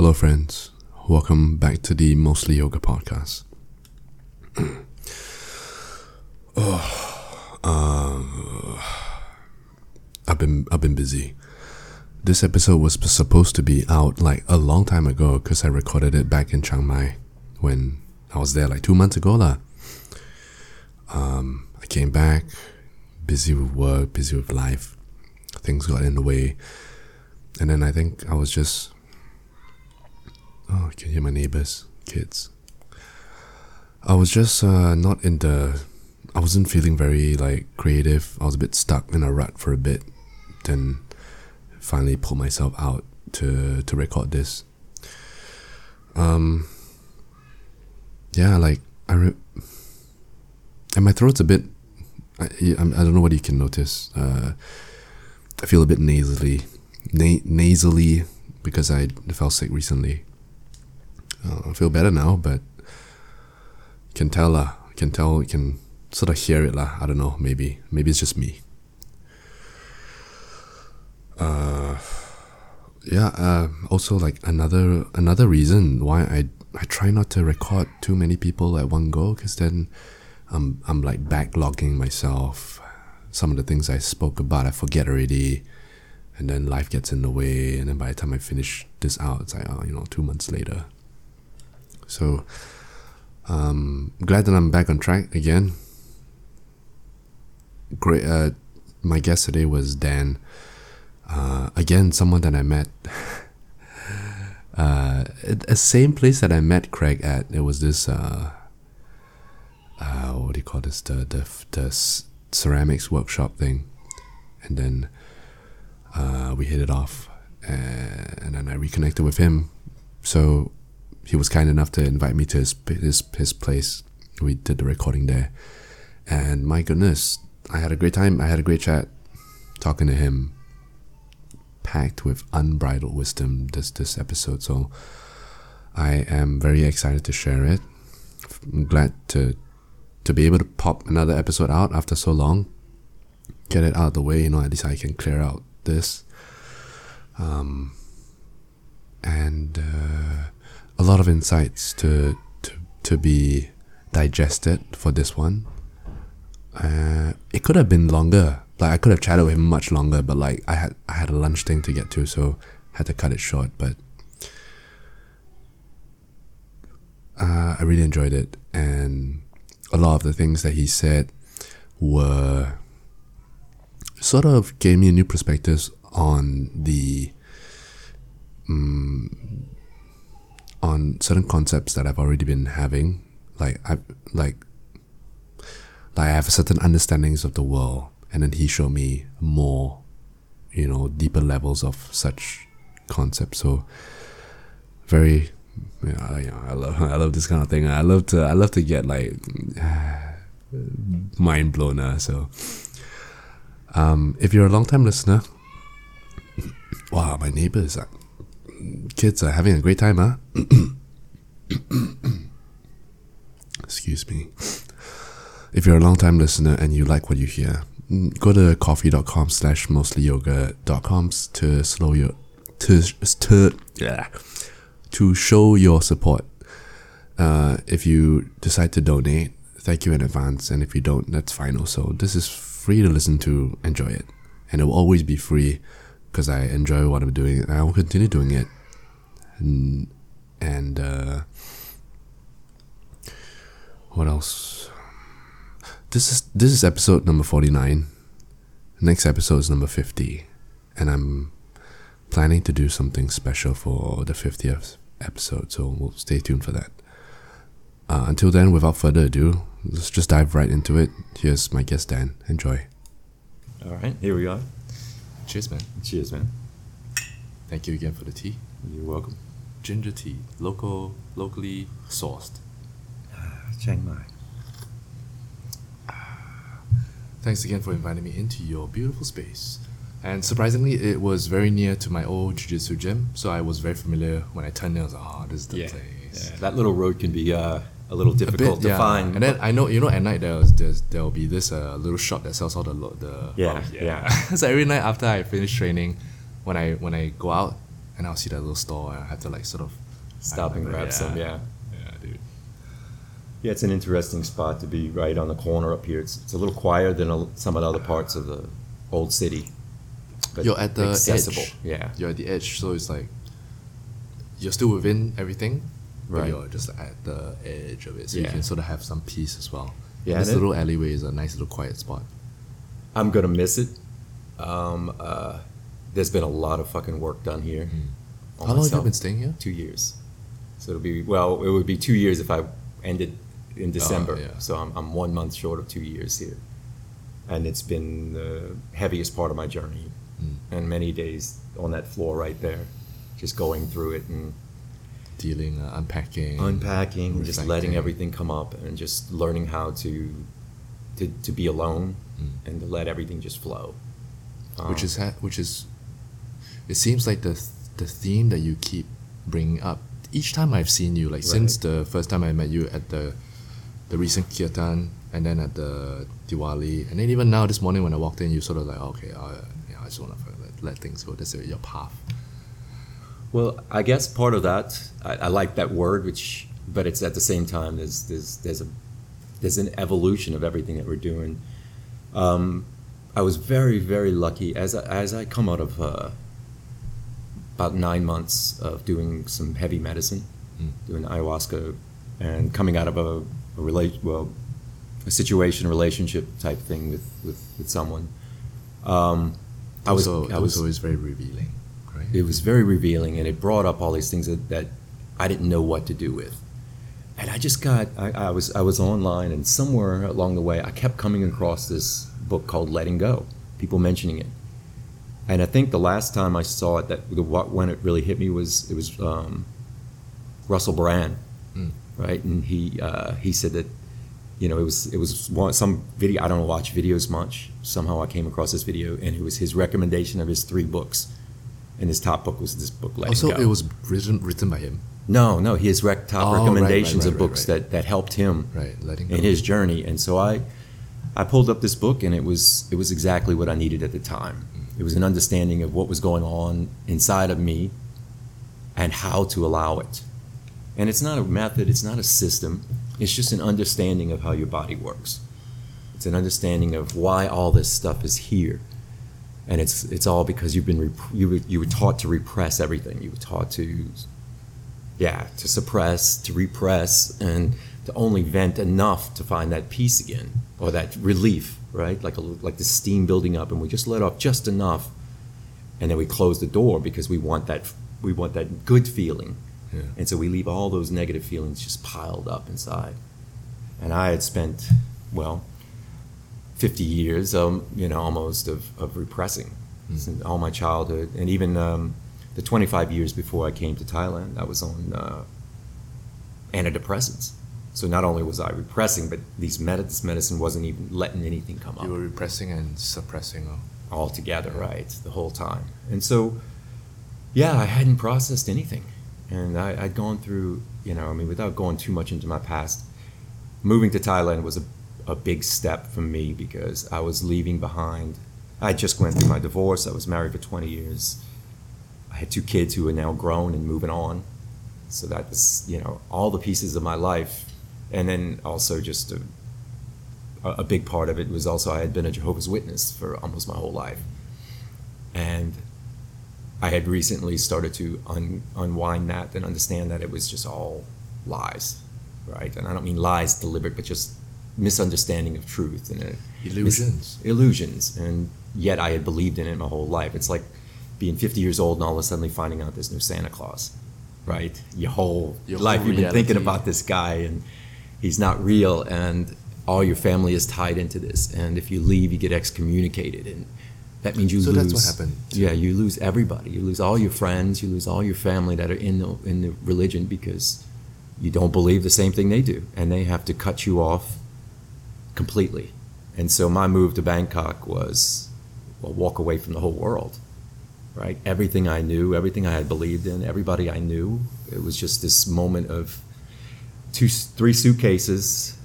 Hello, friends. Welcome back to the Mostly Yoga podcast. oh, uh, I've been I've been busy. This episode was supposed to be out like a long time ago because I recorded it back in Chiang Mai when I was there like two months ago lah. Um, I came back, busy with work, busy with life. Things got in the way, and then I think I was just Oh, I can hear my neighbors, kids. I was just uh, not in the. I wasn't feeling very like creative. I was a bit stuck in a rut for a bit. Then finally pulled myself out to to record this. Um. Yeah, like I. Re- and my throat's a bit. I, I don't know what you can notice. Uh, I feel a bit nasally, na- nasally because I fell sick recently. Uh, I feel better now, but can tell lah. Can tell. Can sort of hear it lah. I don't know. Maybe. Maybe it's just me. Uh, yeah. Uh, also, like another another reason why I I try not to record too many people at one go, because then I'm I'm like backlogging myself. Some of the things I spoke about, I forget already and then life gets in the way and then by the time i finish this out it's like oh you know two months later so um, glad that I'm back on track again. Great. Uh, my guest today was Dan. Uh, again, someone that I met. uh, the same place that I met Craig at. It was this. Uh, uh, what do you call this? The the the ceramics workshop thing, and then uh, we hit it off, and, and then I reconnected with him. So he was kind enough to invite me to his his his place. We did the recording there, and my goodness, I had a great time. I had a great chat talking to him, packed with unbridled wisdom. This this episode, so I am very excited to share it. I'm glad to to be able to pop another episode out after so long. Get it out of the way, you know. At least I can clear out this. Um, and. Uh, a lot of insights to to to be digested for this one. Uh, it could have been longer. Like I could have chatted with him much longer, but like I had I had a lunch thing to get to, so I had to cut it short. But uh, I really enjoyed it, and a lot of the things that he said were sort of gave me a new perspectives on the um, on certain concepts that I've already been having. Like I like like I have certain understandings of the world, and then he showed me more, you know, deeper levels of such concepts. So very, you know, I, I love I love this kind of thing. I love to I love to get like mind blown. Uh, so um, if you're a long time listener, wow, my neighbor is. Uh, kids are having a great time, huh? Excuse me. If you're a long time listener and you like what you hear, go to ko-fi.com slash mostlyyoga.com to slow your to to yeah to show your support. Uh, if you decide to donate, thank you in advance, and if you don't, that's fine also. This is free to listen to, enjoy it, and it will always be free because I enjoy what I'm doing and I will continue doing it. And, and uh, what else? This is this is episode number 49. Next episode is number 50. And I'm planning to do something special for the 50th episode, so we'll stay tuned for that. Uh, until then, without further ado, let's just dive right into it. Here's my guest, Dan. Enjoy. All right, here we are. Cheers, man. Cheers, man. Thank you again for the tea. You're welcome. Ginger tea, local, locally sourced. Chiang Mai. Thanks again for inviting me into your beautiful space. And surprisingly, it was very near to my old jiu-jitsu gym, so I was very familiar. When I turned in, I was like, "Oh, this is the Yeah. place." Yeah, that little road can be uh, a little A difficult bit, to yeah. find. And then I know, you know, at night there's there's there'll be this uh, little shop that sells all the lo- the Yeah, yeah. so every night after I finish training, when I when I go out and I'll see that little store, and I have to like sort of Stop and grab yeah. some, yeah. yeah, dude. Yeah, it's an interesting spot to be right on the corner up here. It's, it's a little quieter than a, some of the other parts of the old city. But You're at the accessible. edge. Yeah. You're at the edge, so it's like you're still within everything, but Right. you're just at the edge of it, so you can sort of have some peace as well. Yeah, this and it- little alleyway is a nice little quiet spot. I'm gonna miss it. Um, uh, there's been a lot of fucking work done here. on Hmm. How long have you been staying here? Two years. So it'll be well. It would be two years if I ended in December. yeah. So I'm I'm one month short of two years here, and it's been the heaviest part of my journey, Mm. and many days on that floor right there, just going through it and Dealing, uh, unpacking, unpacking, just letting everything come up, and just learning how to to, to be alone Mm. and to let everything just flow. which Um, is ha- which is. It seems like the th- the theme that you keep bringing up each time I've seen you, like since the first time I met you at the the recent kirtan, and then at the Diwali, and then even now this morning when I walked in, you sort of like okay, uh, yeah, I just want to let, let things go. That's your path. Well, I guess part of that, I, I like that word, which, but it's at the same time there's there's there's a there's an evolution of everything that we're doing. Um, I was very very lucky as I, as I come out of uh, about nine months of doing some heavy medicine, Mm. doing ayahuasca, and coming out of a, a relate well a situation relationship type thing with with, with someone. Um, I was also, I was always very revealing? It was very revealing and it brought up all these things that, that I didn't know what to do with. And I just got I, I was I was online and somewhere along the way I kept coming across this book called Letting Go, people mentioning it. And I think the last time I saw it that the, what when it really hit me was it was um, Russell Brand, Mm. right? And he uh, he said that you know it was it was one, some video I don't watch videos much. Somehow I came across this video and it was his recommendation of his three books and his top book was this book, Letting Also, Go. it was written written by him, no, no, his rec- top Oh, right, recommendations right, of books right. that, that helped him right? In his journey. And so I, I pulled up this book, and it was it was exactly what I needed at the time. It was an understanding of what was going on inside of me, and how to allow it. And it's not a method, it's not a system. It's just an understanding of how your body works. It's an understanding of why all this stuff is here. And it's it's all because you've been rep- you were, you were taught to repress everything. You were taught to yeah, to suppress, to repress, and to only vent enough to find that peace again or that relief, right? Like a, like the steam building up, and we just let off just enough, and then we close the door because we want that we want that good feeling, Yeah. and so we leave all those negative feelings just piled up inside. And I had spent, well, fifty years, um, you know, almost of, of repressing Mm. since all my childhood, and even um, the 25 years before I came to Thailand, I was on uh, antidepressants. So not only was I repressing, but these med- this medicine wasn't even letting anything come up You were repressing and suppressing. Oh. altogether, right, the whole time. And so, yeah, I hadn't processed anything. And I, I'd gone through, you know, I mean, without going too much into my past, moving to Thailand was a, a big step for me because I was leaving behind. I just went through my divorce. I was married for 20 years. I had two kids who are now grown and moving on. So that you know, all the pieces of my life. And then also just a, a a big part of it was also I had been a Jehovah's Witness for almost my whole life. And I had recently started to un, unwind that and understand that it was just all lies, right? And I don't mean lies deliberate, but just misunderstanding of truth and uh, Illusions. mis- illusions. And yet I had believed in it my whole life. It's like being 50 years old and all of a sudden finding out there's no Santa Claus, right? Your whole Your life whole you've been thinking about this guy and he's not real and all your family is tied into this. And if you leave, you get excommunicated and that means you So lose. that's what happened Yeah, you lose everybody. You lose all your friends. You lose all your family that are in the in the religion because you don't believe the same thing they do, and they have to cut you off completely. And so my move to Bangkok was well, walk away from the whole world, right? Everything I knew, everything I had believed in, everybody I knew. It was just this moment of two, three suitcases,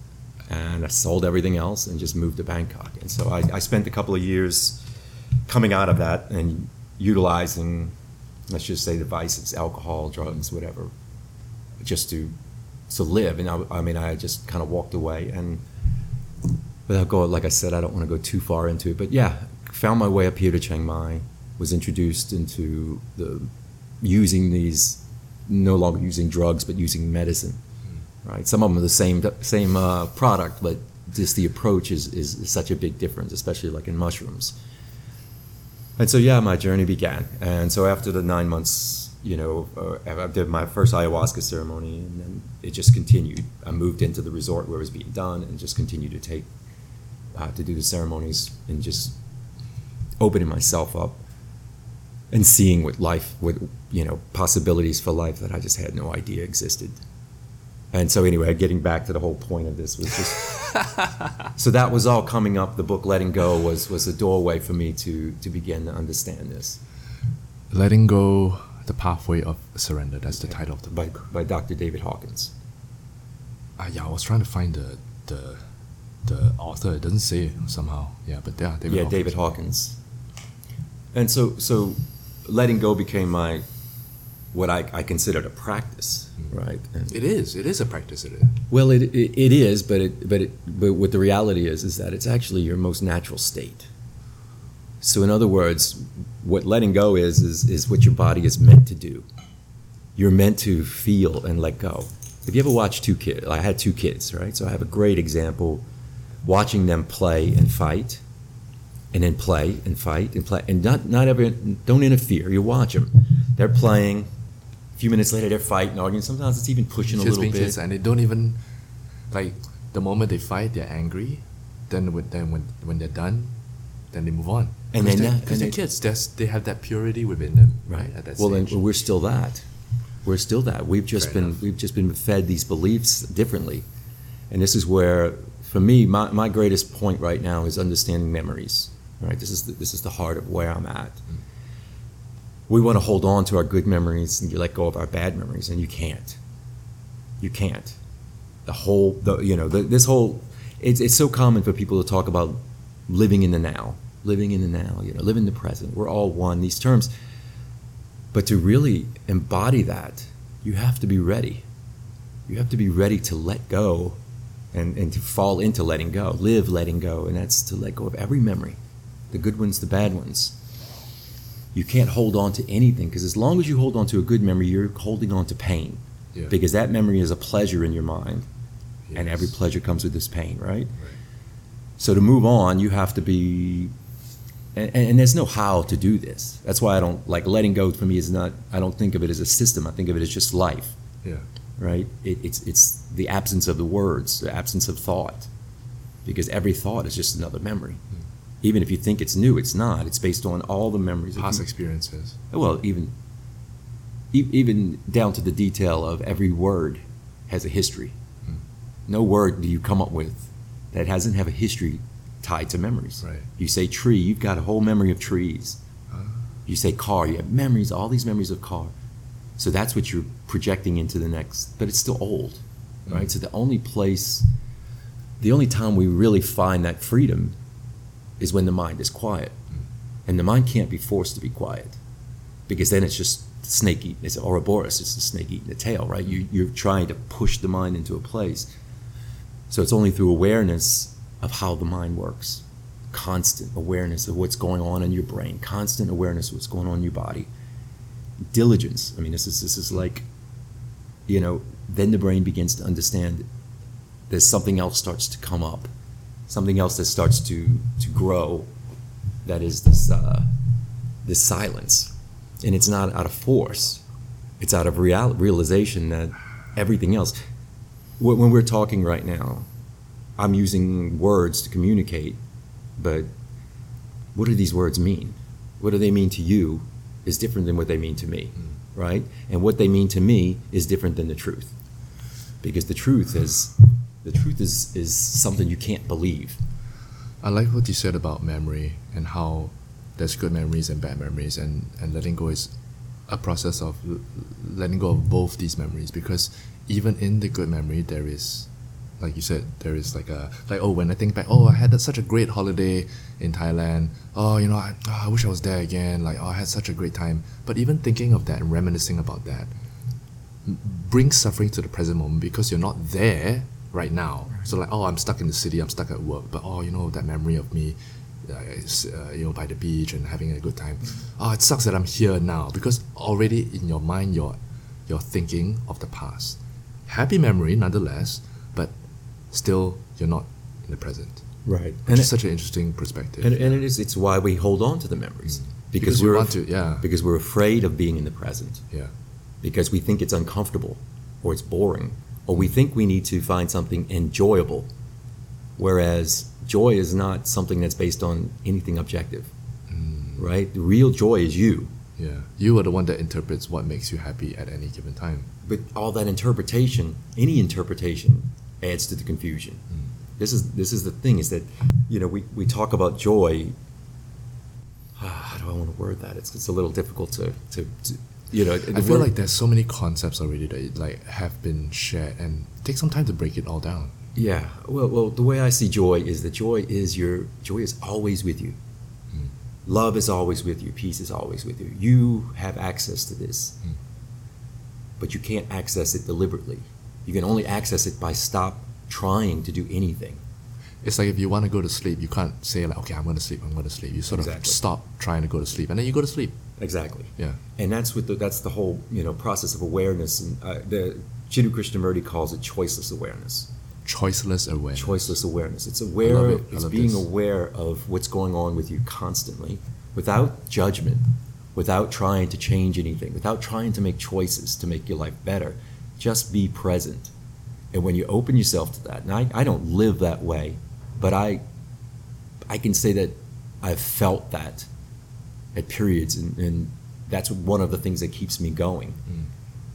and I sold everything else and just moved to Bangkok. And so I, I spent a couple of years coming out of that and utilizing let's just say the vices, alcohol, drugs, whatever, just to to live. And I, I mean, I just kind of walked away and without going, like I said, I don't want to go too far into it, but yeah, found my way up here to Chiang Mai, was introduced into the using these, no longer using drugs, but using medicine, right? Some of them are the same same uh, product, but just the approach is, is, is such a big difference, especially like in mushrooms. And so, yeah, my journey began. And so, after the nine months, you know, uh, I did my first ayahuasca ceremony, and then it just continued. I moved into the resort where it was being done, and just continued to take, uh, to do the ceremonies, and just opening myself up, and seeing what life, what you know, possibilities for life that I just had no idea existed. And so, anyway, getting back to the whole point of this was just so that was all coming up. The book "Letting Go" was was a doorway for me to to begin to understand this. Letting go, the pathway of surrender. That's the title of the by book. by Dr. David Hawkins. Uh, yeah, I was trying to find the the the uh, author. Doesn't say it somehow. Yeah, but yeah, David yeah, Hawkins. David Hawkins. And so so, letting go became my what I, I considered a practice, mm-hmm. right? And- It is. It is a practice. It is. Well, it, it, it is, but it, but it, but what the reality is is that it's actually your most natural state. So, in other words, what letting go is is is what your body is meant to do. You're meant to feel and let go. If you ever watch two kids, I had two kids, right? So I have a great example, watching them play and fight, and then play and fight and play, and not not ever don't interfere. You watch them; they're playing. A few minutes later, they're fighting, arguing. Sometimes it's even pushing a little bit. and they don't even like the moment they fight, they're angry. Then when then when when they're done, then they move on. And Because they're, they're kids, they have that purity within them. Right. At that well, then stage. we're still that. We're still that. We've just Fair been enough. we've just been fed these beliefs differently, and this is where, for me, my, my greatest point right now is understanding memories. Right. This is the, this is the heart of where I'm at. We want to hold on to our good memories and you let go of our bad memories, and you can't. You can't. The whole the you know the, this whole it's it's so common for people to talk about living in the now, living in the now. You know, live in the present. We're all one. These terms. But to really embody that, you have to be ready. You have to be ready to let go and, and to fall into letting go, live letting go. And that's to let go of every memory the good ones, the bad ones. You can't hold on to anything because as long as you hold on to a good memory, you're holding on to pain Yeah. because that memory is a pleasure in your mind. And every pleasure comes with this pain, right? So to move on, you have to be, and, and there's no how to do this. That's why I don't like letting go. For me, is not. I don't think of it as a system. I think of it as just life, Yeah. Right? It, it's it's the absence of the words, the absence of thought, because every thought is just another memory. Even if you think it's new, it's not. It's based on all the memories. of Past experiences. well, even e- even down to the detail of every word has a history. Hmm. No word do you come up with that hasn't have a history tied to memories. Right. You say tree, you've got a whole memory of trees. Ah. You say car, you have memories, all these memories of car. So that's what you're projecting into the next, but it's still old, right? Mm. So the only place, the only time we really find that freedom is when the mind is quiet. And the mind can't be forced to be quiet because then it's just snake eating. It's Ouroboros. It's the snake eating the tail, right? You, you're trying to push the mind into a place. So it's only through awareness of how the mind works, constant awareness of what's going on in your brain, constant awareness of what's going on in your body, diligence. I mean, this is this is like, you know, then the brain begins to understand. There's something else starts to come up, something else that starts to to grow. That is this uh, this silence, and it's not out of force. It's out of real, realization that everything else. When when we're talking right now, I'm using words to communicate, but what do these words mean? What do they mean to you is different than what they mean to me, right? And what they mean to me is different than the truth. Because the truth is the truth is is something you can't believe. I like what you said about memory and how there's good memories and bad memories, and, and letting go is a process of letting go of both these memories because even in the good memory, there is like you said, there is like a like oh when I think back, oh I had such a great holiday in Thailand. Oh you know I, oh, I wish I was there again. Like oh I had such a great time. But even thinking of that and reminiscing about that brings suffering to the present moment because you're not there right now. So like oh I'm stuck in the city, I'm stuck at work. But oh you know that memory of me. Uh, uh, you know, by the beach and having a good time. Oh, it sucks that I'm here now because already in your mind you're you're thinking of the past. Happy memory nonetheless, still you're not in the present. Right. Which is such an interesting perspective. And, and it is it's why we hold on to the memories mm. because, Because we we're want to, yeah. because we're afraid of being in the present yeah. because we think it's uncomfortable or it's boring or we think we need to find something enjoyable whereas joy is not something that's based on anything objective mm. right the real joy is you Yeah. You are the one that interprets what makes you happy at any given time. but all that interpretation any interpretation adds to the confusion. This is this is the thing is that you know we, we talk about joy. How do i want to word that? It's, it's a little difficult to, to, to you know I feel like there's so many concepts already that like have been shared and take some time to break it all down. yeah. Well well the way i see joy is that joy is your joy is always with you. Mm. love is always with you. Peace is always with you. You have access to this. Mm. but you can't access it deliberately you can only access it by stop trying to do anything It's like if you want to go to sleep, you can't say like, okay, I'm going to sleep, I'm going to sleep. You sort of stop trying to go to sleep, and then you go to sleep. exactly Yeah. and that's what the, that's the whole you know process of awareness and uh, the Jiddu Krishnamurti calls it choiceless awareness Choiceless awareness. choiceless awareness it's aware it. it's being this. aware of what's going on with you constantly without judgment without trying to change anything without trying to make choices to make your life better just be present. And when you open yourself to that and I, I don't live that way but I I can say that I've felt that at periods and, and that's one of the things that keeps me going. Mm.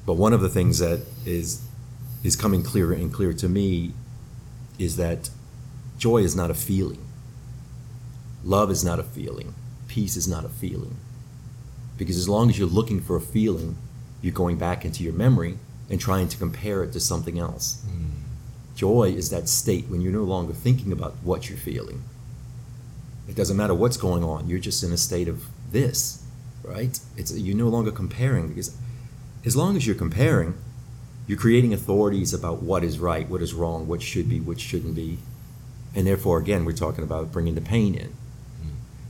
but one of the things that is is coming clearer and clearer to me is that joy is not a feeling. Love is not a feeling. Peace is not a feeling. Because as long as you're looking for a feeling you're going back into your memory and trying to compare it to something else. Mm. joy is that state when you're no longer thinking about what you're feeling. It doesn't matter what's going on you're just in a state of this right? It's you're no longer comparing because as long as you're comparing you're creating authorities about what is right what is wrong what should be what shouldn't be. And therefore again we're talking about bringing the pain in.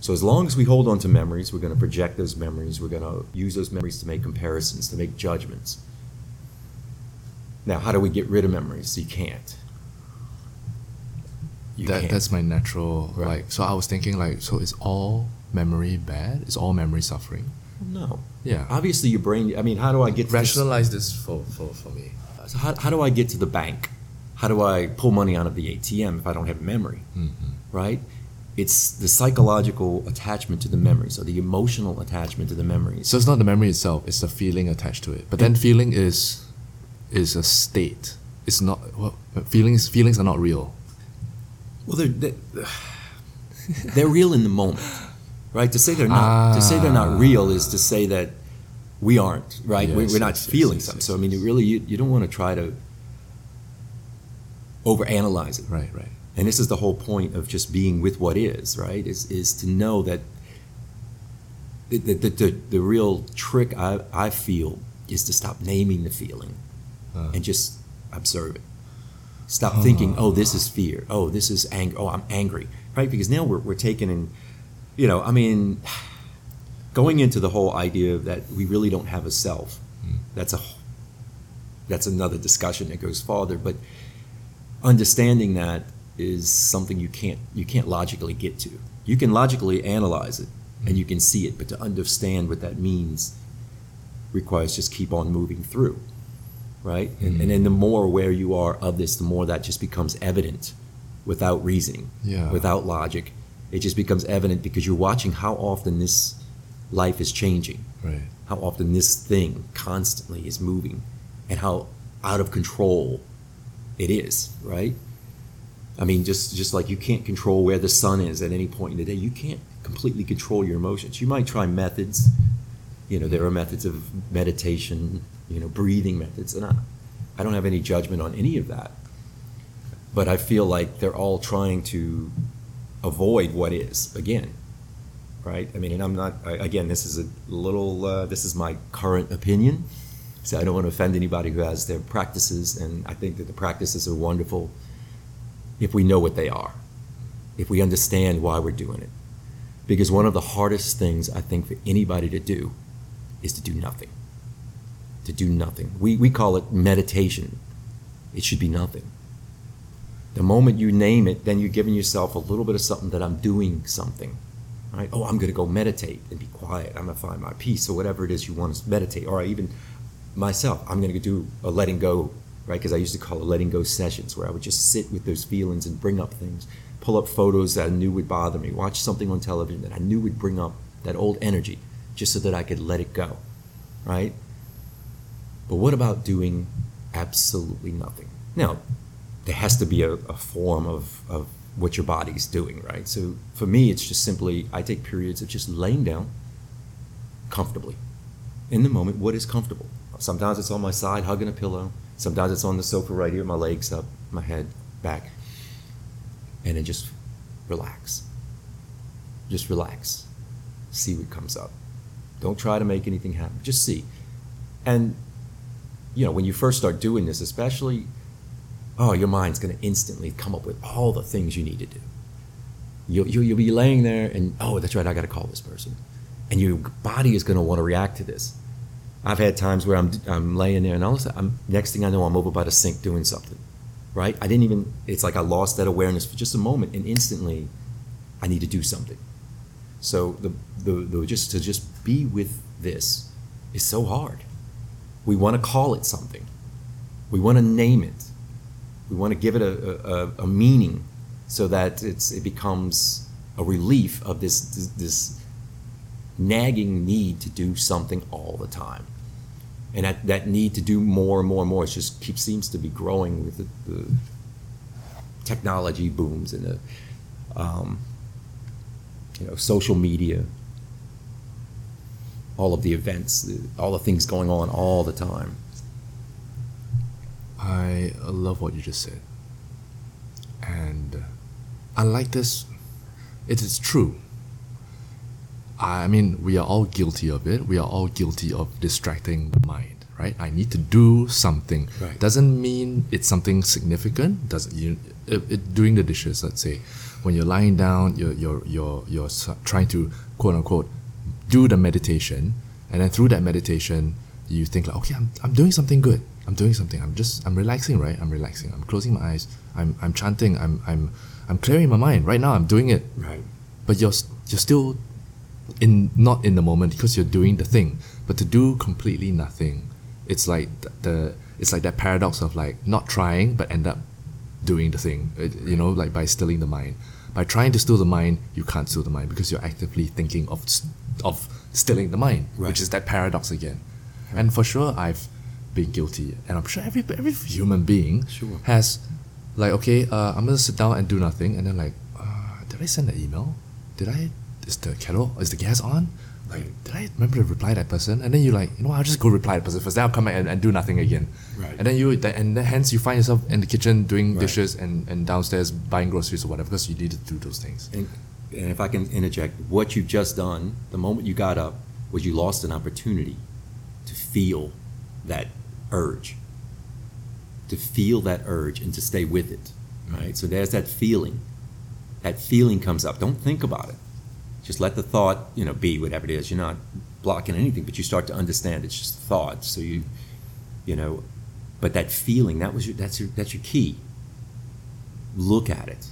So as long as we hold on to memories we're going to project those memories we're going to use those memories to make comparisons to make judgments now how do we get rid of memories you can't you that can't. that's my natural Right. like. So I was thinking like, so is all memory bad? Is all memory suffering? no Yeah. obviously your brain i mean how do i get to this- Rationalize this for, for, for me. So how, how do I get to the bank? How do I pull money out of the ATM if I don't have memory? Mm-hmm. Right? It's the psychological attachment to the memories or the emotional attachment to the memories. So it's not the memory itself; it's the feeling attached to it. But then feeling is is a state. It's not well, feelings. Feelings are not real. well, they're, they're, they're real in the moment, right? To say they're not to say they're Ah. not real is to say that we aren't, right? Yes, we're not yes, feeling yes, something. so I mean, you really, you, you don't want to try to overanalyze it. Right. Right. and this is the whole point of just being with what is right is is to know that the the, the, the, the real trick I, I feel is to stop naming the feeling Uh. and just observe it. Stop thinking uh. oh this is fear. Oh this is anger oh i'm angry. Right? Because now we're, we're taking in you know i mean going into the whole idea that we really don't have a self hmm. that's a that's another discussion that goes farther but understanding that is something you can't you can't logically get to. You can logically analyze it hmm. and you can see it, but to understand what that means requires just keep on moving through, right? And, and then the more aware you are of this, the more that just becomes evident without reasoning, Yeah. without logic. It just becomes evident because you're watching how often this life is changing Right. how often this thing constantly is moving and how out of control it is right i mean just just like you can't control where the sun is at any point in the day you can't completely control your emotions you might try methods you know there are methods of meditation you know breathing methods and i, I don't have any judgment on any of that but I feel like they're all trying to avoid what is again, right? I mean, and I'm not. I, again, this is a little. Uh, this is my current opinion, so I don't want to offend anybody who has their practices, and I think that the practices are wonderful if we know what they are, if we understand why we're doing it. Because one of the hardest things I think for anybody to do is to do nothing. To do nothing. We, we call it meditation. It should be nothing. The moment you name it, then you're giving yourself a little bit of something that I'm doing something. Right? Oh, I'm going to go meditate and be quiet. I'm going to find my peace or whatever it is you want to meditate. Or even myself, I'm going to do a letting go, right? Because I used to call it letting go sessions where I would just sit with those feelings and bring up things, pull up photos that I knew would bother me, watch something on television that I knew would bring up that old energy just so that I could let it go, right? But what about doing absolutely nothing? Now, there has to be a, a form of, of what your body's doing, right? So for me, it's just simply I take periods of just laying down comfortably in the moment what is comfortable. Sometimes it's on my side hugging a pillow. Sometimes it's on the sofa right here, my legs up, my head back. And then just relax. Just relax. See what comes up. Don't try to make anything happen. Just see. And, you know, when you first start doing this, especially, oh, your mind's going to instantly come up with all the things you need to do. You'll, you'll, you'll be laying there and, oh, that's right, I got to call this person. And your body is going to want to react to this. I've had times where I'm, I'm laying there and all of a sudden, next thing I know, I'm over by the sink doing something, right? I didn't even, it's like I lost that awareness for just a moment and instantly I need to do something. So the, the, the just to just be with this is so hard. We want to call it something. We want to name it. We want to give it a, a, a meaning so that it's, it becomes a relief of this, this, this nagging need to do something all the time. And that, that need to do more and more and more, it just keeps seems to be growing with the, the technology booms and the um, you know social media, all of the events, all the things going on all the time. I love what you just said. And I like this. It is true. I mean, we are all guilty of it. We are all guilty of distracting the mind, right? I need to do something. Right. Doesn't mean it's something significant. Doesn't you it, it, doing the dishes? Let's say, when you're lying down, you're you're you're you're trying to quote unquote do the meditation, and then through that meditation, you think like, okay, I'm I'm doing something good. I'm doing something. I'm just I'm relaxing, right? I'm relaxing. I'm closing my eyes. I'm I'm chanting. I'm I'm I'm clearing my mind. Right now, I'm doing it. Right. But you're you're still in not in the moment because you're doing the thing but to do completely nothing it's like the it's like that paradox of like not trying but end up doing the thing It- you know like by stilling the mind by trying to still the mind you can't still the mind because you're actively thinking of of stilling the mind Right. which is that paradox again and for sure I've been guilty and I'm sure every every human being Sure. has like okay uh, I'm gonna sit down and do nothing and then like uh, did I send an email did I is the kettle is the gas on like did I remember to reply that person and then you like you know I'll just go reply that person first then I'll come back and, and do nothing again Right. and then you and then hence you find yourself in the kitchen doing Right. dishes and, and downstairs buying groceries or whatever because you need to do those things And, and if I can interject, what you've just done, the moment you got up, was you lost an opportunity to feel that urge, to feel that urge and to stay with it, right? So there's that feeling. That feeling comes up. Don't think about it. Just let the thought, you know, be whatever it is. You're not blocking anything, but you start to understand it's just thought. So you, you know, but that feeling, that was your, that's your, that's your key. Look at it.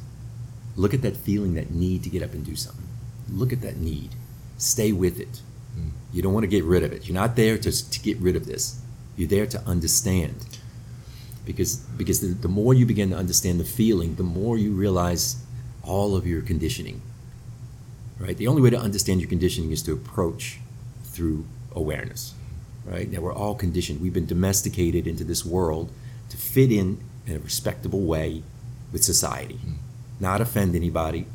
Look at that feeling, that need to get up and do something. Look at that need. Stay with it. Mm. You don't want to get rid of it. You're not there to, to get rid of this. You're there to understand. Because, because the, the more you begin to understand the feeling, the more you realize all of your conditioning. Right? The only way to understand your conditioning is to approach through awareness. Right? Now we're all conditioned. We've been domesticated into this world to fit in in a respectable way with society, not offend anybody,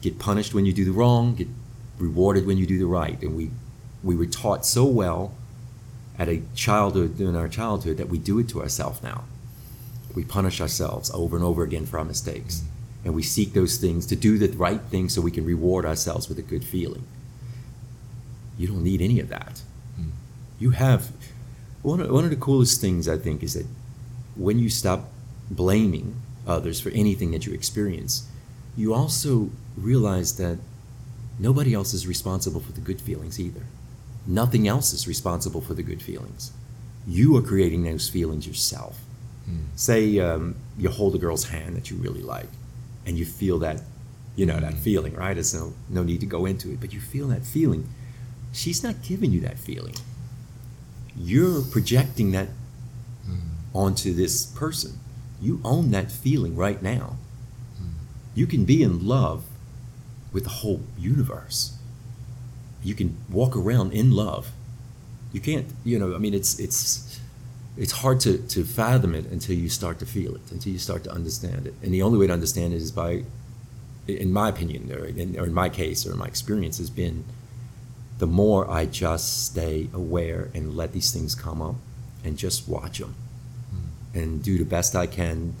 get punished when you do the wrong, get rewarded when you do the right. And we, we were taught so well at a childhood, during our childhood, that we do it to ourselves now. we punish ourselves over and over again for our mistakes. And we seek those things to do the right thing so we can reward ourselves with a good feeling. You don't need any of that. Hmm. You have one of, one of the coolest things I think is that when you stop blaming others for anything that you experience, you also realize that nobody else is responsible for the good feelings either. Nothing else is responsible for the good feelings. You are creating those feelings yourself. Hmm. Say um, you hold a girl's hand that you really like, and you feel that, you know, that hmm. feeling, right? There's no no need to go into it, but you feel that feeling. She's not giving you that feeling. You're projecting that hmm. onto this person. You own that feeling right now. You can be in love with the whole universe. You can walk around in love. You can't, you know, I mean, it's it's it's hard to, to fathom it until you start to feel it, until you start to understand it. And the only way to understand it is by, in my opinion, or in, or in my case, or in my experience, has been the more I just stay aware and let these things come up and just watch them and do the best I can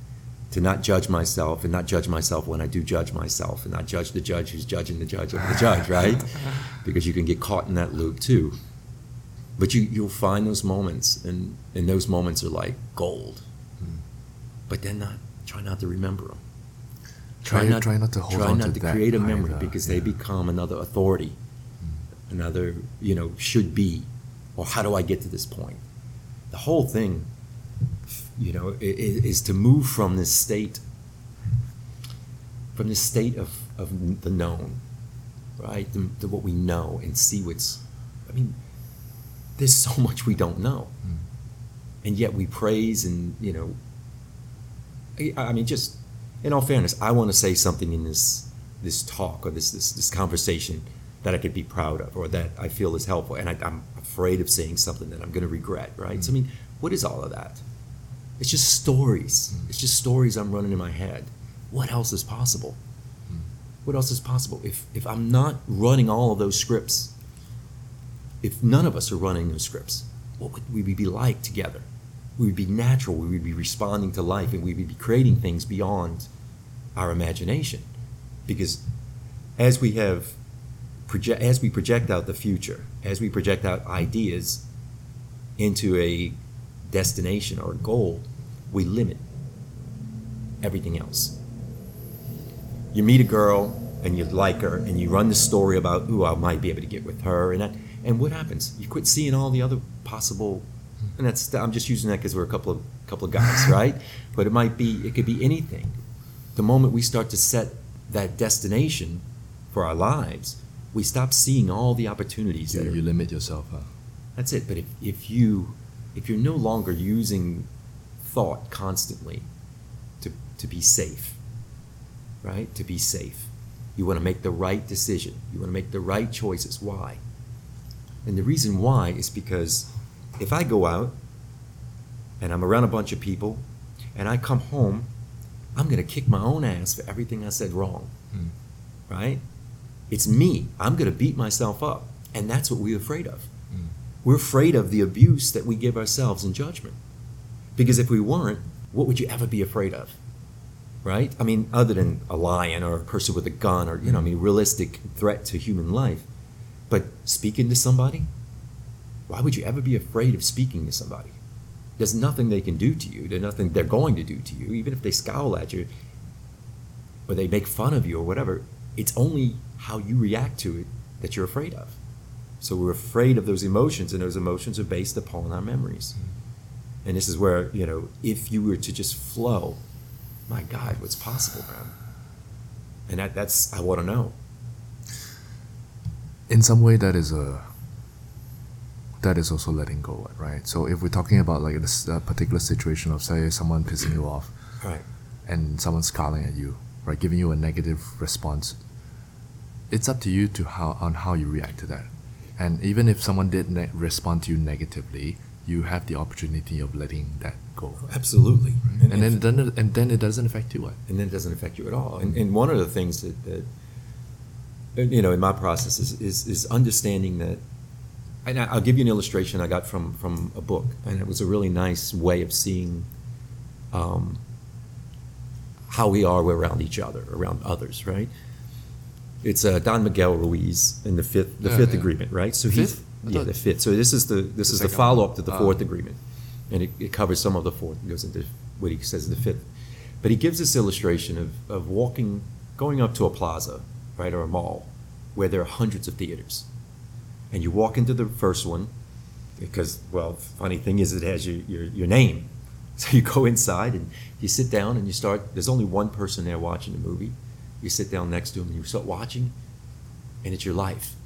to not judge myself and not judge myself when I do judge myself and not judge the judge who's judging the judge of the judge, right? Because you can get caught in that loop too. But you, you'll find those moments, and, and those moments are like gold. Hmm. But then not try not to remember them. Try, not try not to hold try on not to to create a memory either, because they become another authority, hmm. another you know should be, or how do I get to this point? The whole thing, you know, i- i- is to move from this state, from this state of of the known, right, to, to what we know and see what's. I mean, there's so much we don't know, Mm. and yet we praise and you know. I, I mean, just in all fairness, I want to say something in this this talk or this this, this conversation that I could be proud of or that I feel is helpful, and I, I'm afraid of saying something that I'm going to regret. Right? So I mean, what is all of that? It's just stories. Hmm. It's just stories I'm running in my head. What else is possible? Hmm. What else is possible? If if I'm not running all of those scripts, if none of us are running those scripts, what would we be like together? We would be natural. We would be responding to life, and we would be creating things beyond our imagination. Because as we have project, as we project out the future, as we project out ideas into a destination or goal, we limit everything else. You meet a girl and you like her, and you run the story about, ooh, I might be able to get with her, and that, and what happens? You quit seeing all the other possible, and that's I'm just using that because we're a couple of couple of guys, right? But it might be, it could be anything. The moment we start to set that destination for our lives, we stop seeing all the opportunities You, you limit yourself. Huh? that's it. But if, if you if you're no longer using thought constantly to, to be safe, right? To be safe. You want to make the right decision. You want to make the right choices. Why? And the reason why is because if I go out and I'm around a bunch of people and I come home, I'm going to kick my own ass for everything I said wrong. Mm. Right? It's me. I'm going to beat myself up. And that's what we're afraid of. We're afraid of the abuse that we give ourselves in judgment. Because if we weren't, what would you ever be afraid of? Right? I mean, other than a lion or a person with a gun or, you know, I mean, realistic threat to human life. But speaking to somebody, why would you ever be afraid of speaking to somebody? There's nothing they can do to you. There's nothing they're going to do to you. Even if they scowl at you or they make fun of you or whatever, it's only how you react to it that you're afraid of. So we're afraid of those emotions, and those emotions are based upon our memories. And this is where, you know, if you were to just flow, my God, what's possible, man? And that, that's, I want to know. in some way that is a that is also letting go right so if we're talking about like this uh, particular situation of say someone pissing you off Right. and someone scowling at you right giving you a negative response it's up to you to how on how you react to that and even if someone did ne- respond to you negatively you have the opportunity of letting that go Absolutely. and, then, then it- and then it doesn't affect you what and then it doesn't affect you at all. And, and one of the things that, that you know in my process is, is, is understanding that. And I'll give you an illustration I got from from a book, and it was a really nice way of seeing um, how we are around each other, around others, right? It's uh, Don Miguel Ruiz in the fifth, the Yeah, fifth yeah. agreement, right? So he's Fifth? Yeah, the fifth. So this is the this The is the follow up to the Ah. fourth agreement, and it, it covers some of the fourth. and goes into what he says in the fifth. But he gives this illustration of, of walking, going up to a plaza, right, or a mall, where there are hundreds of theaters, and you walk into the first one, because well, funny thing is it has your, your your name, so you go inside and you sit down and you start. There's only one person there watching the movie. You sit down next to him and you start watching, and it's your life.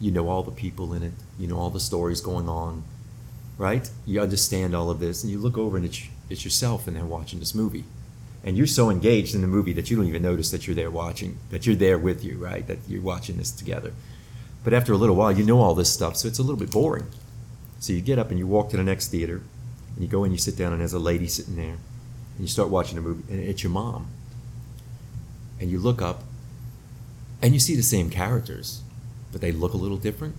You know all the people in it. You know all the stories going on, right? You understand all of this, and you look over and it's it's yourself and they're watching this movie, and you're so engaged in the movie that you don't even notice that you're there watching, that you're there with you, right? That you're watching this together. But after a little while, you know all this stuff, so it's a little bit boring. So you get up and you walk to the next theater, and you go in, you sit down, and there's a lady sitting there, and you start watching the movie, and it's your mom. And you look up, and you see the same characters, but they look a little different,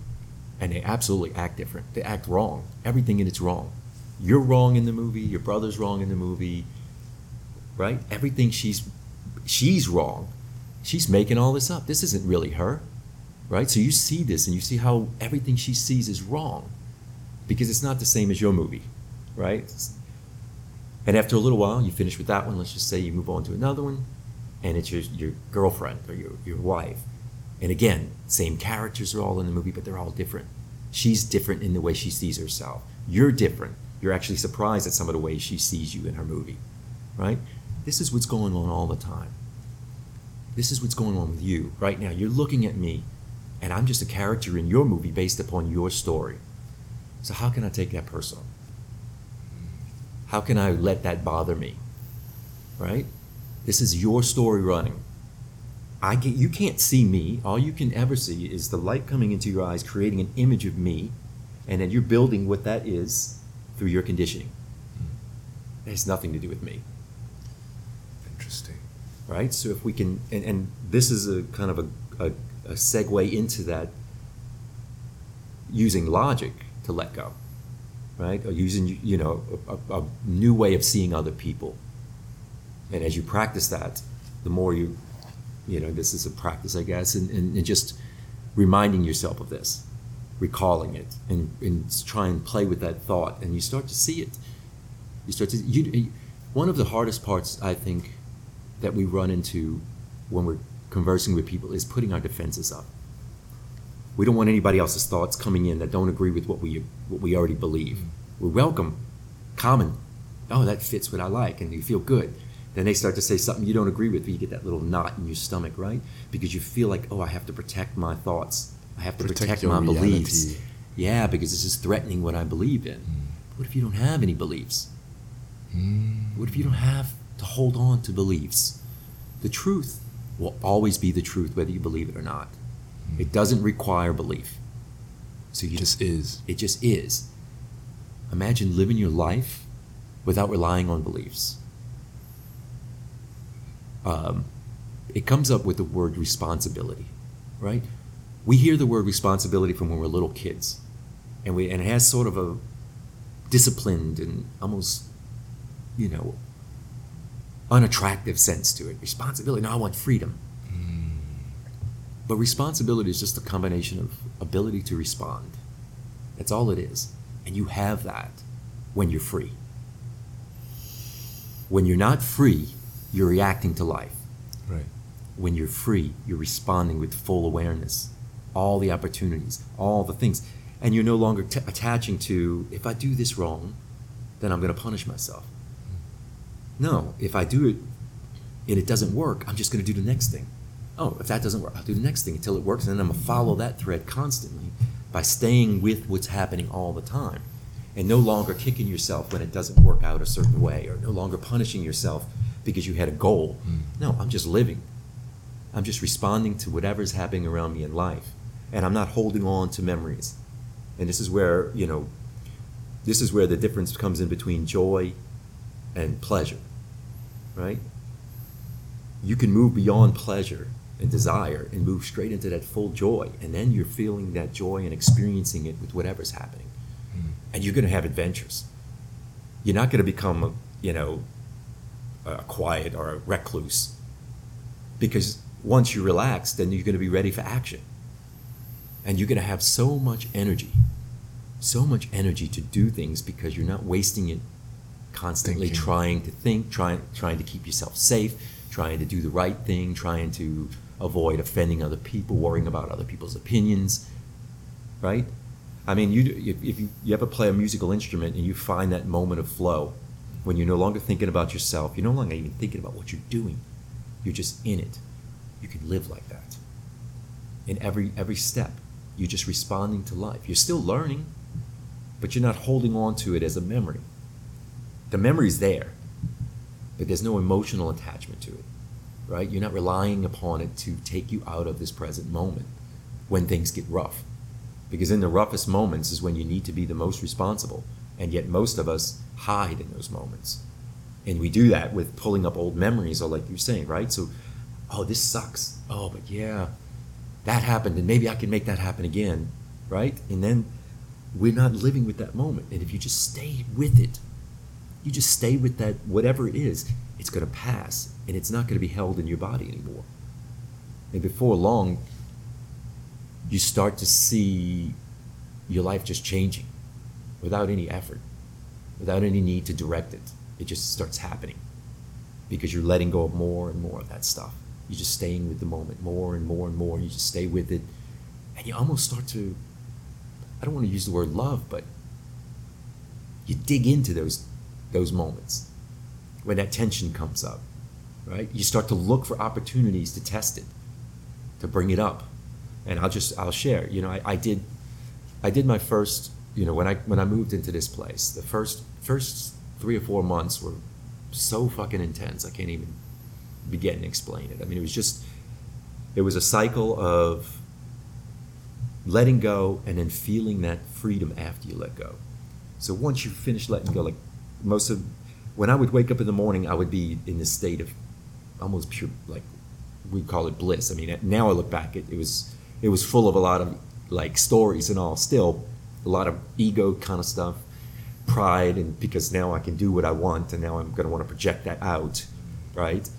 and they absolutely act different. They act wrong. Everything in it's wrong. You're wrong in the movie. Your brother's wrong in the movie, right? Everything she's she's wrong. She's making all this up. This isn't really her, right? So you see this, and you see how everything she sees is wrong, because it's not the same as your movie, right? And after a little while, you finish with that one. Let's just say you move on to another one, and it's your, your girlfriend or your, your wife. And again, same characters are all in the movie, but they're all different. She's different in the way she sees herself. You're different. You're actually surprised at some of the ways she sees you in her movie, right? This is what's going on all the time. This is what's going on with you right now. You're looking at me, and I'm just a character in your movie based upon your story. So, how can I take that personal? How can I let that bother me? Right? This is your story running. I get you can't see me. All you can ever see is the light coming into your eyes, creating an image of me, and then you're building what that is through your conditioning. It has nothing to do with me. Interesting. Right? So if we can and, and this is a kind of a, a, a segue into that using logic to let go. Right? Or using you know a, a, a new way of seeing other people. And as you practice that, the more you you know, this is a practice, I guess, and, and, and just reminding yourself of this, recalling it, and, and try and play with that thought, and you start to see it. You start to you. One of the hardest parts, I think, that we run into when we're conversing with people is putting our defenses up. We don't want anybody else's thoughts coming in that don't agree with what we what we already believe. Mm-hmm. We're welcome, common. Oh, that fits what I like, and you feel good. Then they start to say something you don't agree with, but you get that little knot in your stomach, right? Because you feel like, oh, I have to protect my thoughts. I have to Protect protect, my beliefs. Yeah, because this is threatening what I believe in. Hmm. What if you don't have any beliefs? Hmm. What if you don't have to hold on to beliefs? The truth will always be the truth, whether you believe it or not. Hmm. It doesn't require belief. So you It just is. it just is. Imagine living your life without relying on beliefs. Um, it comes up with the word responsibility, right? We hear the word responsibility from when we're little kids, and we and it has sort of a disciplined and almost, you know, unattractive sense to it. Responsibility. No, I want freedom. But responsibility is just a combination of ability to respond. That's all it is. And you have that when you're free. When you're not free, you're reacting to life. Right. When you're free, you're responding with full awareness, all the opportunities, all the things. And you're no longer t- attaching to, if I do this wrong, then I'm going to punish myself. Hmm. No, if I do it and it doesn't work, I'm just going to do the next thing. Oh, if that doesn't work, I'll do the next thing until it works, and then I'm going to follow that thread constantly by staying with what's happening all the time and no longer kicking yourself when it doesn't work out a certain way or no longer punishing yourself because you had a goal. Mm. No, I'm just living. I'm just responding to whatever's happening around me in life. And I'm not holding on to memories. And this is where, you know, this is where the difference comes in between joy and pleasure, right? You can move beyond pleasure and desire and move straight into that full joy. And then you're feeling that joy and experiencing it with whatever's happening. Mm. And you're going to have adventures. You're not going to become, you know, a quiet or a recluse. Because once you relax, then you're going to be ready for action. And you're going to have so much energy, so much energy to do things because you're not wasting it constantly Thinking. trying to think, trying, trying to keep yourself safe, trying to do the right thing, trying to avoid offending other people, worrying about other people's opinions, right? I mean, you if, if you, you ever play a musical instrument and you find that moment of flow, when you're no longer thinking about yourself, you're no longer even thinking about what you're doing. You're just in it. You can live like that. In every every step, you're just responding to life. You're still learning, but you're not holding on to it as a memory. The memory's there, but there's no emotional attachment to it, right? You're not relying upon it to take you out of this present moment when things get rough. Because in the roughest moments is when you need to be the most responsible. And yet most of us hide in those moments. And we do that with pulling up old memories, or like you're saying, right? So, oh, this sucks. Oh, but yeah, that happened, and maybe I can make that happen again, right? And then we're not living with that moment. And if you just stay with it, you just stay with that, whatever it is, it's going to pass, and it's not going to be held in your body anymore. And before long, you start to see your life just changing without any effort, without any need to direct it. It just starts happening because you're letting go of more and more of that stuff. You're just staying with the moment more and more and more. You just stay with it. And you almost start to, I don't want to use the word love, but you dig into those, those moments when that tension comes up, right? You start to look for opportunities to test it, to bring it up. And I'll just, I'll share, you know, I, I did, I did my first, you know, when I, when I moved into this place, the first, first three or four months were so fucking intense. I can't even begin to explain it. I mean, it was just, it was a cycle of letting go and then feeling that freedom after you let go. So once you finish letting go, like most of, when I would wake up in the morning, I would be in this state of almost pure, like we call it bliss. I mean, now I look back, it, it was, it was full of a lot of like stories and all. Still, a lot of ego kind of stuff, pride, and because now I can do what I want, and now I'm going to want to project that out, right?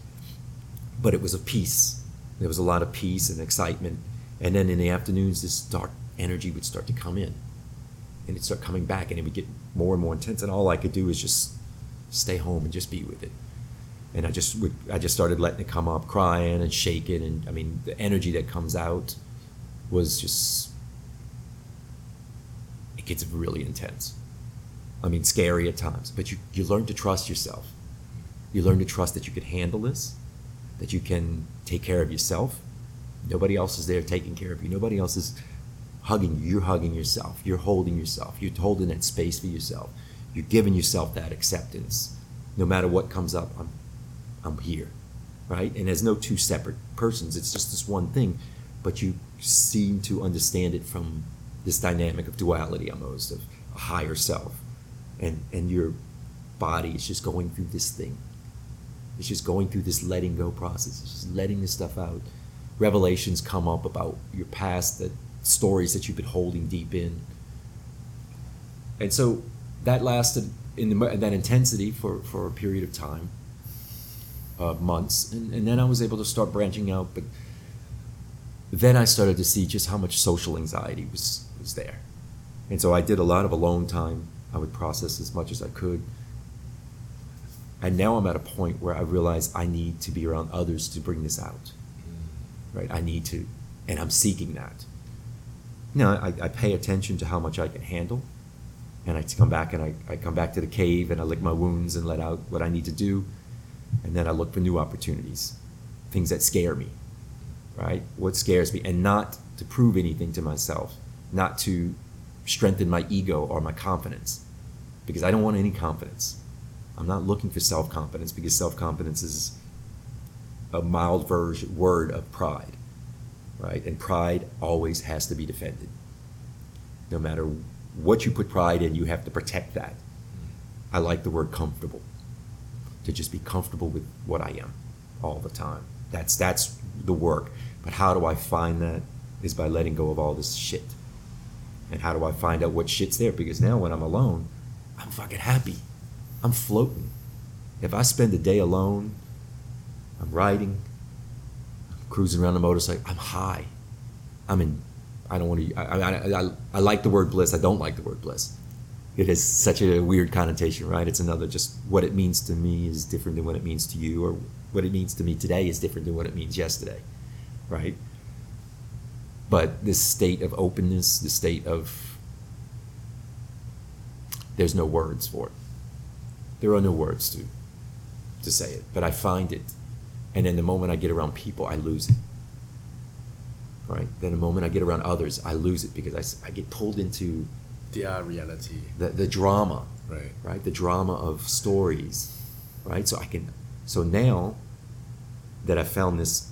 But it was a peace. There was a lot of peace and excitement. And then in the afternoons, this dark energy would start to come in, and it'd start coming back, and it would get more and more intense. And all I could do is just stay home and just be with it. And I just would, I just started letting it come up, crying and shaking, and I mean, the energy that comes out was just it gets really intense. I mean, scary at times, but you, you learn to trust yourself. You learn to trust that you can handle this, that you can take care of yourself. Nobody else is there taking care of you. Nobody else is hugging you. You're hugging yourself. You're holding yourself. You're holding that space for yourself. You're giving yourself that acceptance. No matter what comes up, I'm, I'm here, right? And there's no two separate persons. It's just this one thing, but you seem to understand it from this dynamic of duality almost of a higher self. And and your body is just going through this thing. It's just going through this letting go process. It's just letting this stuff out. Revelations come up about your past the stories that you've been holding deep in. And so that lasted in the, that intensity for, for a period of time uh, months. And, and then i was able to start branching out but then I started to see just how much social anxiety was, there. And so I did a lot of alone time. I would process as much as I could. And now I'm at a point where I realize I need to be around others to bring this out. Right? I need to, and I'm seeking that. Now, I, I pay attention to how much I can handle. And I come back and I, I come back to the cave and I lick my wounds and let out what I need to do. And then I look for new opportunities, things that scare me right? What scares me, and not to prove anything to myself, not to strengthen my ego or my confidence, because I don't want any confidence. I'm not looking for self confidence because self confidence is a mild version word of pride, right? And pride always has to be defended. No matter what you put pride in, you have to protect that. I like the word comfortable. To just be comfortable with what I am all the time. That's that's the work. But how do I find that? Is by letting go of all this shit. And how do I find out what shit's there? Because now when I'm alone, I'm fucking happy. I'm floating. If I spend a day alone, I'm riding, I'm cruising around a motorcycle, I'm high. I'm in, I don't want to, I, I, I, I like the word bliss, I don't like the word bliss. It has such a weird connotation, right? It's another just what it means to me is different than what it means to you, or what it means to me today is different than what it means yesterday, right? But this state of openness, the state of, there's no words for it. There are no words to, to say it, but I find it. And then the moment I get around people, I lose it. Right? Then the moment I get around others, I lose it because I, I get pulled into Their uh, reality. the, the drama, Right. right? The drama of stories, right? So I can, so now that I found this,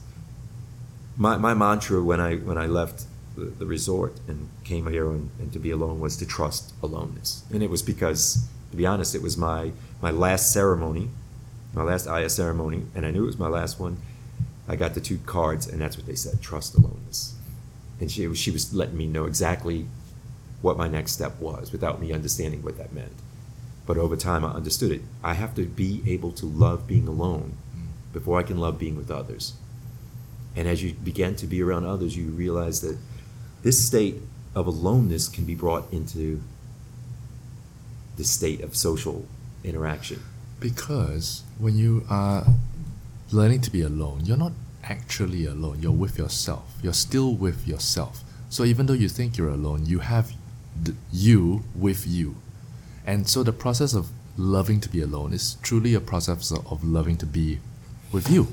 my, my mantra when I when I left the, the resort and came here and, and to be alone was to trust aloneness, and it was because, to be honest, it was my my last ceremony, my last Aya ceremony, and I knew it was my last one. I got the two cards, and that's what they said: trust aloneness, and she was, she was letting me know exactly what my next step was without me understanding what that meant. But over time, I understood it. I have to be able to love being alone mm. before I can love being with others. And as you begin to be around others, you realize that this state of aloneness can be brought into the state of social interaction. Because when you are learning to be alone, you're not actually alone. You're with yourself. You're still with yourself. So even though you think you're alone, you have you with you. And so the process of loving to be alone is truly a process of loving to be with you.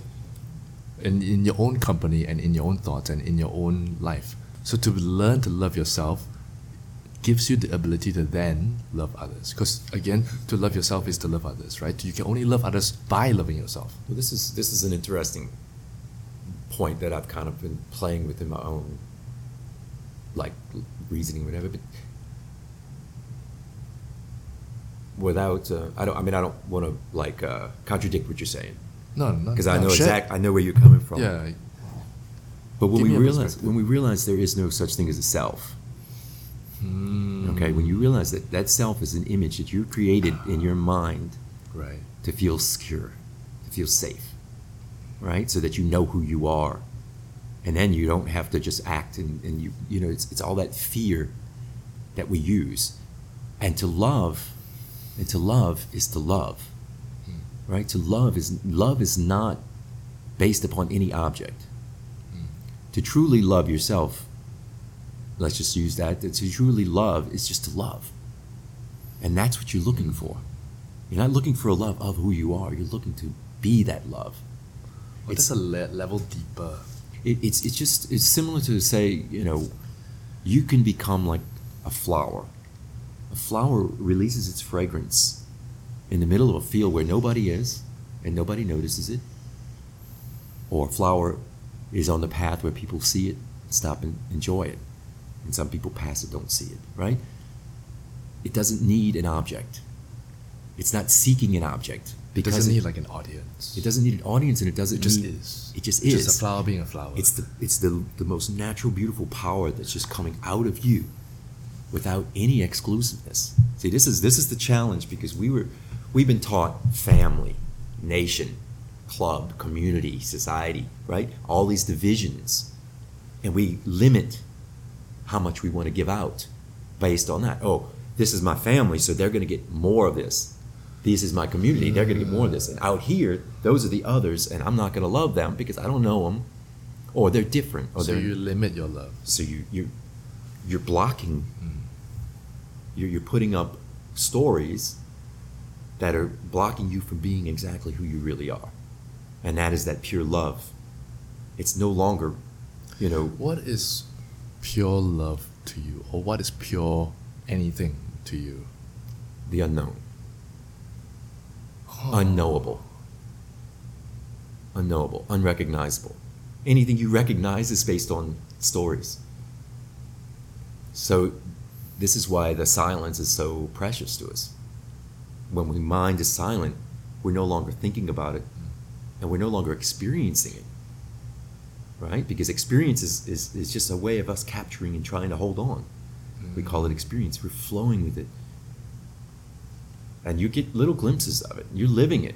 In, in your own company and in your own thoughts and in your own life. So to learn to love yourself gives you the ability to then love others. Because again, to love yourself is to love others, right? You can only love others by loving yourself. Well, this is this is an interesting point that I've kind of been playing with in my own, like reasoning, whatever. But without, uh, I don't. I mean, I don't want to like uh, contradict what you're saying No, no, because I know share- exact. I know where you're coming from. Yeah, But when Give we realize when we realize there is no such thing as a self, Mm, okay, when you realize that that self is an image that you created in your mind right, to feel secure, to feel safe, right? So that you know who you are. And then you don't have to just act and, and you you know, it's it's all that fear that we use. And to love and to love is to love. Right? To love is love is not based upon any object. Hmm. To truly love yourself, let's just use that, to truly love is just to love. And that's what you're looking for. You're not looking for a love of who you are. You're looking to be that love. well, that's a le- level deeper. It, it's it's just it's similar to say you know, you can become like a flower. A flower releases its fragrance in the middle of a field where nobody is and nobody notices it. Or a flower is on the path where people see it, stop and enjoy it, and some people pass it, don't see it. Right? It doesn't need an object. It's not seeking an object It doesn't it, need like an audience. it doesn't need an audience and it doesn't It just need, is. It just It's is. just a flower being a flower. It's the it's the the most natural, beautiful power that's just coming out of you, without any exclusiveness. See, this is this is the challenge because we were we've been taught family, nation, club, community, society, right? All these divisions, and we limit how much we want to give out based on that. Oh, this is my family, so they're going to get more of this. This is my community; they're going to get more of this. And out here, those are the others, and I'm not going to love them because I don't know them, or they're different, or so they're you limit your love. so you you you're blocking. Mm. You're you're putting up stories that are blocking you from being exactly who you really are, and that is that pure love. It's no longer, you know, What is pure love to you, or what is pure anything to you? the unknown, unknowable, unknowable, unrecognizable. Anything you recognize is based on stories. So, this is why the silence is so precious to us. When we mind is silent, we're no longer thinking about it, mm. and we're no longer experiencing it. Right? Because experience is, is, is just a way of us capturing and trying to hold on. We mm. call it experience. We're flowing with it. And you get little glimpses of it. You're living it.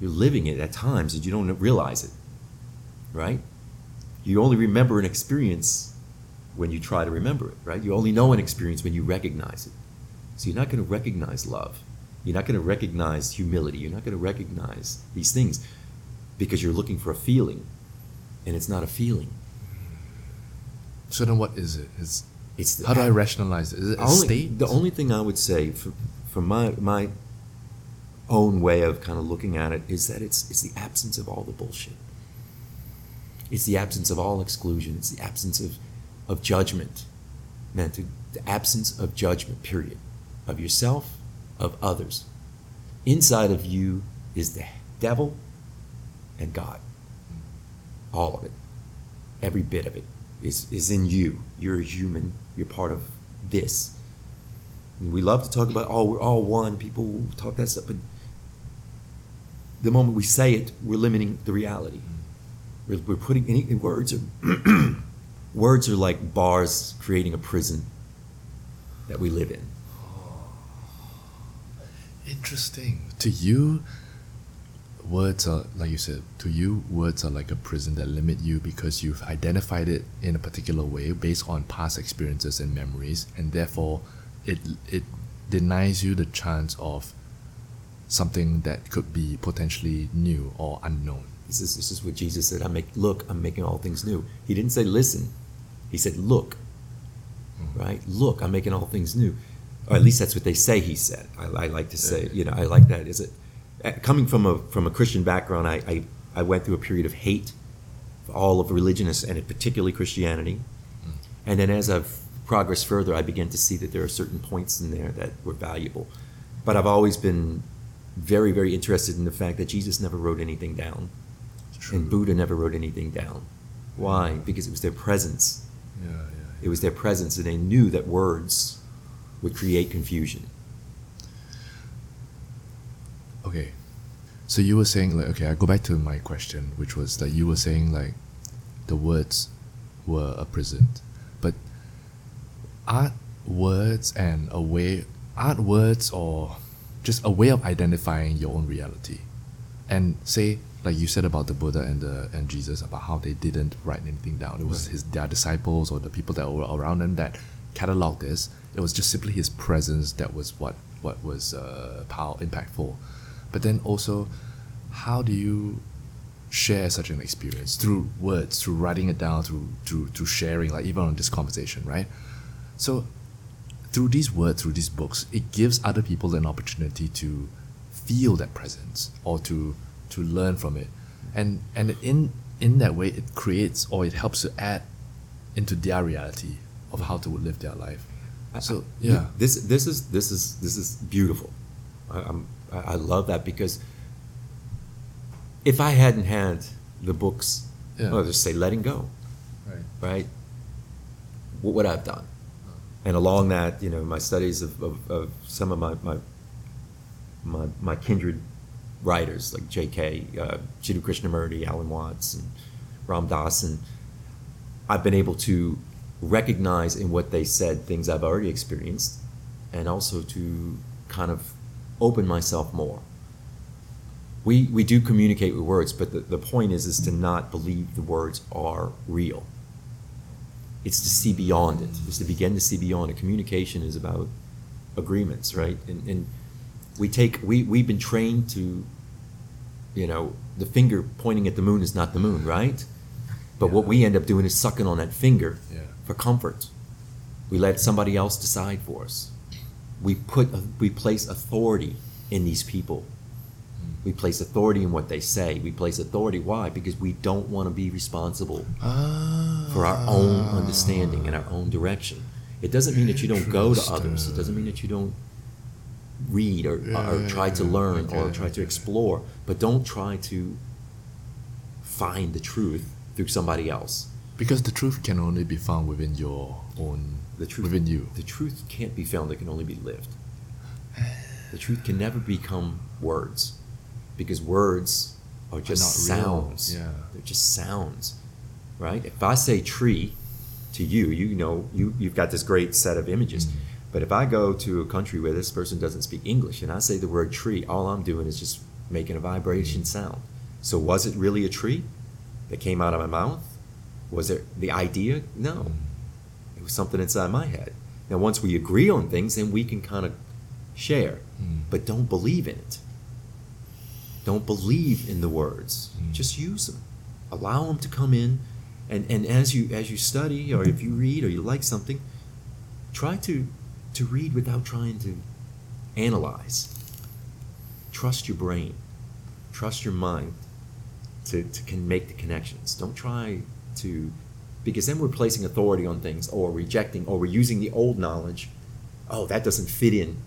You're living it at times and you don't realize it, right? You only remember an experience when you try to remember it, right? You only know an experience when you recognize it. So you're not going to recognize love. You're not going to recognize humility. You're not going to recognize these things because you're looking for a feeling, and it's not a feeling. So then, what is it? It's It's the how do I rationalize it? Is it a only, state? The only thing I would say, from, from my my own way of kind of looking at it, is that it's it's the absence of all the bullshit. It's the absence of all exclusion. It's the absence of of judgment, man. To, the absence of judgment. Period. Of yourself, of others. Inside of you is the devil and God. All of it. Every bit of it is, is in you. You're a human. You're part of this. We love to talk about, oh, we're all one. People talk that stuff. But the moment we say it, we're limiting the reality. We're, we're putting any words are words are like bars creating a prison that we live in. Interesting. To you, words are like you said. To you, words are like a prison that limit you because you've identified it in a particular way based on past experiences and memories, and therefore, it it denies you the chance of something that could be potentially new or unknown. This is this is what Jesus said. I make look. I'm making all things new. He didn't say listen. He said look. Mm-hmm. Right. Look. I'm making all things new. Or at least that's what they say. He said. I, I like to say. You know. I like that. Is it uh, coming from a from a Christian background? I I, I went through a period of hate for all of religion and particularly Christianity. And then as I've progressed further, I began to see that there are certain points in there that were valuable. But I've always been very, very interested in the fact that Jesus never wrote anything down. And Buddha never wrote anything down. Why? Because it was their presence. Yeah, yeah. It was their presence, and they knew that words would create confusion. Okay. So you were saying like okay, I go back to my question, which was that you were saying like the words were a prison. But art words and a way art words or just a way of identifying your own reality. And say like you said about the Buddha and the and Jesus about how they didn't write anything down. It was Right. his their disciples or the people that were around them that cataloged this. It was just simply his presence that was what what was uh, power impactful. But then also, how do you share such an experience through words, through writing it down, through through through sharing, like even on this conversation, right? So through these words, through these books, it gives other people an opportunity to feel that presence or to to learn from it, and and in in that way, it creates or it helps to add into their reality of how to live their life. So yeah, This this is this is this is beautiful. I, I'm I I love that because if I hadn't had the books, Yeah. well, just say letting go, right. right? What would I have done? And along that, you know, my studies of, of, of some of my, my my my kindred writers like J.K., uh, Jiddu Krishnamurti, Alan Watts, and Ram Dass, and I've been able to recognize in what they said things I've already experienced, and also to kind of open myself more. We we do communicate with words, but the, the point is is to not believe the words are real. It's to see beyond it. It's to begin to see beyond it. Communication is about agreements, right? And, and we take we we've been trained to, you know, the finger pointing at the moon is not the moon, right? But what we end up doing is sucking on that finger Yeah. For comfort. We let somebody else decide for us. We put we place authority in these people. We place authority in what they say. We place authority why? Because we don't want to be responsible for our own understanding and our own direction. It doesn't mean that you don't go to others. It doesn't mean that you don't read or, or Yeah, try to learn or try to explore, but don't try to find the truth through somebody else. Because the truth can only be found within your own, The truth within you. The truth can't be found; it can only be lived. The truth can never become words, because words are just not real, sounds. yeah. They're just sounds, right? If I say tree to you, you know you you've got this great set of images. Mm. But if I go to a country where this person doesn't speak English and I say the word tree, all I'm doing is just making a vibration sound. So was it really a tree that came out of my mouth? Was it the idea? No. It was something inside my head. Now, once we agree on things, then we can kind of share, Mm. but don't believe in it. Don't believe in the words. Mm. Just use them. Allow them to come in, and, and as you as you study or if you read or you like something, try to to read without trying to analyze. Trust your brain. Trust your mind to, to can make the connections. Don't try to because then we're placing authority on things or rejecting or we're using the old knowledge. Oh, that doesn't fit in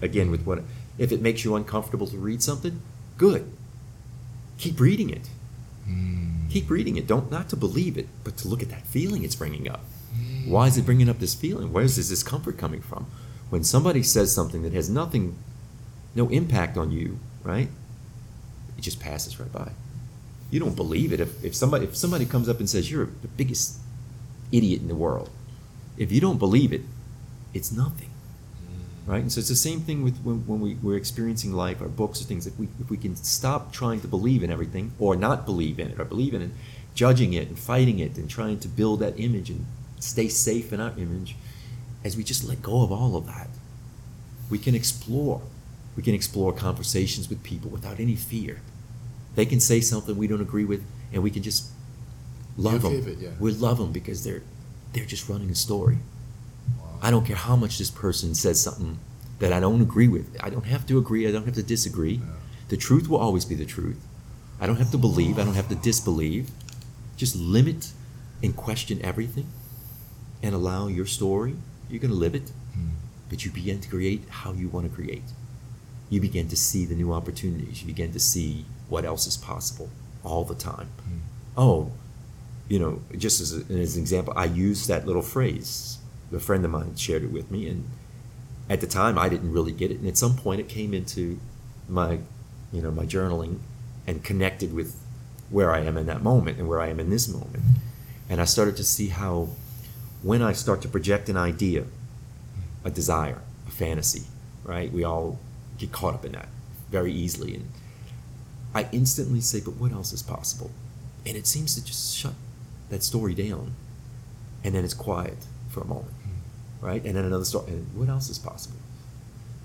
again with what if it makes you uncomfortable to read something, good. Keep reading it. Mm. Keep reading it. Don't not to believe it, but to look at that feeling it's bringing up. Why is it bringing up this feeling? Where is this discomfort coming from? When somebody says something that has nothing, no impact on you, right? It just passes right by. You don't believe it. If, if somebody if somebody comes up and says you're the biggest idiot in the world, if you don't believe it, it's nothing, mm. right? And so it's the same thing with when, when we, we're experiencing life, our books or things. If we if we can stop trying to believe in everything or not believe in it or believe in it, judging it and fighting it and trying to build that image and stay safe in our image, as we just let go of all of that, we can explore. We can explore conversations with people without any fear. They can say something we don't agree with, and we can just love them. it, yeah. We love them because they're they're just running a story. I don't care how much this person says something that I don't agree with. I don't have to agree. I don't have to disagree. Yeah. The truth will always be the truth. I don't have to believe. I don't have to disbelieve. Just limit and question everything and allow your story. You're going to live it, Mm. but you begin to create how you want to create. You begin to see the new opportunities. You begin to see what else is possible all the time. Mm. Oh, you know, just as, a, as an example, I used that little phrase. A friend of mine shared it with me, and at the time I didn't really get it. And at some point, it came into my, you know, my journaling, and connected with where I am in that moment and where I am in this moment. And I started to see how, when I start to project an idea, a desire, a fantasy, right? We all get caught up in that very easily, and I instantly say, "But what else is possible?" And it seems to just shut that story down, and then it's quiet for a moment, hmm. right? And then another story, and what else is possible,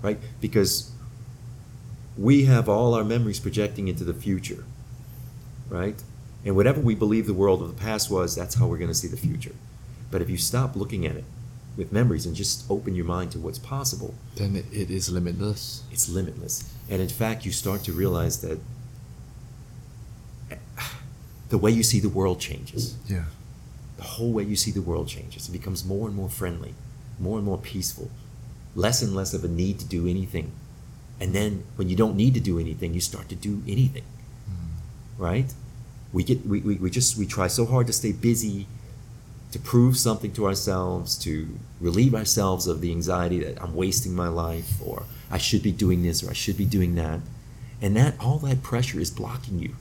right? Because we have all our memories projecting into the future, right? And whatever we believe the world of the past was, that's how we're going to see the future. But if you stop looking at it with memories and just open your mind to what's possible, Then it, it is limitless. it's limitless. And in fact, you start to realize that the way you see the world changes. Yeah. The whole way you see the world changes. It becomes more and more friendly, more and more peaceful, less and less of a need to do anything. And then when you don't need to do anything, you start to do anything, Mm. right? We get we, we, we just we try so hard to stay busy, to prove something to ourselves, to relieve ourselves of the anxiety that I'm wasting my life or I should be doing this or I should be doing that. And that all that pressure is blocking you.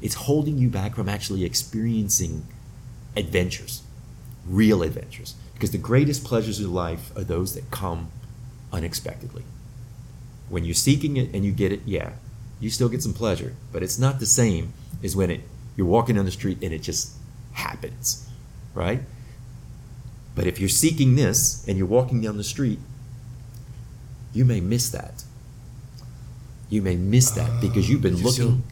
It's holding you back from actually experiencing adventures, real adventures. Because the greatest pleasures of life are those that come unexpectedly. When you're seeking it and you get it, yeah, you still get some pleasure, but it's not the same as when it you're walking down the street and it just happens, right? But if you're seeking this and you're walking down the street, you may miss that. You may miss that because you've been You're looking.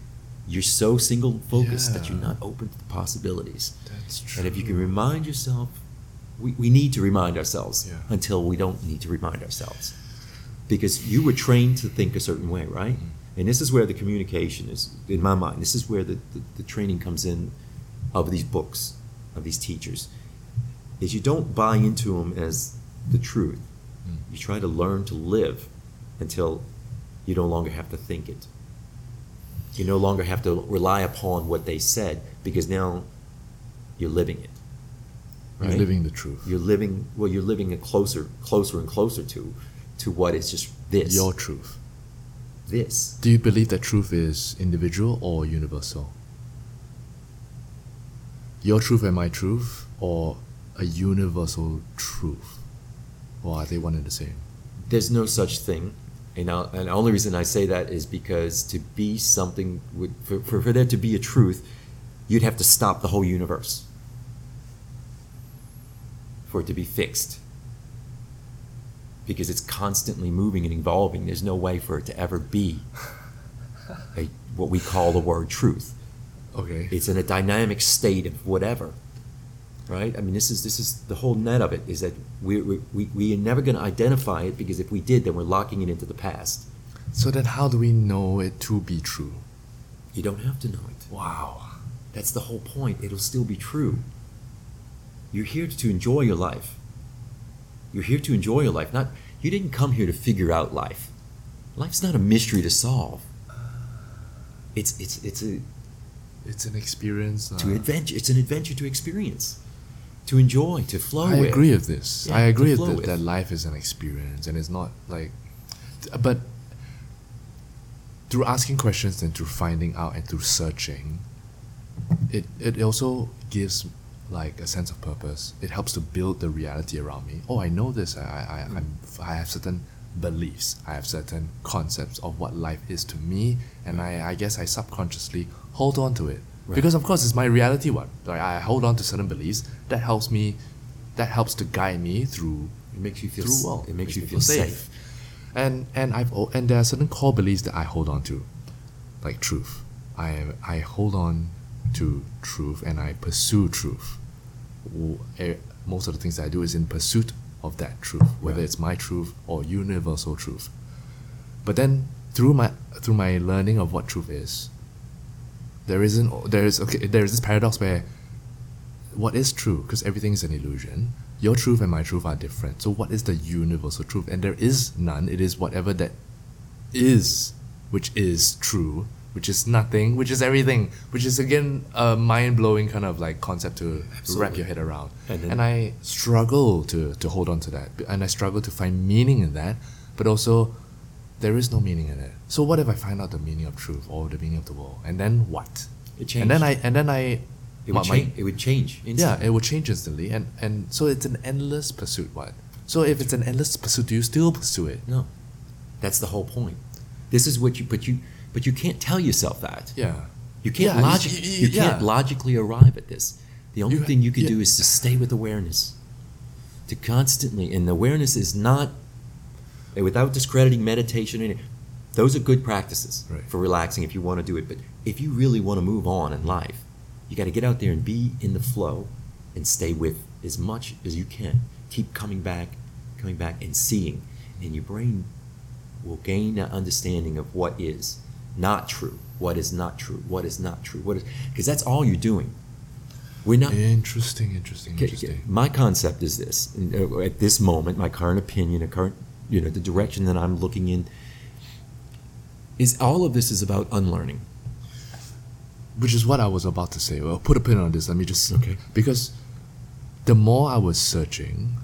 You're so single focused that you're not open to the possibilities. That's true. And if you can remind yourself, we, we need to remind ourselves Yeah. until we don't need to remind ourselves. Because you were trained to think a certain way, right? Mhm. And this is where the communication is, in my mind, this is where the, the, the training comes in of these books, of these teachers, is you don't buy into them as the truth. Mm. You try to learn to live until you no longer have to think it. You no longer have to rely upon what they said because now you're living it. You're right? living the truth. You're living well. You're living it closer, closer and closer to, to what is just this. Your truth. this. Do you believe that truth is individual or universal? Your truth and my truth, or a universal truth? Or are they one and the same? There's no such thing And, and the only reason I say that is because to be something, would, for, for, for there to be a truth, you'd have to stop the whole universe for it to be fixed. Because it's constantly moving and evolving. There's no way for it to ever be a, what we call the word truth. Okay. It's in a dynamic state of whatever. Right? I mean, this is this is the whole net of it is that we we, we, are never going to identify it because if we did, then we're locking it into the past. So then, how do we know it to be true? You don't have to know it. Wow. That's the whole point. It'll still be true. You're here to enjoy your life. You're here to enjoy your life. Not you didn't come here to figure out life. Life's not a mystery to solve. It's it's it's a It's an experience. Uh, to adventure. It's an adventure to experience, to enjoy, to flow I with. agree with this. Yeah, I agree with that, that life is an experience and it's not like. But through asking questions and through finding out and through searching, it, it also gives like a sense of purpose. It helps to build the reality around me. Oh, I know this. I, I, I, I'm, I have certain beliefs. I have certain concepts of what life is to me, and I, I guess I subconsciously hold on to it. Right. Because of course it's my reality one. Like I hold on to certain beliefs that helps me that helps to guide me through It makes you feel. through well. It makes you feel safe. And and I've and there are certain core beliefs that I hold on to, like truth. I I hold on to truth and I pursue truth. Eh, Most of the things that I do is in pursuit of that truth, whether Right. it's my truth or universal truth. But then through my through my learning of what truth is, there isn't there is okay there is this paradox where what is true because everything is an illusion your truth and my truth are different. So what is the universal truth? And there is none. It is whatever that is which is true which is nothing which is everything which is again a mind-blowing kind of like concept to wrap your head around. And and i struggle to, to hold on to that and i struggle to find meaning in that but also there is no meaning in it so what if i find out the meaning of truth or the meaning of the world and then what It changed. and then i and then i It my- would my- change. It would change. yeah, it would change instantly, and and so it's an endless pursuit. What? So if it's an endless pursuit, do you still pursue it? No, that's the whole point. This is what you. But you. But you can't tell yourself that. Yeah. You can't Yeah, logic. y- y- You can't yeah. logically arrive at this. The only You thing you can yeah. do is to stay with awareness. To constantly, and awareness is not, and without discrediting meditation. And those are good practices Right. for relaxing if you want to do it. But if you really want to move on in life, you got to get out there and be in the flow, and stay with as much as you can. Keep coming back, coming back, and seeing, and your brain will gain an understanding of what is not true, what is not true, what is not true, what is because that's all you're doing. We're not. Interesting, interesting, interesting. My concept is this: uh, at this moment, my current opinion, a current, you know, the direction that I'm looking in, is all of this is about unlearning. Which is what I was about to say. Well, put a pin on this. Let me just Okay. because the more I was searching,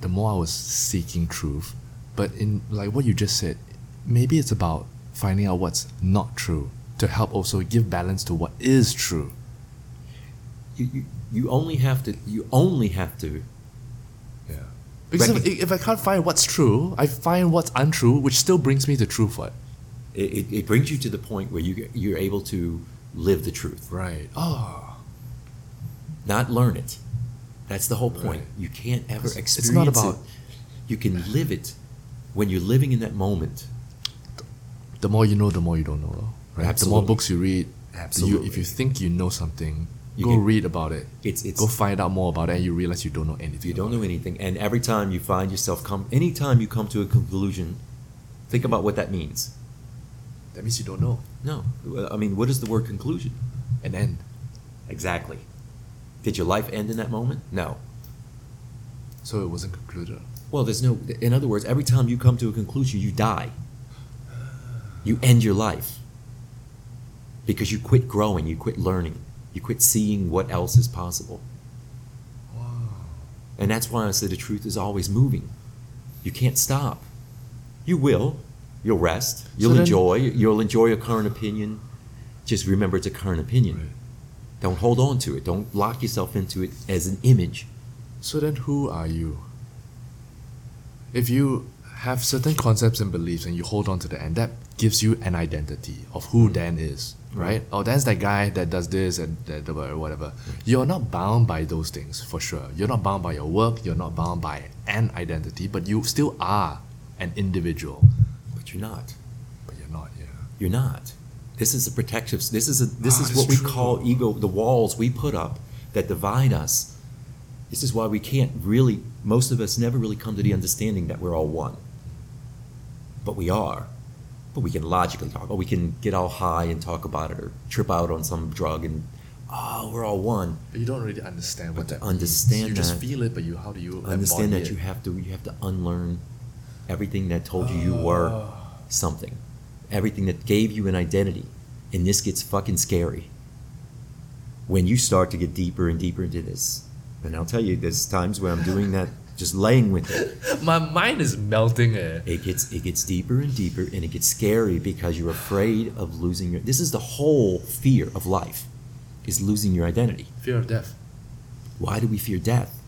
the more I was seeking truth. But in like what you just said, maybe it's about finding out what's not true to help also give balance to what is true. You, you, you only have to. You only have to. Because if, if I can't find what's true, I find what's untrue, which still brings me to truth. What? It, it, it brings you to the point where you you're able to live the truth, Right. Oh. not learn it. That's the whole point. Right. You can't ever experience it's not about- it. You can live it when you're living in that moment. The more you know, the more you don't know. Right. The more books you read, the you, Absolutely. if you think you know something, You go can- read about it. It's it's Go find out more about it, and you realize you don't know anything. You don't know anything, and every time you find yourself come, anytime you come to a conclusion, think about what that means. That means you don't know. No, I mean, what is the word conclusion? An end. Exactly. Did your life end in that moment? No. So it wasn't concluded. Well, there's no. In other words, every time you come to a conclusion, you die. You end your life because you quit growing, you quit learning, you quit seeing what else is possible. Wow. And that's why I say the truth is always moving. You can't stop. You will. You'll rest. You'll then- enjoy. You'll enjoy your current opinion. Just remember it's a current opinion. Right. Don't hold on to it. Don't lock yourself into it as an image. So then, who are you? If you have certain concepts and beliefs and you hold on to that and that gives you an identity of who Dan is, right? Oh, Dan's that guy that does this and that whatever. You're not bound by those things for sure. You're not bound by your work, you're not bound by an identity, but you still are an individual. But you're not. But you're not, yeah. You're not. This is a protective. This is a. This Ah, is what we true. call ego. The walls we put up that divide us. This is why we can't really. Most of us never really come to the understanding that we're all one. But we are. But we can logically talk. Or we can get all high and talk about it, or trip out on some drug and, oh, we're all one. But you don't really understand what But to that means. understand You just that- feel it, but you how do you Understand that you have to. You have to unlearn everything that told you you were Ah. something. Everything that gave you an identity. And this gets fucking scary. When you start to get deeper and deeper into this. And I'll tell you, there's times where I'm doing that, just laying with it. My mind is melting eh. It gets it gets deeper and deeper and it gets scary because you're afraid of losing your this is the whole fear of life is losing your identity. Fear of death. Why do we fear death?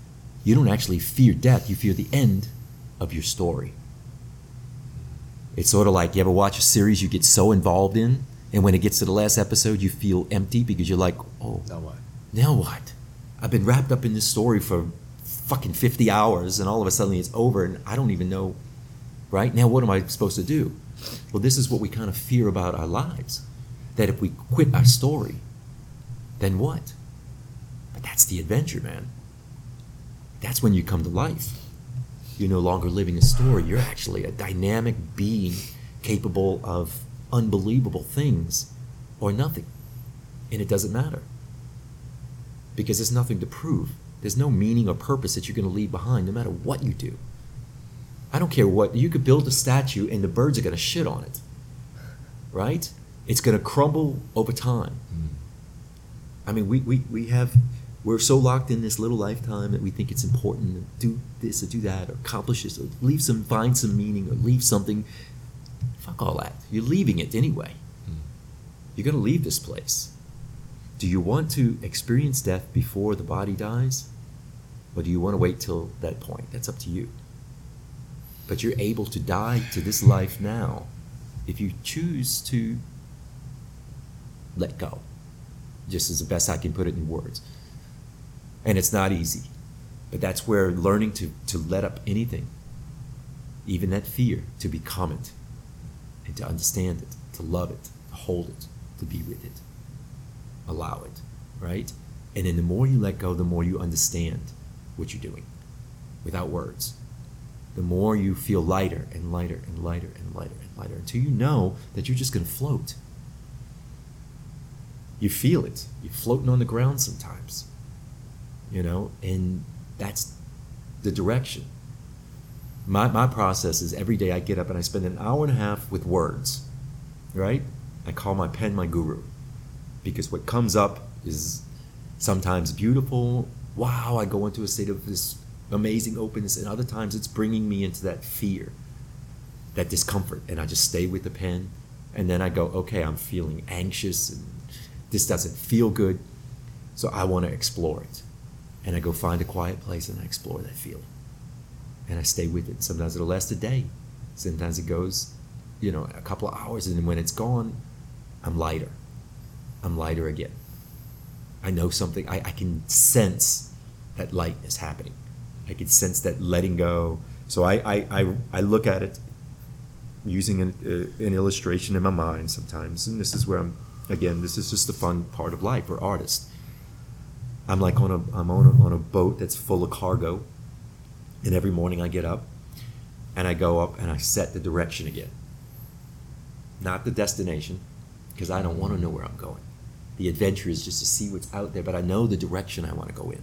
You don't actually fear death, you fear the end of your story. It's sort of like you ever watch a series you get so involved in, and when it gets to the last episode, you feel empty because you're like, oh, Now what? now what? I've been wrapped up in this story for fucking 50 hours, and all of a sudden it's over, and I don't even know, right? Now, what am I supposed to do? Well, this is what we kind of fear about our lives that if we quit our story, then what? But that's the adventure, man. That's when you come to life. You're no longer living a story, you're actually a dynamic being capable of unbelievable things or nothing. And it doesn't matter because there's nothing to prove. There's no meaning or purpose that you're going to leave behind no matter what you do. I don't care what. You could build a statue and the birds are going to shit on it. Right? It's going to crumble over time. Hmm. I mean, we, we, we have, we're so locked in this little lifetime that we think it's important to do this or do that or accomplish this or leave some, find some meaning or leave something. Fuck all that. You're leaving it anyway. Hmm. You're going to leave this place. Do you want to experience death before the body dies? Or do you want to wait till that point? That's up to you. But you're able to die to this life now if you choose to let go. Just as the best I can put it in words. And it's not easy. But that's where learning to, to let up anything, even that fear, to become it, and to understand it, to love it, to hold it, to be with it allow it, right? And then the more you let go, the more you understand what you're doing without words. The more you feel lighter and lighter and lighter and lighter and lighter until you know that you're just going to float. You feel it. You're floating on the ground sometimes, you know, and that's the direction. My, my process is every day I get up and I spend an hour and a half with words, right? I call my pen my guru because what comes up is sometimes beautiful. Wow, I go into a state of this amazing openness, and other times it's bringing me into that fear, that discomfort, and I just stay with the pen, and then I go, okay, I'm feeling anxious, and this doesn't feel good, so I want to explore it, and I go find a quiet place and I explore that feeling, and I stay with it. Sometimes it'll last a day, sometimes it goes, you know, a couple of hours, and when it's gone, I'm lighter. I'm lighter again. I know something. I, I can sense that lightness happening. I can sense that letting go. So I, I, I, I look at it using an, uh, an illustration in my mind sometimes. And this is where I'm, again, this is just the fun part of life for artists. I'm like on a, I'm on a, on a boat that's full of cargo. And every morning I get up and I go up and I set the direction again. Not the destination, because I don't want to know where I'm going. The adventure is just to see what's out there, but I know the direction I want to go in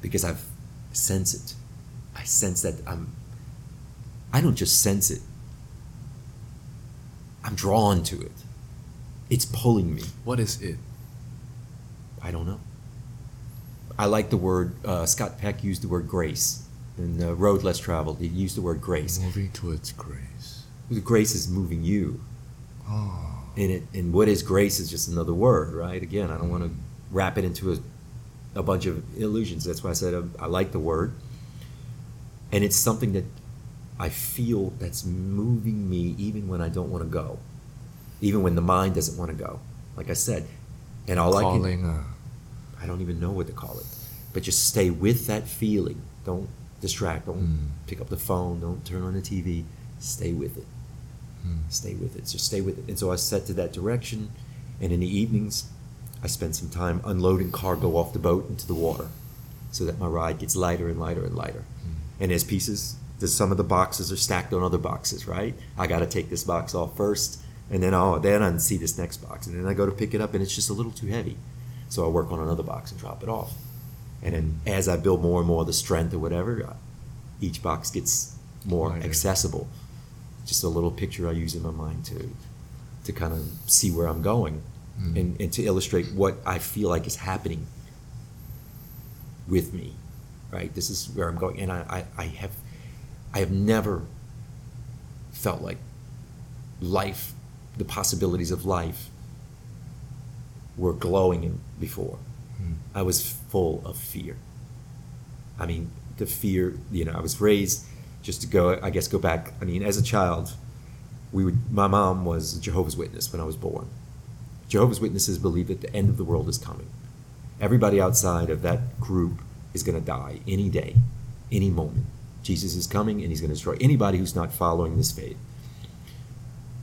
because I've sense it. I sense that I'm. I don't just sense it. I'm drawn to it. It's pulling me. What is it? I don't know. I like the word. Uh, Scott Peck used the word grace in the Road Less Traveled. He used the word grace. Moving towards grace. The grace is moving you. Oh. And it and what is grace is just another word right again i don't want to wrap it into a, a bunch of illusions that's why i said uh, I like the word and it's something that I feel that's moving me even when I don't want to go, even when the mind doesn't want to go. Like I said, and all I can Calling. Uh, I don't even know what to call it. But just stay with that feeling. Don't distract. Don't Mm. pick up the phone. Don't turn on the TV. Stay with it. Mm. Stay with it. Just stay with it. And so I set to that direction. And in the evenings, I spend some time unloading cargo off the boat into the water so that my ride gets lighter and lighter and lighter. And as pieces, there's some of the boxes are stacked on other boxes, right? I got to take this box off first. And then, oh, then I see this next box. And then I go to pick it up and it's just a little too heavy. So I work on another box and drop it off. And then as I build more and more the strength or whatever, each box gets more Lighter. accessible. Just a little picture I use in my mind to to kind of see where I'm going Mm. and, and to illustrate what I feel like is happening with me. Right? This is where I'm going. And I, I, I have I have never felt like life, the possibilities of life were glowing before. Mm. I was full of fear. I mean, the fear, you know, I was raised just to go, I guess, go back. I mean, as a child, we would, my mom was Jehovah's Witness when I was born. Jehovah's Witnesses believe that the end of the world is coming. Everybody outside of that group is going to die any day, any moment. Jesus is coming and he's going to destroy anybody who's not following this faith.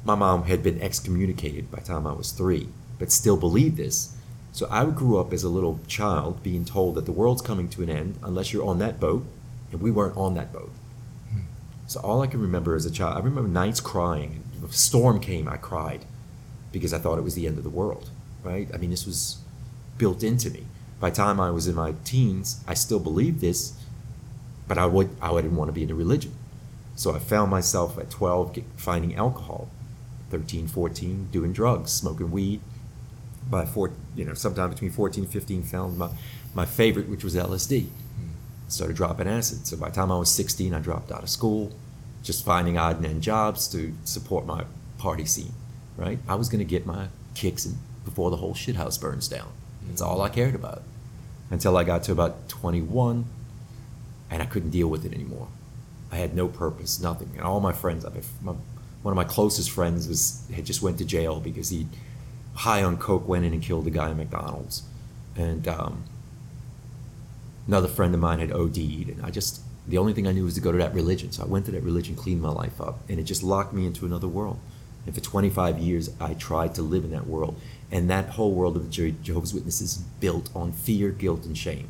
My mom had been excommunicated by the time I was three, but still believed this. So I grew up as a little child being told that the world's coming to an end unless you're on that boat, and we weren't on that boat. So all I can remember as a child, I remember nights crying. Storm came, I cried because I thought it was the end of the world, right? I mean, this was built into me. By the time I was in my teens, I still believed this, but I would I didn't want to be in a religion. So I found myself at 12 finding alcohol, 13, 14, doing drugs, smoking weed. By four, you know, sometime between 14 and 15, found my, my favorite, which was LSD. Started dropping acid. So by the time I was 16, I dropped out of school, just finding odd and end jobs to support my party scene, right? I was going to get my kicks in before the whole shithouse burns down. That's all I cared about. Until I got to about 21, and I couldn't deal with it anymore. I had no purpose, nothing. And all my friends, I mean, my, one of my closest friends was had just went to jail because he, high on coke, went in and killed a guy at McDonald's, and um, another friend of mine had OD'd, and I just the only thing I knew was to go to that religion. So I went to that religion, cleaned my life up, and it just locked me into another world. And for 25 years, I tried to live in that world, and that whole world of the Je- Jehovah's Witnesses is built on fear, guilt, and shame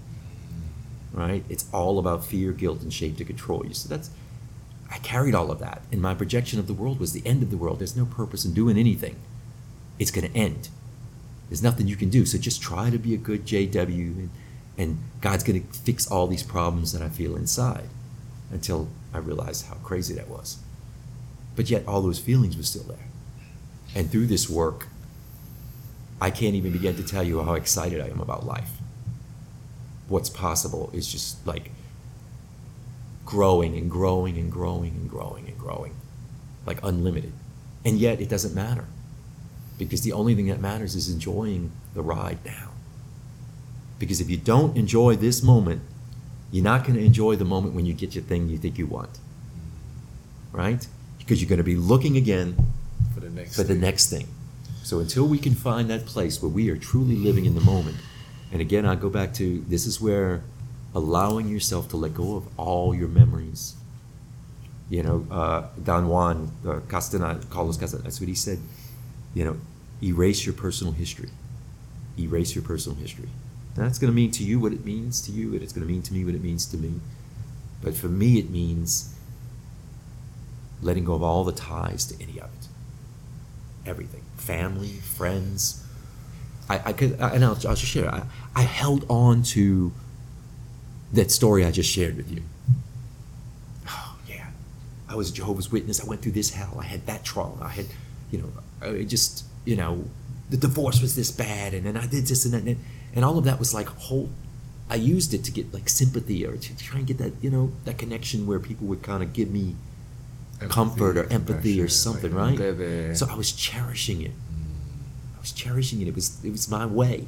right? It's all about fear, guilt, and shame to control you. So that's, I carried all of that. And my projection of the world was the end of the world. There's no purpose in doing anything. It's going to end. There's nothing you can do. So just try to be a good JW, and, and God's going to fix all these problems that I feel inside until I realized how crazy that was. But yet, all those feelings were still there. And through this work, I can't even begin to tell you how excited I am about life what's possible is just like growing and growing and growing and growing and growing, like unlimited. And yet it doesn't matter because the only thing that matters is enjoying the ride now. Because if you don't enjoy this moment, you're not going to enjoy the moment when you get your thing you think you want. Right? Because you're going to be looking again for the next. for the thing. next thing. So until we can find that place where we are truly living in the moment, and again, I go back to this is where allowing yourself to let go of all your memories. You know, uh, Don Juan uh, Castaneda, Carlos Castaneda, that's what he said. You know, erase your personal history. Erase your personal history. That's going to mean to you what it means to you, and it's going to mean to me what it means to me. But for me, it means letting go of all the ties to any of it. Everything. Family friends. I, I could I, and I'll, I'll just share. I, I held on to that story i just shared with you. Oh yeah. I was a jehovah's witness. I went through this hell. I had that trauma. I had you know I just you know the divorce was this bad and then i did this and that and, and all of that was like whole i used it to get like sympathy or to try and get that you know that connection where people would kind of give me comfort or empathy or something, like, right? they're. So I was cherishing it. I was cherishing it. It was it was my way,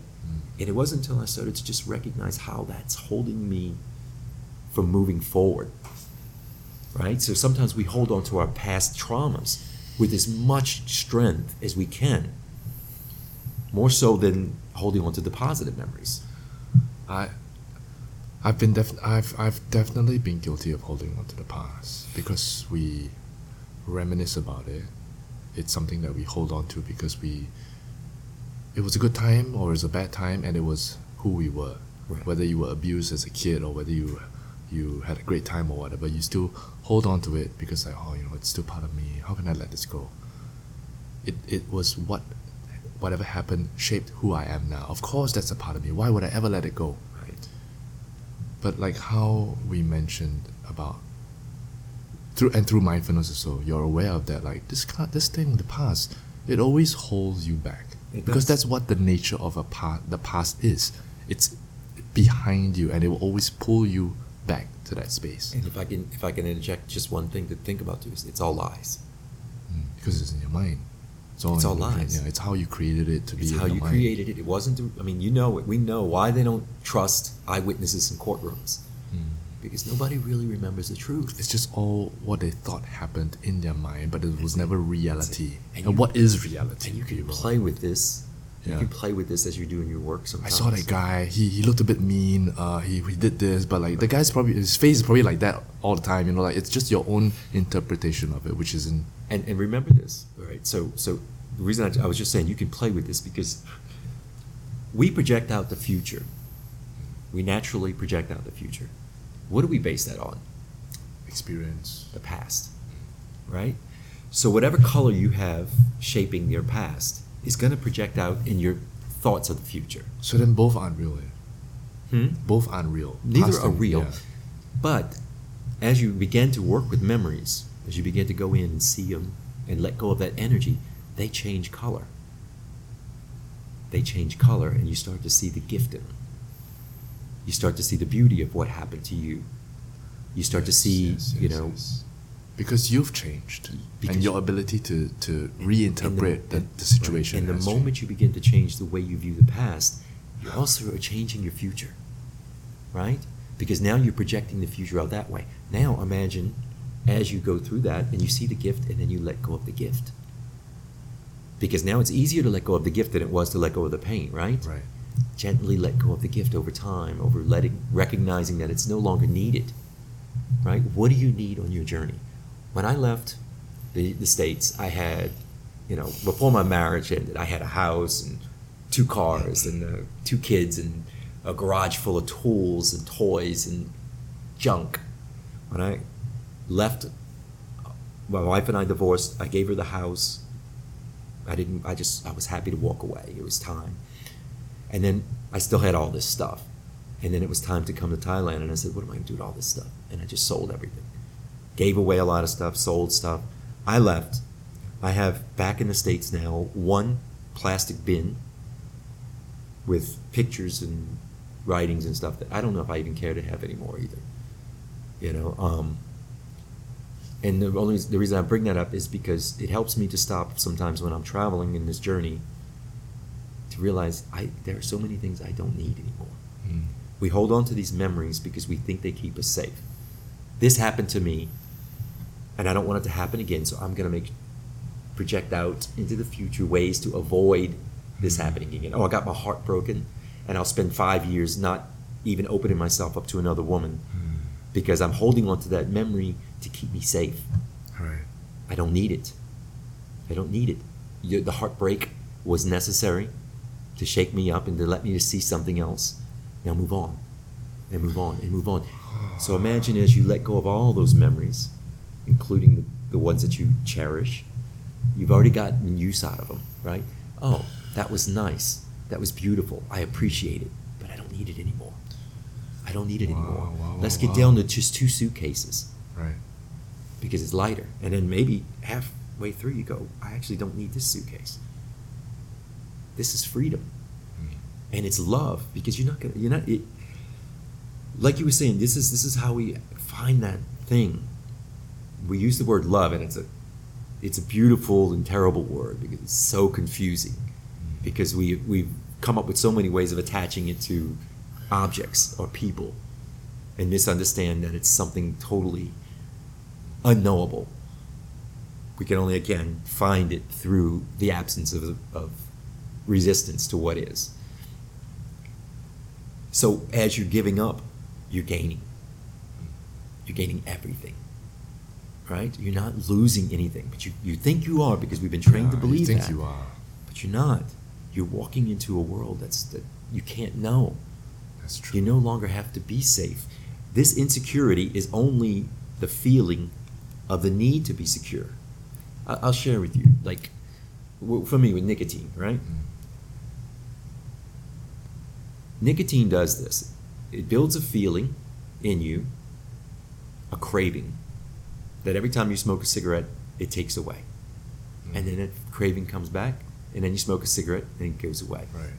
and it wasn't until I started to just recognize how that's holding me from moving forward. right? So sometimes we hold on to our past traumas with as much strength as we can, more so than holding on to the positive memories. I, I've been def- I've I've definitely been guilty of holding on to the past because we reminisce about it. It's something that we hold on to because we. It was a good time or it was a bad time, and it was who we were. Right. Whether you were abused as a kid or whether you, you had a great time or whatever, you still hold on to it because like oh you know it's still part of me. How can I let this go? It it was what, whatever happened shaped who I am now. Of course that's a part of me. Why would I ever let it go? Right. But like how we mentioned about through and through mindfulness or so, you're aware of that. Like this this thing, the past, it always holds you back It because does. that's what the nature of a past. The past is. It's behind you, and it will always pull you back to that space And if I can, if I can interject just one thing to think about too, is it's all lies. Mm, because it's in your mind. It's all, It's all lies. Yeah, it's how you created it to It's be. in how you mind. created it. It wasn't. I mean, you know it. We know why they don't trust eyewitnesses in courtrooms Mm. because nobody really remembers the truth. It's just all what they thought happened in their mind, but it was never reality. And And, you- what is reality? And you can play with this. You Yeah. can play with this as you're doing your work sometimes. I saw that guy. He, he looked a bit mean. Uh, he, he did this, but like the guy's probably his face is probably like that all the time. You know, like it's just your own interpretation of it, which isn't. And, and remember this, right? So, so the reason I, I was just saying you can play with this because we project out the future. We naturally project out the future. What do we base that on? experience. The past, right? So, whatever color you have shaping your past is going to project out in your thoughts of the future. So then both aren't real. Hmm? Both aren't real. Neither Past are real. yeah. But as you begin to work with memories, as you begin to go in and see them and let go of that energy, they change color. They change color, and you start to see the gift in them. You start to see the beauty of what happened to you. You start to see, yes, you know, yes. because you've changed, Because and your ability to to and the- reinterpret the, the situation. And the moment changed. you begin to change the way you view the past, you also are changing your future, right? Because now you're projecting the future out that way. Now imagine as you go through that and you see the gift and then you let go of the gift. Because now it's easier to let go of the gift than it was to let go of the pain, right? right. Gently let go of the gift over time, over letting recognizing that it's no longer needed. Right? What do you need on your journey? When I left the, the States, I had, you know, before my marriage ended, I had a house and two cars and uh, two kids and a garage full of tools and toys and junk. When I left, my wife and I divorced. I gave her the house. I didn't. I just. I was happy to walk away. It was time. And then I still had all this stuff. And then it was time to come to Thailand. And I said, what am I going to do with all this stuff? And I just sold everything. Gave away a lot of stuff, sold stuff. I left. I have back in the States now one plastic bin with pictures and writings and stuff that I don't know if I even care to have anymore either. You know, um, and the only the reason I bring that up is because it helps me to stop sometimes when I'm traveling in this journey to realize I there are so many things I don't need anymore. Mm. We hold on to these memories because we think they keep us safe. This happened to me, and I don't want it to happen again. So I'm gonna make project out into the future ways to avoid this happening again. Oh, I got my heart broken, and I'll spend five years not even opening myself up to another woman because I'm holding on to that memory to keep me safe. Right. I don't need it. I don't need it. The heartbreak was necessary to shake me up and to let me to see something else. Now move on, and move on, and move on. So imagine as you let go of all those memories, including the, the ones that you cherish, you've already gotten use out of them, right? Oh, that was nice. That was beautiful. I appreciate it, but I don't need it anymore. I don't need it Wow, anymore. wow, Let's wow, get down to just two suitcases Right. Because it's lighter. And then maybe halfway through, you go, I actually don't need this suitcase. This is freedom, Mm. and it's love because you're not gonna, you're not. It, like you were saying, this is this is how we find that thing. We use the word love, and it's a, it's a beautiful and terrible word because it's so confusing. Because we we've come up with so many ways of attaching it to objects or people, and misunderstand that it's something totally unknowable. We can only, again, find it through the absence of, of resistance to what is. So as you're giving up, you're gaining. You're gaining everything. Right? You're not losing anything, but you, you think you are because we've been trained to believe you think that. you are. But you're not. You're walking into a world that's that you can't know. That's true. You no longer have to be safe. This insecurity is only the feeling of the need to be secure. I'll share with you, like, for me with nicotine, right? Nicotine does this. It builds a feeling in you, a craving, that every time you smoke a cigarette, it takes away. Mm-hmm. And then that craving comes back, and then you smoke a cigarette, and it goes away. Right.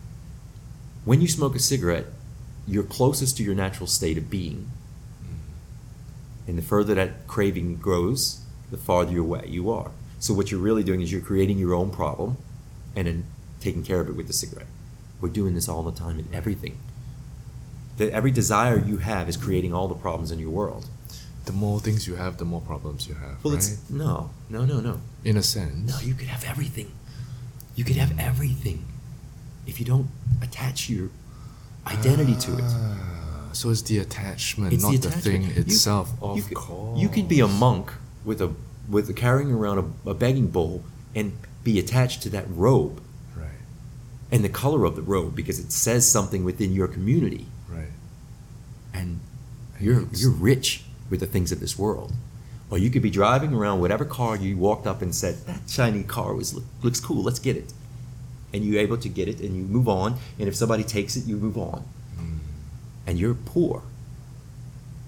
When you smoke a cigarette, you're closest to your natural state of being. And the further that craving grows, the farther away you are. So what you're really doing is you're creating your own problem and then taking care of it with the cigarette. We're doing this all the time in everything. That every desire you have is creating all the problems in your world. The more things you have, the more problems you have. Well, right? it's no, no, no, no. in a sense. No, you could have everything. You could have everything if you don't attach your identity to it. Ah. So it's the attachment, It's not the the, thing You- itself. you, of could, course. you could be a monk with a with a, carrying around a, a begging bowl and be attached to that robe Right. and the color of the robe because it says something within your community, Right. and you're you're rich with the things of this world. Or you could be driving around whatever car you walked up and said that shiny car was looks cool. Let's get it, and you're able to get it, and you move on. And if somebody takes it, you move on. And you're poor.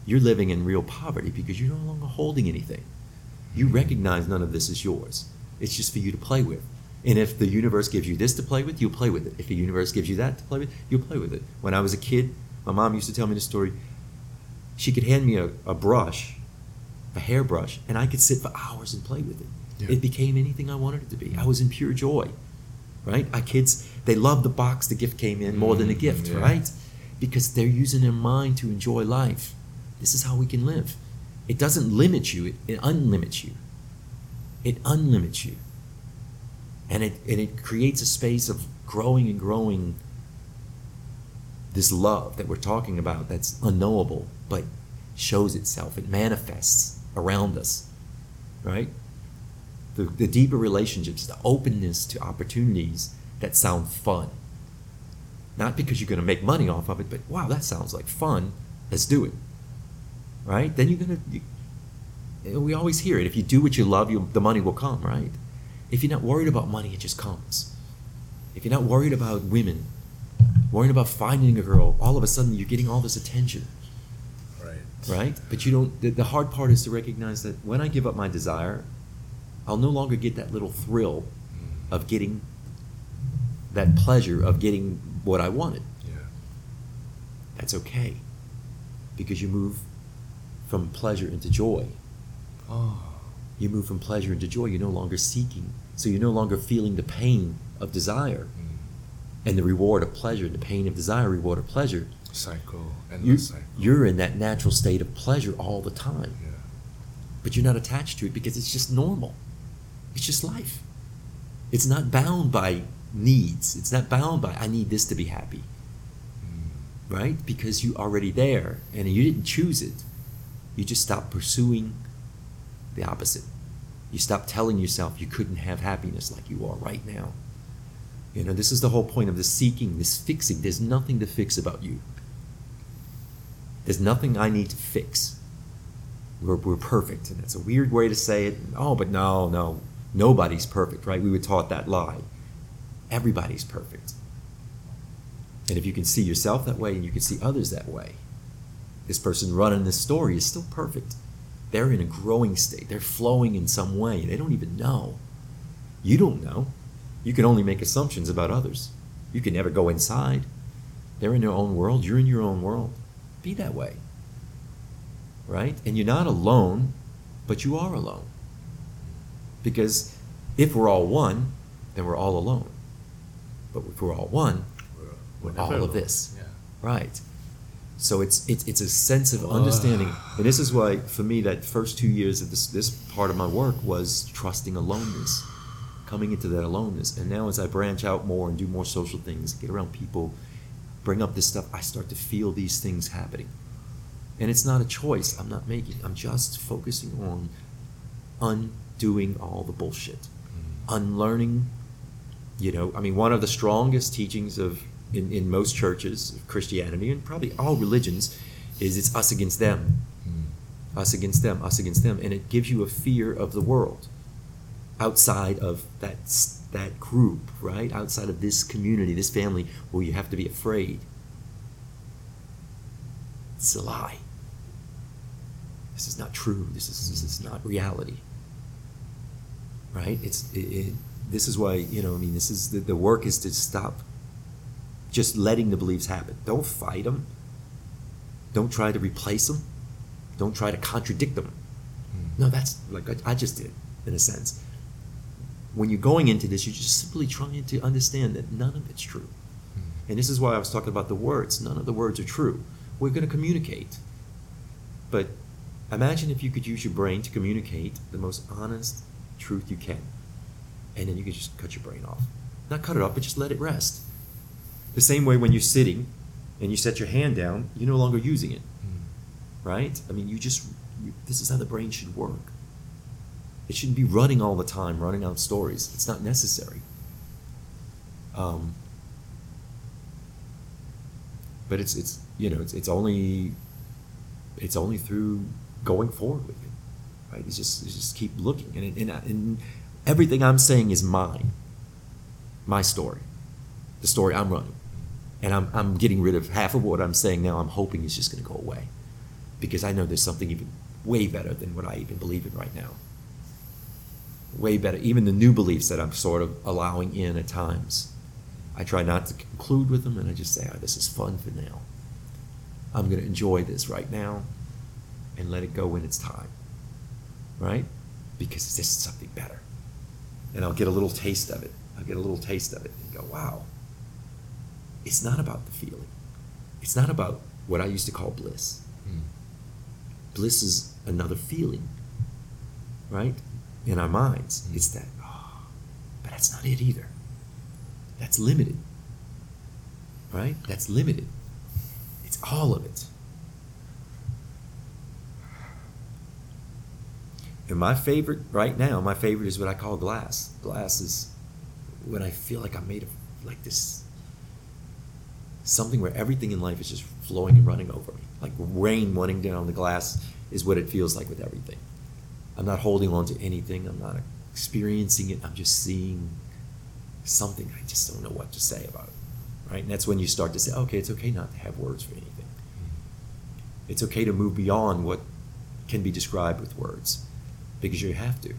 You're living in real poverty because you're no longer holding anything. You recognize none of this is yours. It's just for you to play with. And if the universe gives you this to play with, you'll play with it. If the universe gives you that to play with, you'll play with it. When I was a kid, my mom used to tell me the story. She could hand me a, a brush, a hairbrush, and I could sit for hours and play with it. Yeah. It became anything I wanted it to be. I was in pure joy. Right? Our kids, they love the box the gift came in more than the Mm, gift, yeah. right? Because they're using their mind to enjoy life. This is how we can live. It doesn't limit you, it, it unlimits you. It unlimits you. And it, and it creates a space of growing and growing this love that we're talking about that's unknowable, but shows itself. It manifests around us, right? The, the deeper relationships, the openness to opportunities that sound fun. Not because you're going to make money off of it, but wow, that sounds like fun. Let's do it. Right? Then you're going to. You, eh, we always hear it. If you do what you love, you, the money will come, right? If you're not worried about money, it just comes. If you're not worried about women, worrying about finding a girl, all of a sudden you're getting all this attention, Right. right? But you don't. The, the hard part is to recognize that when I give up my desire, I'll no longer get that little thrill of getting that pleasure of getting what I wanted. Yeah. That's okay. Because you move from pleasure into joy. Oh. You move from pleasure into joy. You're no longer seeking. So you're no longer feeling the pain of desire Mm. and the reward of pleasure, the pain of desire, reward of pleasure. Cycle. You, cycle. you're in that natural state of pleasure all the time. Yeah. But you're not attached to it because it's just normal. It's just life. It's not bound by needs. It's not bound by, I need this to be happy. Right? Because you already there and you didn't choose it. You just stopped pursuing the opposite. You stopped telling yourself you couldn't have happiness like you are right now. You know, this is the whole point of the seeking, this fixing. There's nothing to fix about you. There's nothing I need to fix. We're, we're perfect. And it's a weird way to say it. Oh, but no, no. Nobody's perfect, right? We were taught that lie. Everybody's perfect. And if you can see yourself that way and you can see others that way, this person running this story is still perfect. They're in a growing state. They're flowing in some way. They don't even know. You don't know. You can only make assumptions about others. You can never go inside. They're in their own world. You're in your own world. Be that way. Right? And you're not alone, but you are alone. Because if we're all one, then we're all alone. But if we're all one, We're, With never all of this. Yeah. Right. So it's it's it's a sense of understanding, and this is why for me that first two years of this this part of my work was trusting aloneness, coming into that aloneness, and now as I branch out more and do more social things, get around people, bring up this stuff, I start to feel these things happening, and it's not a choice I'm not making. I'm just focusing on undoing all the bullshit, mm. unlearning. You know, I mean, one of the strongest teachings of in, in most churches of Christianity and probably all religions is it's us against them. Hmm. Us against them, us against them. And it gives you a fear of the world outside of that, that group, right? Outside of this community, this family, where you have to be afraid. It's a lie. This is not true. This is, this is not reality. Right? It's it, it, this is why you know. I mean, this is the, the work is to stop just letting the beliefs happen. Don't fight them. Don't try to replace them. Don't try to contradict them. Hmm. No, that's like I, I just did, in a sense. When you're going into this, you're just simply trying to understand that none of it's true. Hmm. And this is why I was talking about the words. None of the words are true. We're going to communicate. But imagine if you could use your brain to communicate the most honest truth you can. And then you can just cut your brain off. Not cut it off, but just let it rest. The same way when you're sitting and you set your hand down, you're no longer using it. Right? I mean, you just, you, this is how the brain should work. It shouldn't be running all the time, running out stories. It's not necessary. Um, but it's it's you know it's it's only it's only through going forward with it, right? It's just it's just keep looking, and and, and everything I'm saying is mine, my story, the story I'm running, and I'm I'm getting rid of half of what I'm saying now. I'm hoping is just going to go away, because I know there's something even way better than what I even believe in right now. Way better, even the new beliefs that I'm sort of allowing in at times. I try not to conclude with them, and I just say, oh, this is fun for now. I'm going to enjoy this right now and let it go when it's time. Right? Because this is something better. And I'll get a little taste of it. I'll get a little taste of it and go, wow. It's not about the feeling. It's not about what I used to call bliss. Hmm. Bliss is another feeling, right? In our minds. Hmm. It's that, oh, but that's not it either. That's limited. Right? That's limited. It's all of it. And my favorite right now, my favorite is what I call glass. Glass is when I feel like I'm made of like this something where everything in life is just flowing and running over me. Like rain running down the glass is what it feels like with everything. I'm not holding on to anything. I'm not experiencing it. I'm just seeing something I just don't know what to say about it. Right? And that's when you start to say, okay, it's okay not to have words for anything. It's okay to move beyond what can be described with words because you have to.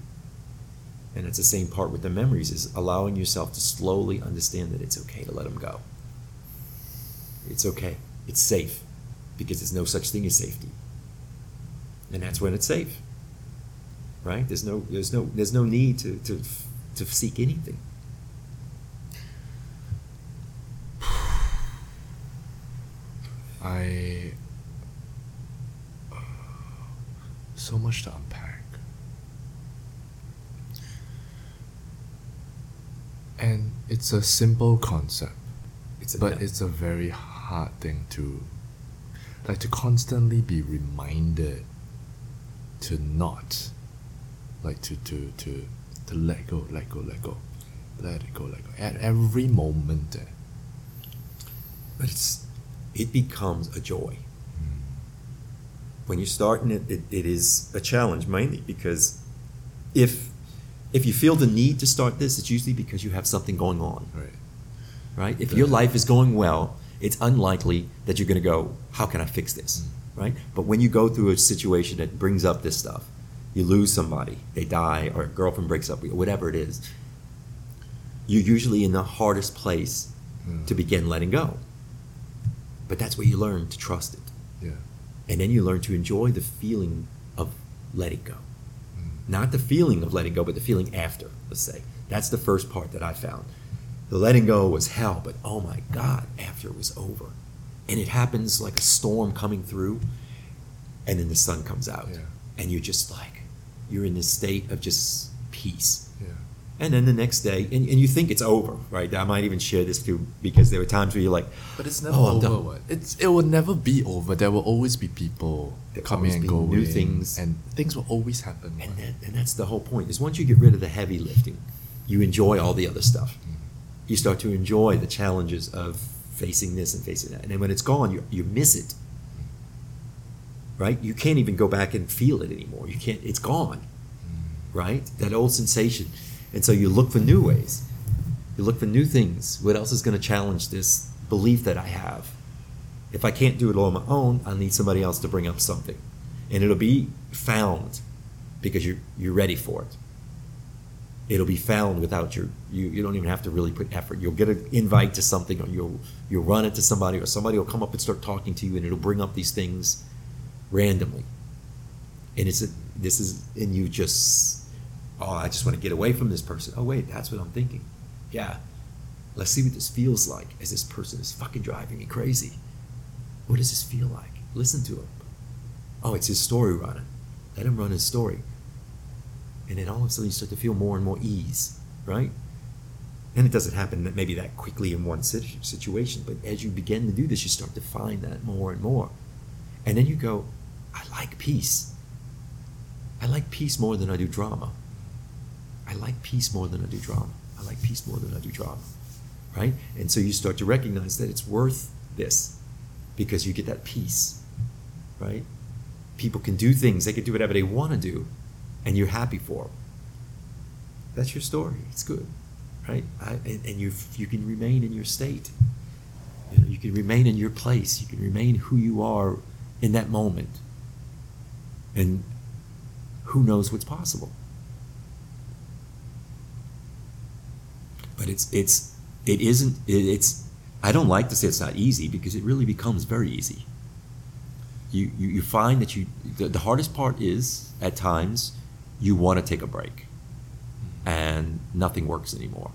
And it's the same part with the memories is allowing yourself to slowly understand that it's okay to let them go. It's okay. It's safe because there's no such thing as safety. And that's when it's safe. Right? There's no there's no there's no need to to to seek anything. I. So much to unpack. And it's a simple concept, It's a, but it's a very hard thing to. Like to constantly be reminded to not. Like to, to, to, to let go, let go, let go. Let it go, let go. At every moment there. but it's it becomes a joy. Hmm. When you're starting it, it, it is a challenge mainly because if if you feel the need to start this, it's usually because you have something going on, Right. right? If your life is going well, it's unlikely that you're going to go, "How can I fix this?" Right? But when you go through a situation that brings up this stuff, you lose somebody, they die, or a girlfriend breaks up whatever it is, you're usually in the hardest place Mm. to begin letting go. But that's where you learn to trust it. Yeah. And then you learn to enjoy the feeling of letting go. Not the feeling of letting go, but the feeling after, let's say. That's the first part that I found. The letting go was hell, but oh my God, after it was over, and it happens like a storm coming through, and then the sun comes out, Yeah. and you're just like, you're in this state of just peace. And then the next day, and, and you think it's over, right? I might even share this too, because there were times where you're like, But it's never Oh, over. It's it will never be over. There will always be people There'll coming and going. new things. and things will always happen. And, what. that, and that's the whole point is once you get rid of the heavy lifting, you enjoy all the other stuff. Mm-hmm. You start to enjoy the challenges of facing this and facing that. And then when it's gone, you, you miss it. Mm-hmm. Right? You can't even go back and feel it anymore. You can't, it's gone. Mm-hmm. Right? That old sensation. And so you look for new ways. You look for new things. What else is going to challenge this belief that I have? If I can't do it all on my own, I need somebody else to bring up something. And it'll be found because you're, you're ready for it. It'll be found without your, you, you don't even have to really put effort. You'll get an invite to something or you'll, you'll run it to somebody or somebody will come up and start talking to you and it'll bring up these things randomly. And it's, a, this is, and you just, oh, I just want to get away from this person. Oh, wait, that's what I'm thinking. Yeah. Let's see what this feels like as this person is fucking driving me crazy. What does this feel like? Listen to him. Oh, it's his story running. Let him run his story. And then all of a sudden you start to feel more and more ease, right? And it doesn't happen that maybe that quickly in one situation, but as you begin to do this, you start to find that more and more. And then you go, I like peace. I like peace more than I do drama. I like peace more than I do drama. I like peace more than I do drama. Right? And so you start to recognize that it's worth this because you get that peace. Right? People can do things, they can do whatever they want to do, and you're happy for them. That's your story. It's good. Right? I, and and you, you can remain in your state. You, know, you can remain in your place. You can remain who you are in that moment. And who knows what's possible? But it's it's it isn't it, it's I don't like to say it's not easy because it really becomes very easy. You you, you find that you the, the hardest part is at times you want to take a break mm-hmm. and nothing works anymore.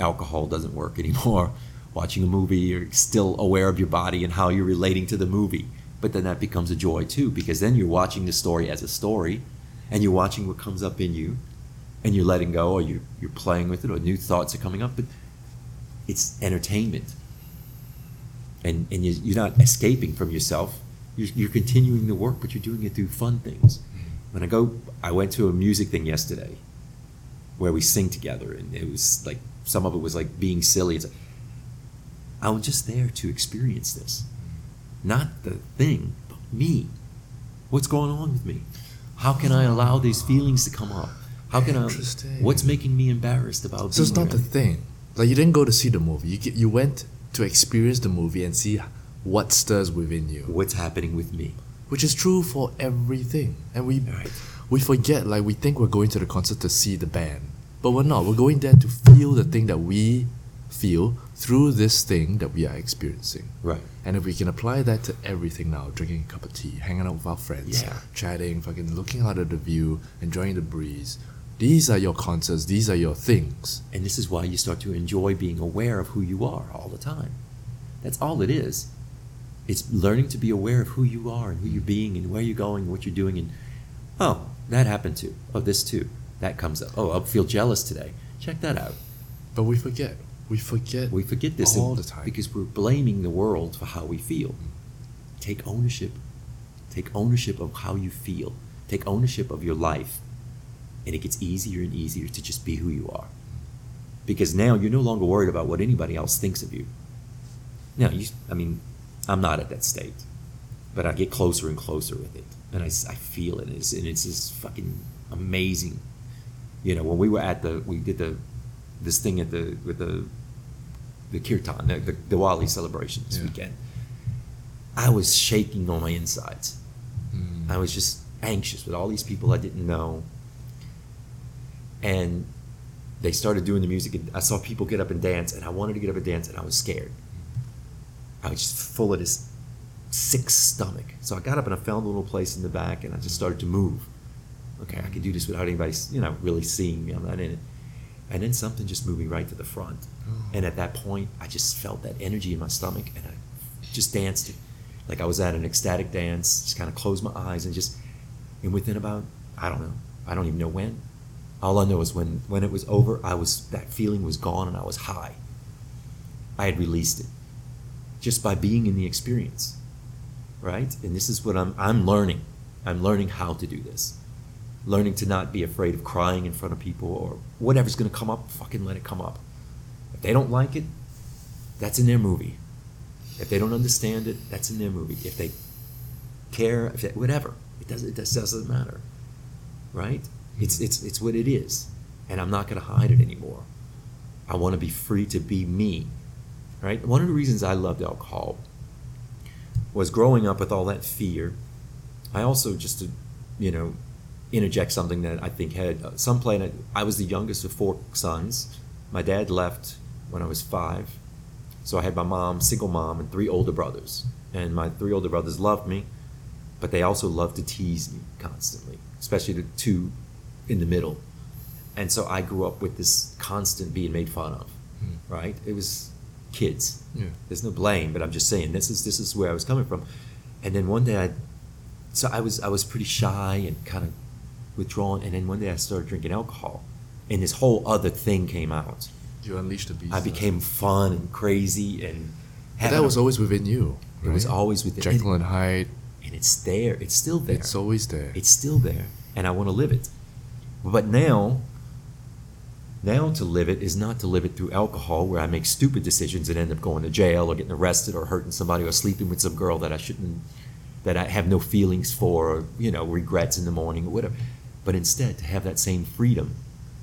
Alcohol doesn't work anymore. Watching a movie, you're still aware of your body and how you're relating to the movie. But then that becomes a joy too, because then you're watching the story as a story and you're watching what comes up in you and you're letting go or you're, you're playing with it or new thoughts are coming up but it's entertainment. And, and you- you're not escaping from yourself. You're, you're continuing the work but you're doing it through fun things. Mm-hmm. When i go i went to a music thing yesterday where we sing together and it was like some of it was like being silly. It's like, i was just there to experience this. Mm-hmm. Not the thing but me. What's going on with me? How can i allow these feelings to come up how can i what's making me embarrassed about So it's not the thing. Like you didn't go to see the movie. You you went to experience the movie and see what stirs within you, what's happening with me which is true for everything. And we Right. we forget like we think we're going to the concert to see the band, but we're not. We're going there to feel the thing that we feel through this thing that we are experiencing. right And if we can apply that to everything now, drinking a cup of tea, hanging out with our friends, Yeah. chatting, fucking looking out at the view, enjoying the breeze. These are your concerts, these are your things. And this is why you start to enjoy being aware of who you are all the time. That's all it is. It's learning to be aware of who you are and who you're being and where you're going and what you're doing. And oh, that happened too. Oh, this too. That comes up. Oh, I feel jealous today. Check that out. But we forget. We forget. We forget this all the time. because we're blaming the world for how we feel. Take ownership. Take ownership of how you feel. Take ownership of your life. And it gets easier and easier to just be who you are. Because now you're no longer worried about what anybody else thinks of you. Now, you, I mean, I'm not at that state, but I get closer and closer with it. And I, I feel it. And it's, and it's just fucking amazing. You know, when we were at the, we did the, this thing at the, with the, the kirtan, the, the Diwali celebration this Yeah. weekend. I was shaking on my insides. Mm. I was just anxious with all these people I didn't know. And they started doing the music, and I saw people get up and dance, and I wanted to get up and dance, and I was scared. I was just full of this sick stomach. So I got up and I found a little place in the back, and I just started to move. Okay, I can do this without anybody, you know, really seeing me. I'm not in it. And then something just moved me right to the front. Oh. And at that point, I just felt that energy in my stomach and I just danced. Like I was at an ecstatic dance, just kind of closed my eyes and just, and within about, I don't know, I don't even know when. All I know is when, when it was over, I was, that feeling was gone and I was high. I had released it just by being in the experience, right? And this is what I'm, I'm learning. I'm learning how to do this. Learning to not be afraid of crying in front of people or whatever's to come up, fucking let it come up. If they don't like it, that's in their movie. If they don't understand it, that's in their movie. If they care, if they, whatever, it doesn't, it doesn't matter, right? It's, it's, it's what it is. And I'm not going to hide it anymore. I want to be free to be me, right? One of the reasons I loved alcohol was growing up with all that fear. I also just to, you know, interject something that I think had uh, some play. I was the youngest of four sons. My dad left when I was five, so I had my mom, single mom, and three older brothers. And my three older brothers loved me, but they also loved to tease me constantly, especially the two in the middle. And so I grew up with this constant being made fun of, Hmm. right? It was kids. Yeah. There's no blame, but I'm just saying this is this is where I was coming from. And then one day I so I was I was pretty shy and kind of withdrawn and then one day I started drinking alcohol and this whole other thing came out. You unleashed the beast. I became fun and crazy and that a- was always within you. it was always within Jekyll and Hyde. and it's there. It's still there. It's always there. It's still there, and I want to live it. But now, now to live it is not to live it through alcohol, where I make stupid decisions and end up going to jail or getting arrested or hurting somebody or sleeping with some girl that I shouldn't, that I have no feelings for, or you know, regrets in the morning or whatever. But instead, to have that same freedom,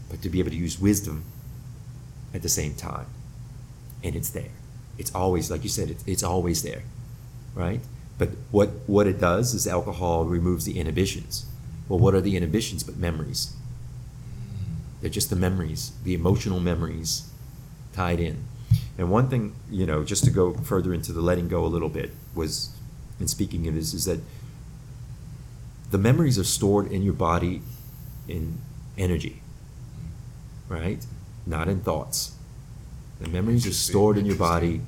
but to be able to use wisdom at the same time, and it's there. It's always like you said. It's, it's always there, right? But what what it does is alcohol removes the inhibitions. Well, what are the inhibitions but memories? They're just the memories, the emotional memories tied in. And one thing, you know, just to go further into the letting go a little bit, was, in speaking of this, is that the memories are stored in your body in energy, right? Not in thoughts. The memories are stored in your body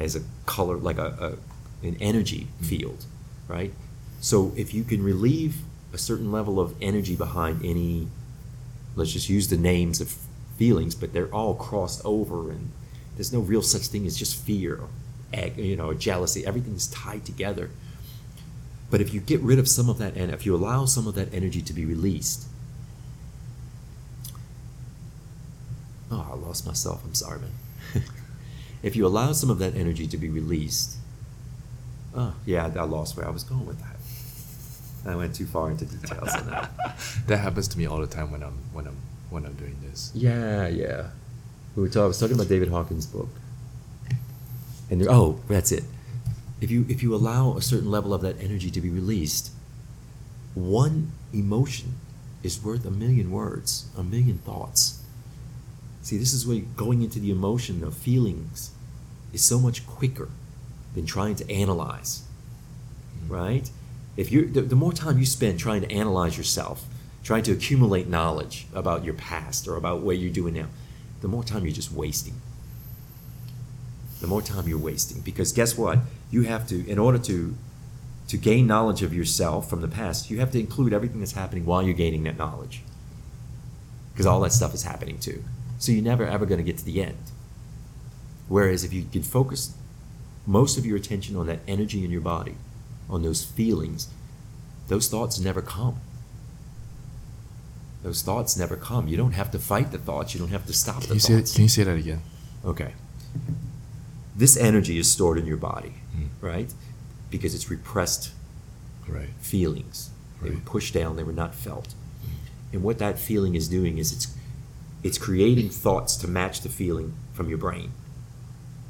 as a color, like a, a an energy mm-hmm. field, right? So if you can relieve a certain level of energy behind any, let's just use the names of feelings, but they're all crossed over, and there's no real such thing as just fear, or you know, jealousy. Everything's tied together. But if you get rid of some of that, and if you allow some of that energy to be released, oh, I lost myself. I'm sorry, man. if you allow some of that energy to be released, oh, yeah, I lost where I was going with that. I went too far into details on that. That happens to me all the time when I'm when I'm when I'm doing this. Yeah, yeah. We were talking. I was talking about David Hawkins' book, and there- oh, that's it. If you if you allow a certain level of that energy to be released, one emotion is worth a million words, a million thoughts. See, this is where going into the emotion of feelings is so much quicker than trying to analyze, mm-hmm. right? If you the, the more time you spend trying to analyze yourself, trying to accumulate knowledge about your past or about what you're doing now, the more time you're just wasting. The more time you're wasting because guess what? You have to in order to to gain knowledge of yourself from the past, you have to include everything that's happening while you're gaining that knowledge. Because all that stuff is happening too. So you're never ever going to get to the end. Whereas if you can focus most of your attention on that energy in your body, on those feelings, those thoughts never come. Those thoughts never come. You don't have to fight the thoughts. You don't have to stop Can the you say thoughts. Can you say that again? Okay. This energy is stored in your body, Mm. right? Because it's repressed Right. feelings. They were pushed down, they were not felt. And what that feeling is doing is it's it's creating thoughts to match the feeling from your brain.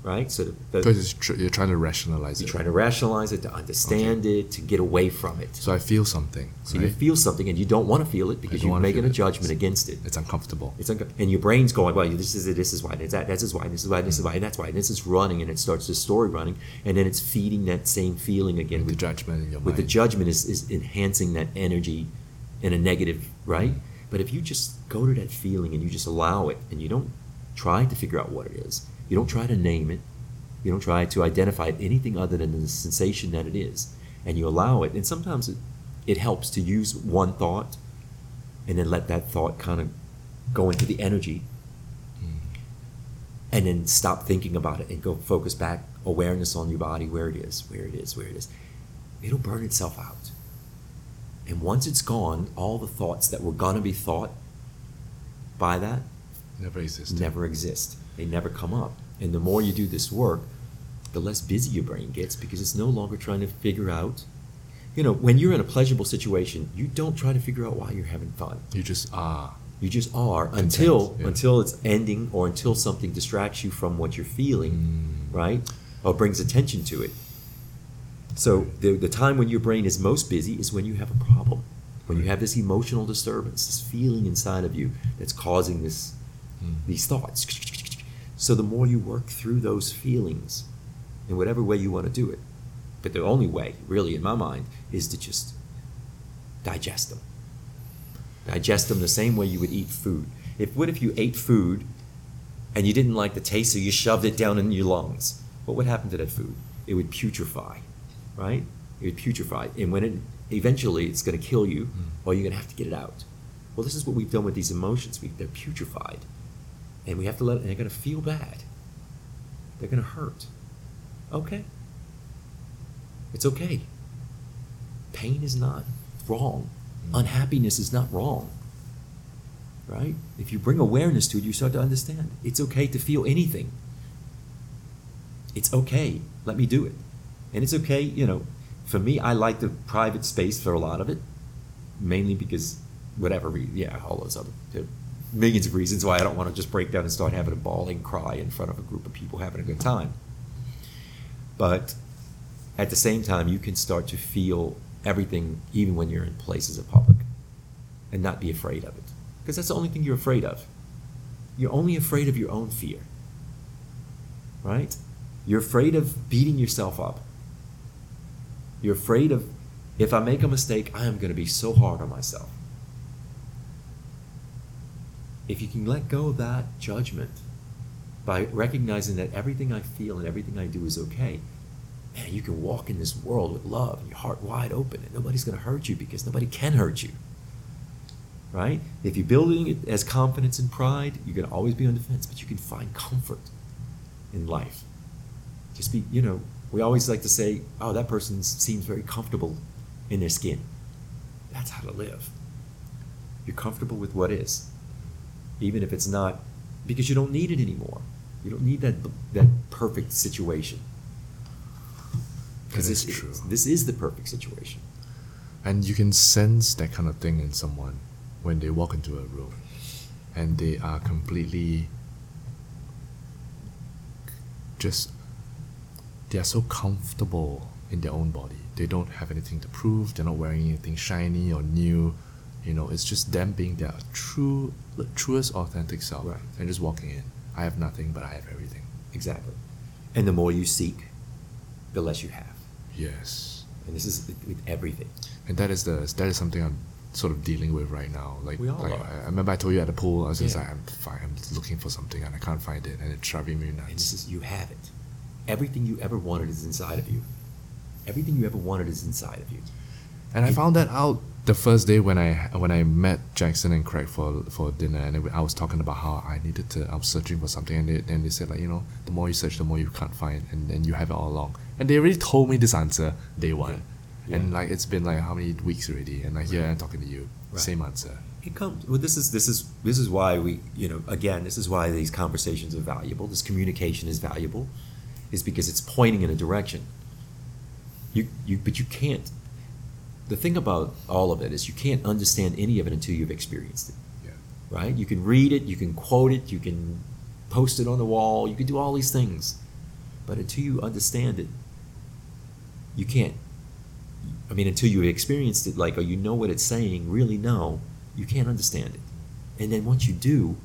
Right? So Because tr- you're trying to rationalize it. you're trying to rationalize it, to understand it, to get away from it. So I feel something. So right? you feel something and you don't want to feel it because you're making a it. judgment against it. It's uncomfortable. It's unco- and your brain's going, well, this is it, this is why, this is that, this is why, this is why, this is why, and that's why, and this is running, and it starts the story running, and then it's feeding that same feeling again With the judgment in your with the judgment is, is enhancing that energy in a negative, right? But if you just go to that feeling and you just allow it and you don't try to figure out what it is, you don't try to name it, you don't try to identify anything other than the sensation that it is, and you allow it, and sometimes it, it helps to use one thought and then let that thought kind of go into the energy hmm. and then stop thinking about it and go focus back awareness on your body where it is where it is where it is. It'll burn itself out. And once it's gone all the thoughts that were gonna be thought by that Never exist. never exist they never come up and the more you do this work the less busy your brain gets because it's no longer trying to figure out you know when you're in a pleasurable situation you don't try to figure out why you're having fun You just are. you just are until yeah. until it's ending or until something distracts you from what you're feeling, Mm. right? Or brings attention to it. So the the time when your brain is most busy is when you have a problem. When you have this emotional disturbance, this feeling inside of you that's causing this Mm. these thoughts. So the more you work through those feelings in whatever way you want to do it. But the only way, really in my mind, is to just digest them digest them the same way you would eat food. If what if you ate food and you didn't like the taste, so you shoved it down in your lungs? What would happen to that food? It would putrefy, right? It would putrefy, and when it eventually it's going to kill you, hmm. or you're going to have to get it out. Well, this is what we've done with these emotions. We, they're putrefied, and we have to let. It, and they're going to feel bad. They're going to hurt. Okay. It's okay. Pain is not wrong. Mm-hmm. Unhappiness is not wrong. Right? If you bring awareness to it, you start to understand. It's okay to feel anything. It's okay. Let me do it. And it's okay, you know, for me, I like the private space for a lot of it, mainly because whatever, yeah, all those other millions of reasons why I don't want to just break down and start having a bawling cry in front of a group of people having a good time. But at the same time, you can start to feel everything even when you're in places of public and not be afraid of it. Because that's the only thing you're afraid of. You're only afraid of your own fear. Right? You're afraid of beating yourself up. You're afraid of, if I make a mistake, I am going to be so hard on myself. If you can let go of that judgment by recognizing that everything I feel and everything I do is okay, man, you can walk in this world with love and your heart wide open, and nobody's going to hurt you because nobody can hurt you. Right? If you're building it as confidence and pride, you're going to always be on defense, but you can find comfort in life. Just be, you know, we always like to say, oh, that person seems very comfortable in their skin. That's how to live. You're comfortable with what is, even if it's not, because you don't need it anymore. You don't need that that perfect situation. Because this is true. this is the perfect situation. And you can sense that kind of thing in someone when they walk into a room and they are completely just they are so comfortable in their own body. They don't have anything to prove, they're not wearing anything shiny or new. You know, it's just them being their true the truest authentic self Right. and just walking in. I have nothing but I have everything. Exactly. And the more you seek, the less you have. Yes. And this is with everything. And that is the that is something I'm sort of dealing with right now. Like, We all like are. I, I remember I told you at the pool, I was just Yeah. like, I'm fine, I'm looking for something and I can't find it, and it's driving me nuts. And this is you have it. Everything you ever wanted is inside of you. Everything you ever wanted is inside of you. And I found that out the first day when I when I met Jackson and Craig for for dinner, and I was talking about how I needed to, I was searching for something, and they, and they said like, you know, the more you search, the more you can't find, and then you have it all along. And they already told me this answer day one, Yeah. and like it's been like how many weeks already, and like here I'm talking to you, Right. same answer. It comes. Well, this is this is this is why we you know again this is why these conversations are valuable. This communication is valuable, is because it's pointing in a direction. You you but you can't. The thing about all of it is you can't understand any of it until you've experienced it. Yeah. Right? You can read it, you can quote it, you can post it on the wall, you can do all these things, but until you understand it, you can't. I mean, until you've experienced it, like, or you know what it's saying, really know, you can't understand it. And then once you do,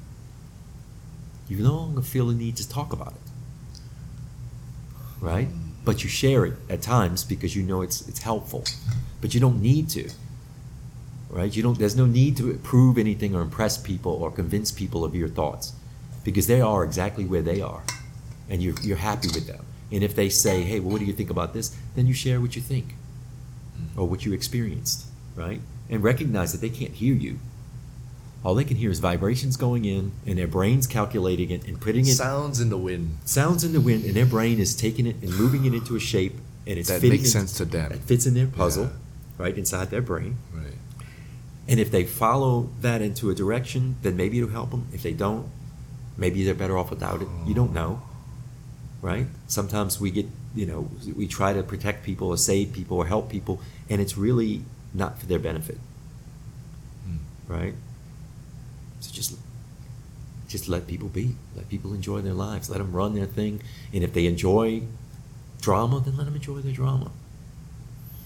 you no longer feel the need to talk about it. Right? But you share it at times because you know it's it's helpful. But you don't need to. right? You don't. There's no need to prove anything or impress people or convince people of your thoughts, because they are exactly where they are, and you're you're happy with them. And if they say, "Hey, well, what do you think about this?" then you share what you think, or what you experienced, right? And recognize that they can't hear you. All they can hear is vibrations going in, and their brains calculating it and putting it Sounds in the wind sounds in the wind, and their brain is taking it and moving it into a shape, and it's that fitting makes in- sense to them. it fits in their puzzle, Yeah. Right inside their brain. Right. And if they follow that into a direction, then maybe it'll help them. If they don't, maybe they're better off without it. You don't know, right? Sometimes we get, you know, we try to protect people or save people or help people, and it's really not for their benefit, Hmm. right? So just, just let people be. Let people enjoy their lives. Let them run their thing. And if they enjoy drama, then let them enjoy their drama,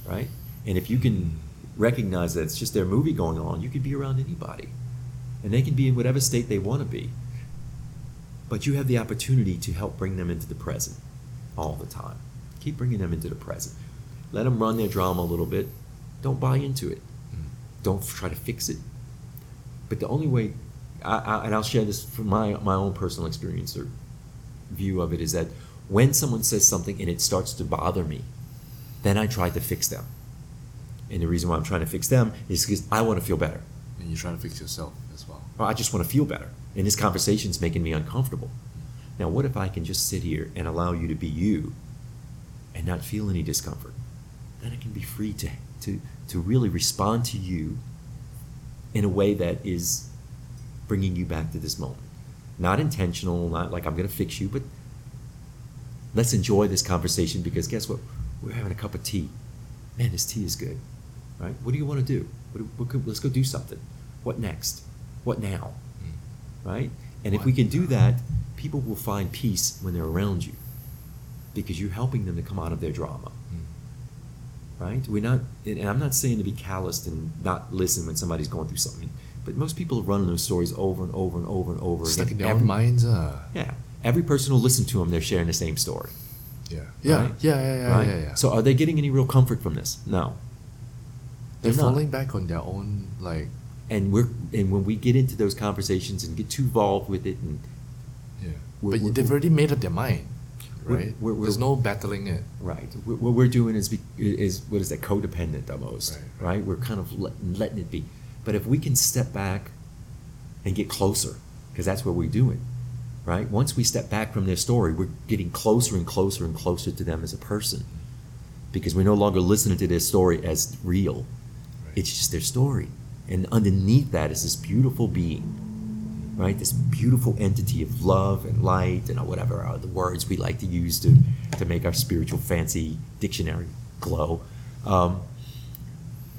right? And if you can recognize that it's just their movie going on, you can be around anybody. And they can be in whatever state they want to be. But you have the opportunity to help bring them into the present all the time. Keep bringing them into the present. Let them run their drama a little bit. Don't buy into it. Mm. Don't try to fix it. But the only way, I, I, and I'll share this from my, my own personal experience or view of it, is that when someone says something and it starts to bother me, then I try to fix them. And the reason why I'm trying to fix them is because I want to feel better. And you're trying to fix yourself as well. Or I just want to feel better. And this conversation's making me uncomfortable. Now, what if I can just sit here and allow you to be you and not feel any discomfort? Then I can be free to, to, to really respond to you in a way that is bringing you back to this moment. Not intentional, not like I'm going to fix you, but let's enjoy this conversation because guess what? We're having a cup of tea. Man, this tea is good, right? What do you want to do? What, what could, let's go do something. What next? What now? Right? And if we What can do that, people will find peace when they're around you because you're helping them to come out of their drama. Right? We're not, and I'm not saying to be calloused and not listen when somebody's going through something, but most people run those stories over and over and over and over Stuck again. in their Every- minds. Uh. Yeah. Every person who listen to them, they're sharing the same story. Yeah. Yeah. Right? Yeah. Yeah. Yeah. right? Yeah. yeah. So are they getting any real comfort from this? No. They're falling back on their own like. And we're and when we get into those conversations and get too involved with it and Yeah. We're- but we're- they've already made up their mind, right? we're- There's no battling it. Right. What we're doing is be, is what is that codependent almost, Right, right? right. We're kind of let, letting it be. But if we can step back and get closer, because that's what we're doing, right? Once we step back from their story, we're getting closer and closer and closer to them as a person, because we're no longer listening to their story as real. It's just their story, and underneath that is this beautiful being, right? This beautiful entity of love and light and whatever are the words we like to use to, to make our spiritual fancy dictionary glow. Um,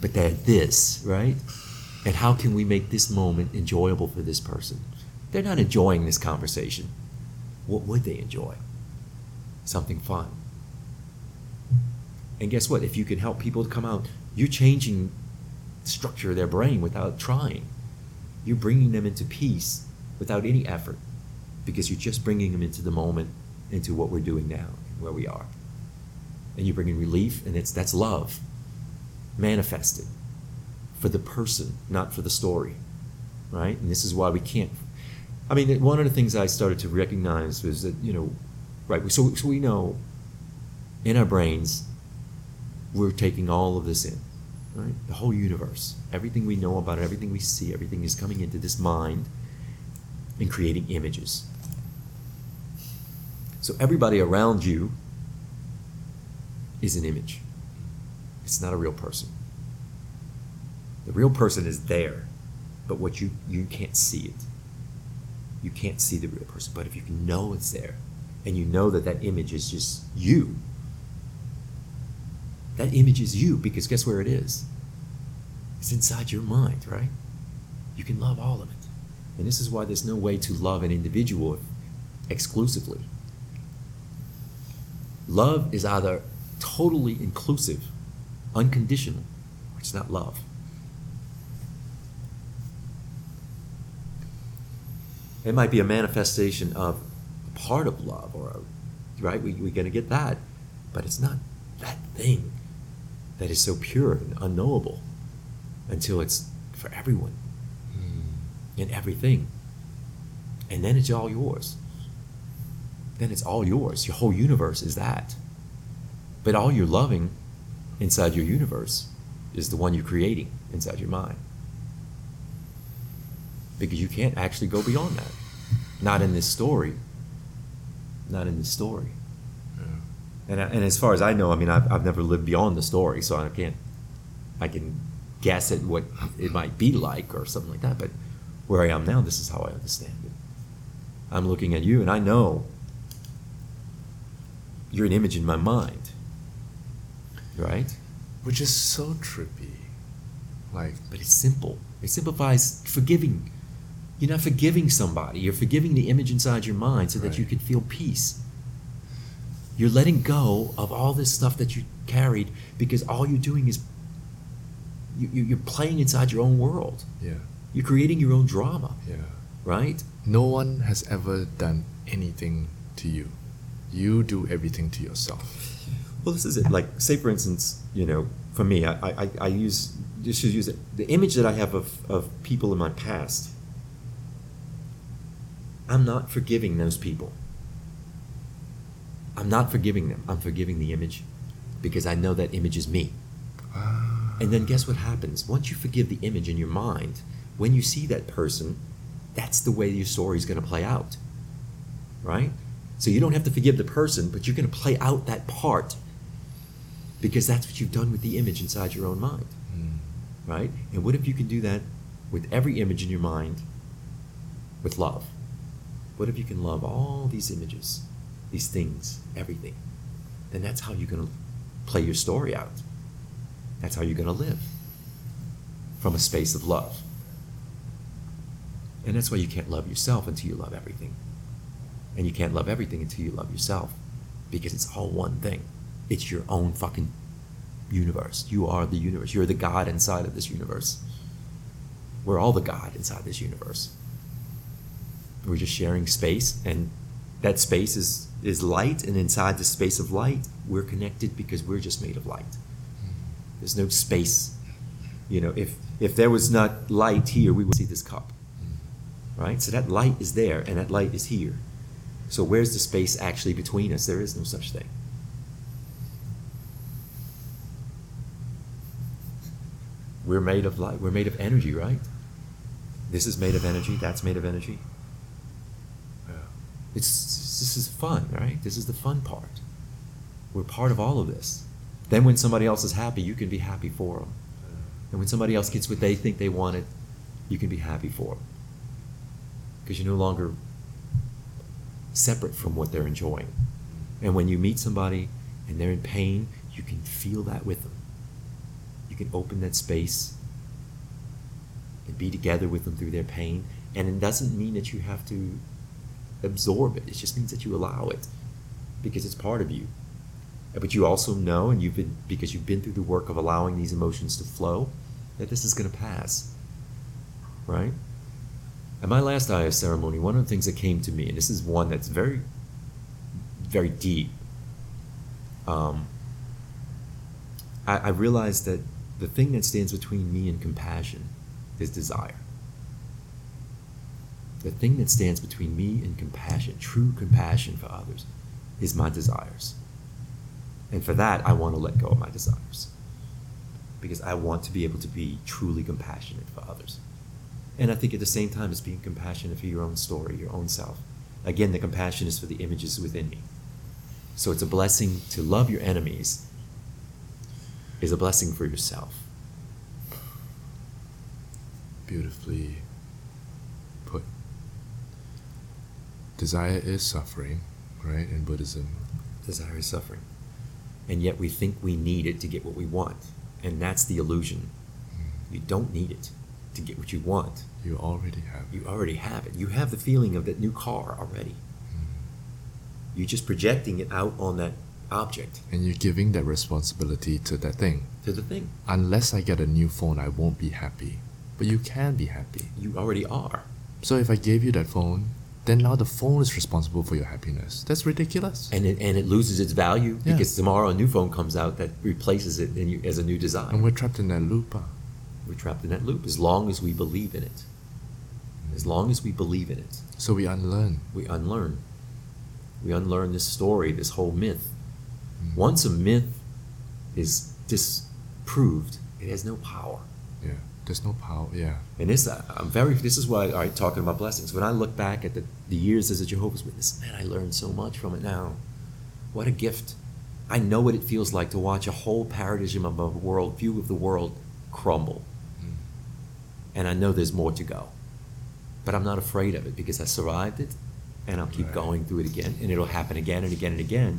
but they're this, right? And how can we make this moment enjoyable for this person? They're not enjoying this conversation. What would they enjoy? Something fun. And guess what? If you can help people to come out, you're changing structure their brain without trying. You're bringing them into peace without any effort because you're just bringing them into the moment, into what we're doing now, where we are. And you're bringing relief, and it's that's love manifested for the person, not for the story, right? And this is why we can't. I mean, one of the things I started to recognize was that you know, right? So, so we know in our brains we're taking all of this in, right? The whole universe, everything we know about it, everything we see, everything is coming into this mind and creating images. So everybody around you is an image. It's not a real person. The real person is there, but what you you can't see it. You can't see the real person, but if you know it's there, and you know that that image is just you, that image is you because guess where it is? It's inside your mind, right? You can love all of it. And this is why there's no way to love an individual exclusively. Love is either totally inclusive, unconditional, or it's not love. It might be a manifestation of part of love, or a, right? We, we're going to get that, but it's not that thing that is so pure and unknowable until it's for everyone hmm. and everything. And then it's all yours. Then it's all yours. Your whole universe is that. But all you're loving inside your universe is the one you're creating inside your mind. Because you can't actually go beyond that. Not in this story. Not in this story. And, and as far as I know, I mean, I've, I've never lived beyond the story, so I can't, I can guess at what it might be like or something like that. But where I am now, this is how I understand it. I'm looking at you, and I know you're an image in my mind, right? Which is so trippy. Like, But it's simple. It simplifies forgiving. You're not forgiving somebody. You're forgiving the image inside your mind so that you can feel peace. You're letting go of all this stuff that you carried because all you're doing is you, you- you're playing inside your own world. yeah, You're creating your own drama, yeah. right? No one has ever done anything to you. You do everything to yourself. Well, this is it. Like, say for instance, you know, for me, I, I, I use just to use it. The image that I have of, of people in my past, I'm not forgiving those people. I'm not forgiving them. I'm forgiving the image because I know that image is me. Ah. And then guess what happens? Once you forgive the image in your mind, when you see that person, that's the way your story is going to play out. Right? So you don't have to forgive the person, but you're going to play out that part because that's what you've done with the image inside your own mind. Mm. Right? And what if you can do that with every image in your mind with love? What if you can love all these images, these things, everything? Then that's how you're going to play your story out. That's how you're going to live from a space of love. And that's why you can't love yourself until you love everything. And you can't love everything until you love yourself because it's all one thing. It's your own fucking universe. You are the universe. You're the God inside of this universe. We're all the God inside this universe. We're just sharing space, and that space is, is light, and inside the space of light, we're connected because we're just made of light. There's no space. You know, if if there was not light here, we would see this cup. Right? So that light is there and that light is here. So where's the space actually between us? There is no such thing. We're made of light. We're made of energy, right? This is made of energy, that's made of energy. It's this is fun, right? This is the fun part. We're part of all of this. Then when somebody else is happy, you can be happy for them. And when somebody else gets what they think they wanted, you can be happy for them. Because you're no longer separate from what they're enjoying. And when you meet somebody and they're in pain, you can feel that with them. You can open that space and be together with them through their pain. And it doesn't mean that you have to absorb it, it just means that you allow it because it's part of you. But you also know, and you've been, because you've been through the work of allowing these emotions to flow, that this is going to pass. Right? At my last IF ceremony, one of the things that came to me, and this is one that's very, very deep, um, I, I realized that the thing that stands between me and compassion is desire. The thing that stands between me and compassion, true compassion for others, is my desires. And for that, I want to let go of my desires. Because I want to be able to be truly compassionate for others. And I think at the same time, it's being compassionate for your own story, your own self. Again, the compassion is for the images within me. So it's a blessing to love your enemies, is a blessing for yourself. Beautifully put. Desire is suffering, right? In Buddhism. Desire is suffering. And yet we think we need it to get what we want. And that's the illusion. Hmm. You don't need it to get what you want. You already have. It. You already have it. You have the feeling of that new car already. Hmm. You're just projecting it out on that object And you're giving that responsibility to that thing. to the thing. Unless I get a new phone, I won't be happy. But you can be happy. You already are. So if I gave you that phone, then now the phone is responsible for your happiness. That's ridiculous. And it, and it loses its value Yeah. because tomorrow a new phone comes out that replaces it you, as a new design. And we're trapped in that loop. ah. We're trapped in that loop as long as we believe in it. As long as we believe in it, So we unlearn. we unlearn. We unlearn this story, this whole myth. Mm. Once a myth is disproved, it has no power. There's no power. Yeah. And this, I- I'm very. This is why I talking about blessings. When I look back at the, the years as a Jehovah's Witness, man, I learned so much from it now. What a gift! I know what it feels like to watch a whole paradigm of a world view of the world crumble, Mm. and I know there's more to go. But I'm not afraid of it because I survived it, and I'll keep Right. going through it again, and it'll happen again and again and again,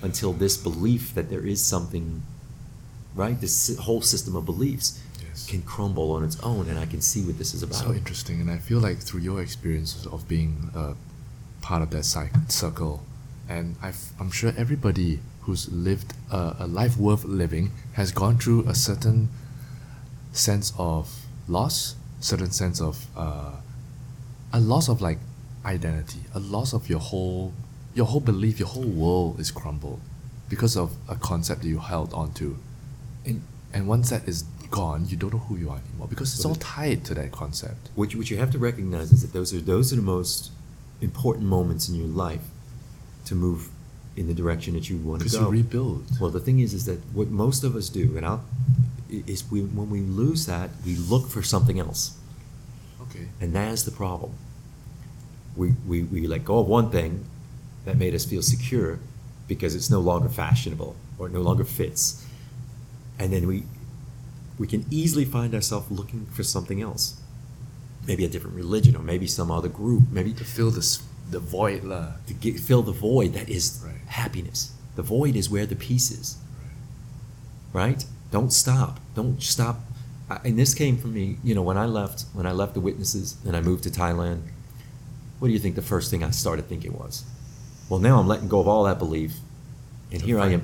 until this belief that there is something, right? This whole system of beliefs. Can crumble on its own, and I can see what this is about. So interesting, and I feel like through your experience of being a part of that cyc- circle, and I've, I'm sure everybody who's lived a, a life worth living has gone through a certain sense of loss, certain sense of uh, a loss of like identity, a loss of your whole your whole belief, your whole world is crumbled because of a concept that you held onto. And And once that is gone, you don't know who you are anymore because it's all tied to that concept. what you, what you have to recognize is that those are those are the most important moments in your life to move in the direction that you want to Because go. you rebuild. well, the thing is, is that what most of us do, and I'll, is we when we lose that, we look for something else, Okay. and that's the problem. We, we, we let go of one thing that made us feel secure because it's no longer fashionable or it no longer fits, and then we we can easily find ourselves looking for something else, maybe a different religion or maybe some other group, maybe To fill this the void lah. to get, fill the void that is Right. happiness. The void is where the peace is. Right? Don't stop. Don't stop. I, and this came from me. You know, when I left, when I left the witnesses and I moved to Thailand, what do you think the first thing I started thinking was? Well, now I'm letting go of all that belief, and To here I am.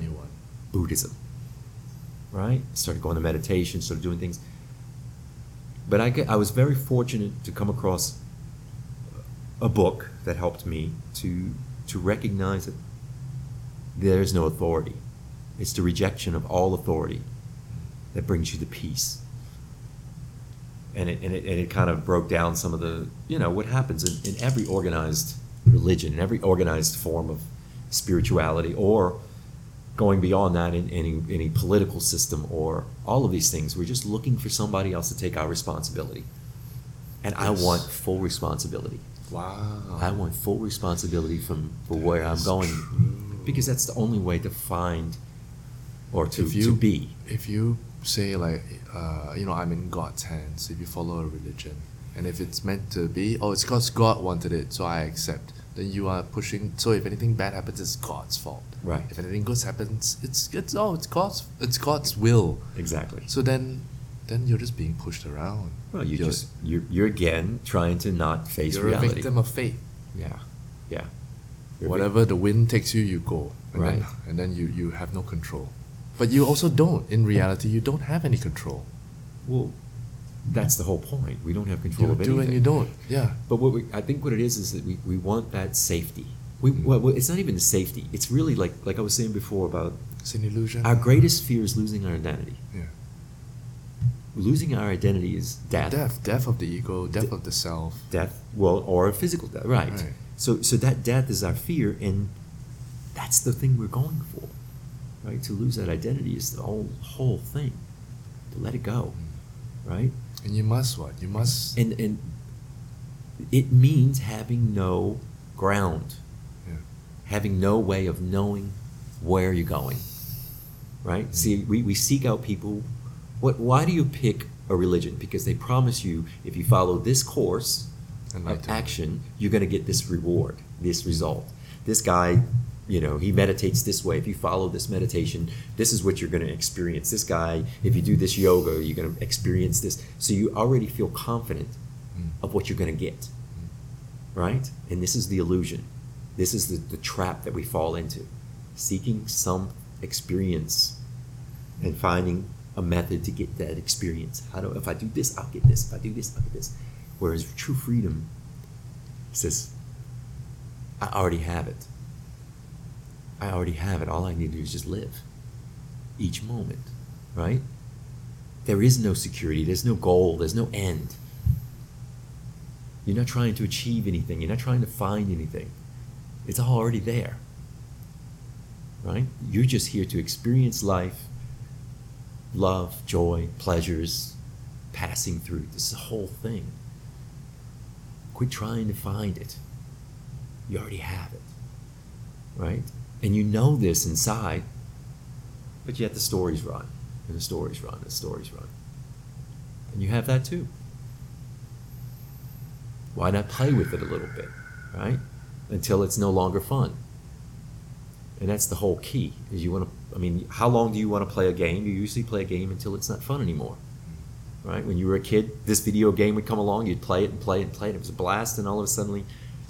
Buddhism. Right? Started going to meditation, started doing things. But I, I was very fortunate to come across a book that helped me to to recognize that there is no authority. It's the rejection of all authority that brings you the peace. And it, and it, and it kind of broke down some of the, you know, what happens in, in every organized religion, in every organized form of spirituality, or going beyond that in any, any political system, or all of these things. We're just looking for somebody else to take our responsibility. And I want full responsibility. Wow. I want full responsibility from for where I'm going true. because that's the only way to find or to, you- to be. If you say like, uh, you know, I'm in God's hands. If you follow a religion, and if it's meant to be, oh, it's because God wanted it, so I accept. Then you are pushing. So if anything bad happens, it's God's fault. Right. If anything good happens, it's it's oh, it's God's it's God's will. Exactly. So then, then you're just being pushed around. Well, you You're- just you're you're again trying to not face reality. you're a victim of fate. Yeah, yeah. You're Whatever the wind takes you, you go. And Right. Then, and then you, you have no control. But you also don't. In reality, you don't have any control. Well, that's the whole point. We don't have control You of do anything. and you don't. Yeah. But what we, I think what it is is that we, we want that safety. We Mm. well, it's not even the safety. It's really like like I was saying before about It's an illusion. our greatest fear is losing our identity. Yeah. Losing our identity is death. Death. Death of the ego, death De- of the self. death well or physical death right. Right. so so that death is our fear and that's the thing we're going for right to lose that identity is the whole whole thing to let it go right And you must what? You must. and and it means having no ground Yeah. having no way of knowing where you're going right mm-hmm. see we, we seek out people what why do you pick a religion because they promise you if you follow this course of action, you're going to get this reward, this result. This guy, you know, he meditates this way. If you follow this meditation, this is what you're going to experience. This guy, if you do this yoga, you're going to experience this. So you already feel confident Mm. of what you're going to get, right? And this is the illusion. This is the, the trap that we fall into seeking some experience and finding a method to get that experience. How do if I do this, I'll get this. If I do this, I'll get this. Whereas true freedom says, I already have it. I already have it. All I need to do is just live each moment, right? There is no security, there's no goal, there's no end. You're not trying to achieve anything, you're not trying to find anything. It's all already there. Right? You're just here to experience life, love, joy, pleasures, passing through. This whole thing. Quit trying to find it. You already have it. Right? And you know this inside, but yet the stories run, and the stories run, and the stories run. And you have that too. Why not play with it a little bit, right? Until it's no longer fun. And that's the whole key. Is you want to I mean, how long do you want to play a game? You usually play a game until it's not fun anymore. Right? When you were a kid, this video game would come along, you'd play it and play it and play it. It was a blast, and all of a sudden,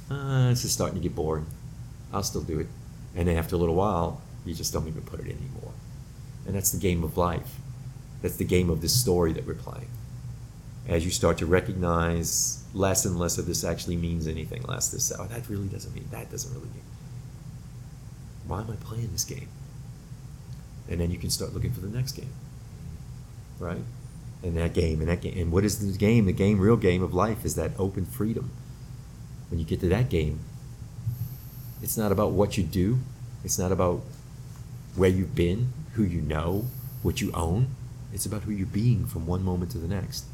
uh, it's just starting to get boring. I'll still do it. And then after a little while, you just don't even put it in anymore. And that's the game of life. That's the game of this story that we're playing. As you start to recognize less and less of this actually means anything, less this, oh, that really doesn't mean, that doesn't really mean. Why am I playing this game? And then you can start looking for the next game. Right? And that game, and that game. And what is the game? The game, real game of life is that open freedom. When you get to that game, it's not about what you do, it's not about where you've been, who you know, what you own. It's about who you're being from one moment to the next.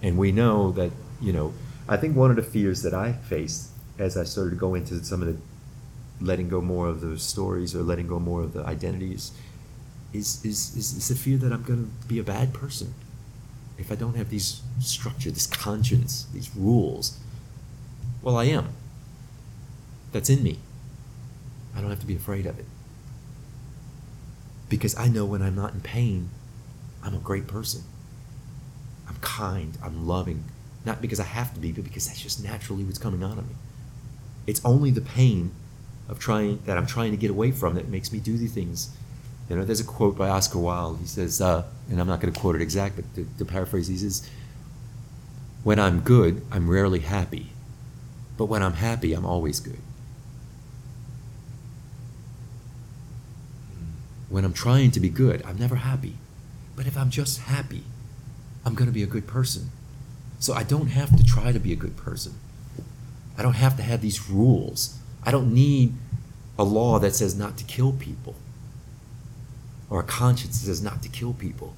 And we know that, you know, I think one of the fears that I faced as I started to go into some of the letting go more of those stories or letting go more of the identities is, is, is, is the fear that I'm going to be a bad person. If I don't have these structure, this conscience, these rules, well, I am. That's in me. I don't have to be afraid of it. Because I know when I'm not in pain, I'm a great person. I'm kind, I'm loving. Not because I have to be, but because that's just naturally what's coming out of me. It's only the pain of trying that I'm trying to get away from that makes me do the things. You know, there's a quote by Oscar Wilde. He says, uh, and I'm not going to quote it exact, but to, to paraphrase, he says, "When I'm good, I'm rarely happy, but when I'm happy, I'm always good." When I'm trying to be good, I'm never happy. But if I'm just happy, I'm going to be a good person. So I don't have to try to be a good person. I don't have to have these rules. I don't need a law that says not to kill people or a conscience that says not to kill people,